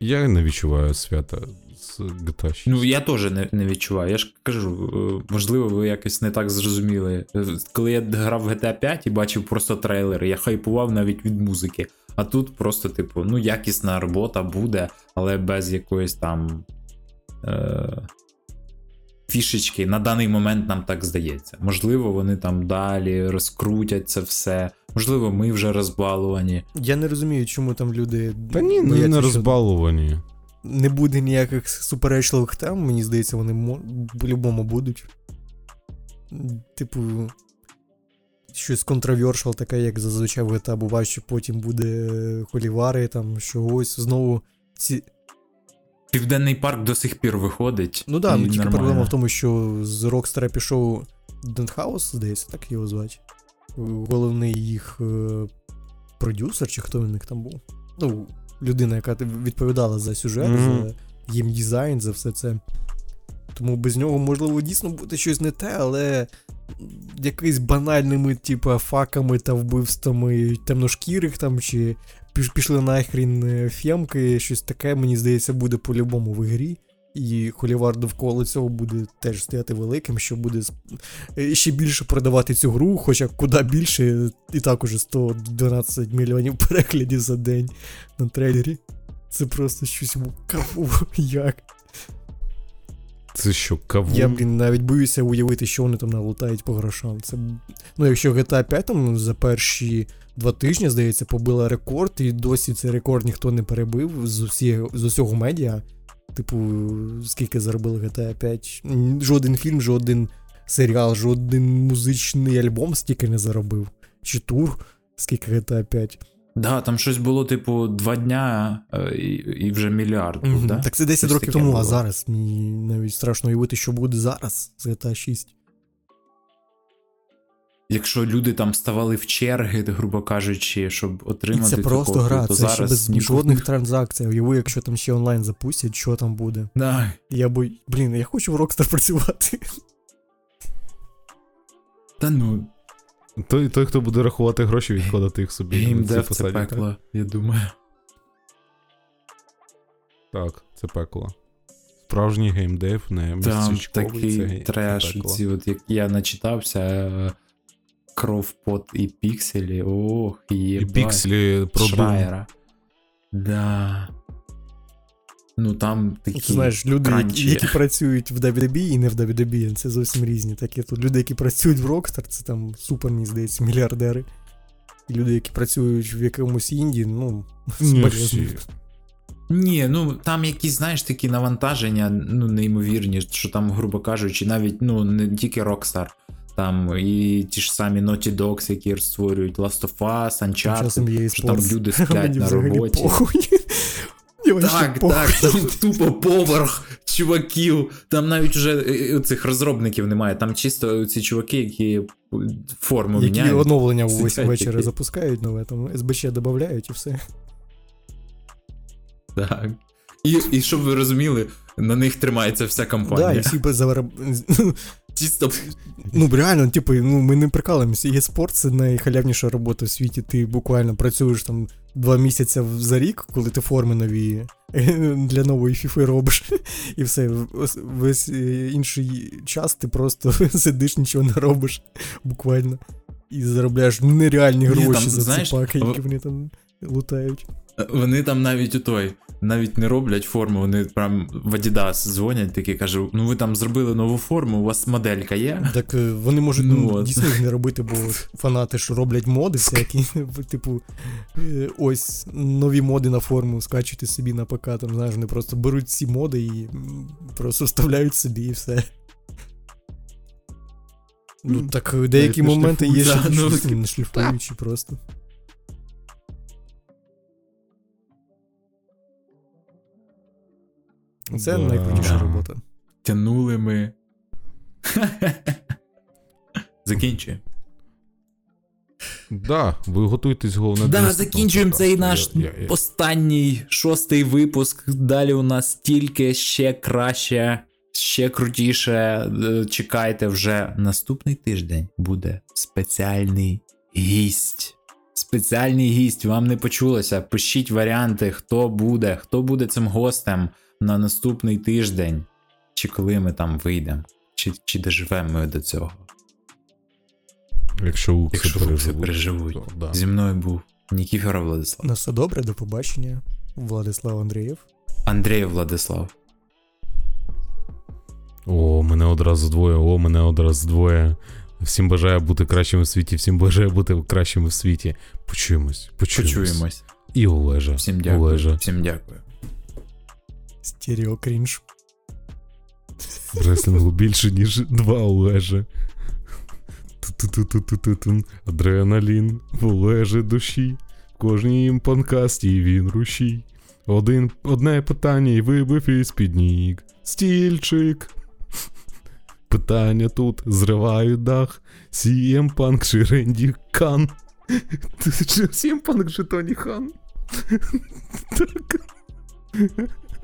Я не відчуваю свята з GTA 6. Ну, я теж не, не відчуваю. Я ж кажу, е, можливо, ви якось не так зрозуміли. Е, Коли я грав в GTA 5 і бачив просто трейлери, я хайпував навіть від музики. А тут просто, типу, ну, якісна робота буде, але без якоїсь там. Е- Фішечки на даний момент нам так здається. Можливо, вони там далі розкрутять це все, Можливо, ми вже розбалувані. Я не розумію, чому там люди. Та ні, не, не розбалувані. Не буде ніяких суперечливих тем, мені здається, вони мо- по-любому будуть. Типу. Щось контровершал таке, як зазвичай в GTA буває, що потім буде холівари, там, що ось знову ці. Південний парк до сих пір виходить. Ну так, да, тільки нормально. проблема в тому, що з Rockstar пішов Дентхаус, здається, так його звати. Головний їх е, продюсер, чи хто в них там був. Ну, людина, яка відповідала за сюжет, Мгм. за їм дизайн, за все це. Тому без нього, можливо, дійсно буде щось не те, але якимись банальними, типу, факами та вбивствами темношкірих там, чи пішли нахрін е, фємки, щось таке, мені здається, буде по-любому в ігрі. І холівар довкола цього буде теж стояти великим, що буде е, ще більше продавати цю гру, хоча куди більше, і так уже 112 мільйонів переглядів за день на трейлері. Це просто щось як. Це що, кавун? Я, блін, навіть боюся уявити, що вони там налутають по грошам. Це, ну, якщо GTA 5 там за перші два тижні, здається, побила рекорд, і досі цей рекорд ніхто не перебив з, усі, з усього медіа. Типу, скільки заробили GTA 5. Жоден фільм, жоден серіал, жоден музичний альбом стільки не заробив. Чи тур, скільки GTA 5. Да, там щось було, типу, два дня е, і, і вже мільярд був, Мгм. да? Так це 10 Щось років тому, було. а зараз мені навіть страшно уявити, що буде зараз з GTA 6. Якщо люди там ставали в черги, грубо кажучи, щоб І отримати це просто копію, гра, то це ще без ні- жодних транзакцій. Уяви, якщо там ще онлайн запустять, що там буде. Да. Я бо, блін, я хочу в Rockstar працювати. Та ну, Той, той, хто буде рахувати гроші, відкладати їх собі. геймдев це посаді, так? пекло, я думаю. Так, це пекло. Справжній геймдев, не Там такий це, ге- це ці от як я начитався, е, кров, пот і пікселі. Ох, І єбать. пікселі. Шрайера. Да. Ну там такі. Ти знаєш, люди, які, кранчі. які працюють в WWE і не в WWE, це зовсім різні. Такі тут люди, які працюють в Rockstar, це там супер, мені здається, мільярдери. І люди, які працюють в якомусь інді, ну, Ні, всі. Ні, ну там якісь, знаєш, такі навантаження, ну, неймовірні, що там, грубо кажучи, навіть ну, не тільки Rockstar, там і ті ж самі Naughty Dogs, які створюють Last of Us, Uncharted, що там люди сплять на роботі. похуй. Так, так, там тупо поверх чуваків. Там навіть вже е, цих розробників немає. Там чисто ці чуваки, які форму Які міняють. оновлення в 8 вечора запускають нове, там СБЧ додають і все. Так. І, і щоб ви розуміли, на них тримається вся Да, компанія. і всі без. Чисто Ну, реально, типу, ну ми не прикалуємося. Є спорт, це найхалявніша робота в світі. Ти буквально працюєш там два місяці за рік, коли ти форми нові для нової фіфи робиш. І все. Весь- е, інший час ти просто сидиш, нічого не робиш, буквально. І заробляєш нереальні Ні, гроші там, за знаєш, ці паки, які вони там лутають. Вони там навіть у той, навіть не роблять форму, вони прям в Adidas дзвонять, такі кажуть, ну ви там зробили нову форму, у вас моделька є? Так е, вони можуть Ну ну, дійсно не робити, бо фанати ж роблять моди всякі. Типу, е, ось нові моди на форму скачуйте собі на ПК, там, знаєш, вони просто беруть ці моди і просто вставляють собі і все. Ну так е, деякі моменти є ну, не шліфуючі просто. Це Да. найкрутіша робота. Тянули ми. Закінчуємо. Да, ви готуйтесь головне. до Да, закінчуємо цей наш Я- я- я- останній шостий випуск. Далі у нас тільки ще краще, ще крутіше. Е, Чекайте вже наступний тиждень буде спеціальний гість. Спеціальний гість, вам не почулося. Пишіть варіанти, хто буде, хто буде цим гостем на наступний тиждень, чи коли ми там вийдемо, чи, чи доживемо ми до цього. Якщо укси Якщо укси переживуть. переживуть. то да. Зі мною був Нікіфоров Владислав. На все добре, до побачення. Владислав Андрієв. Андрій Владислав. О, мене одразу двоє, о, мене одразу двоє. Всім бажаю бути кращим в світі, всім бажаю бути кращим в світі. Почуємось, почуємось. Почуємось. І Олежа. Всім дякую. Олежа. Всім дякую. Стерео крінж. В реслінгу більше, ніж два Олежа. Адреналін в Олежі душі. Кожній їм подкасті він рушій. Один, одне питання і вибив із під ніг. Стільчик. Питання тут зривають дах. CM Punk чи Ренді Кан. CM Punk чи Тоні Хан? Так.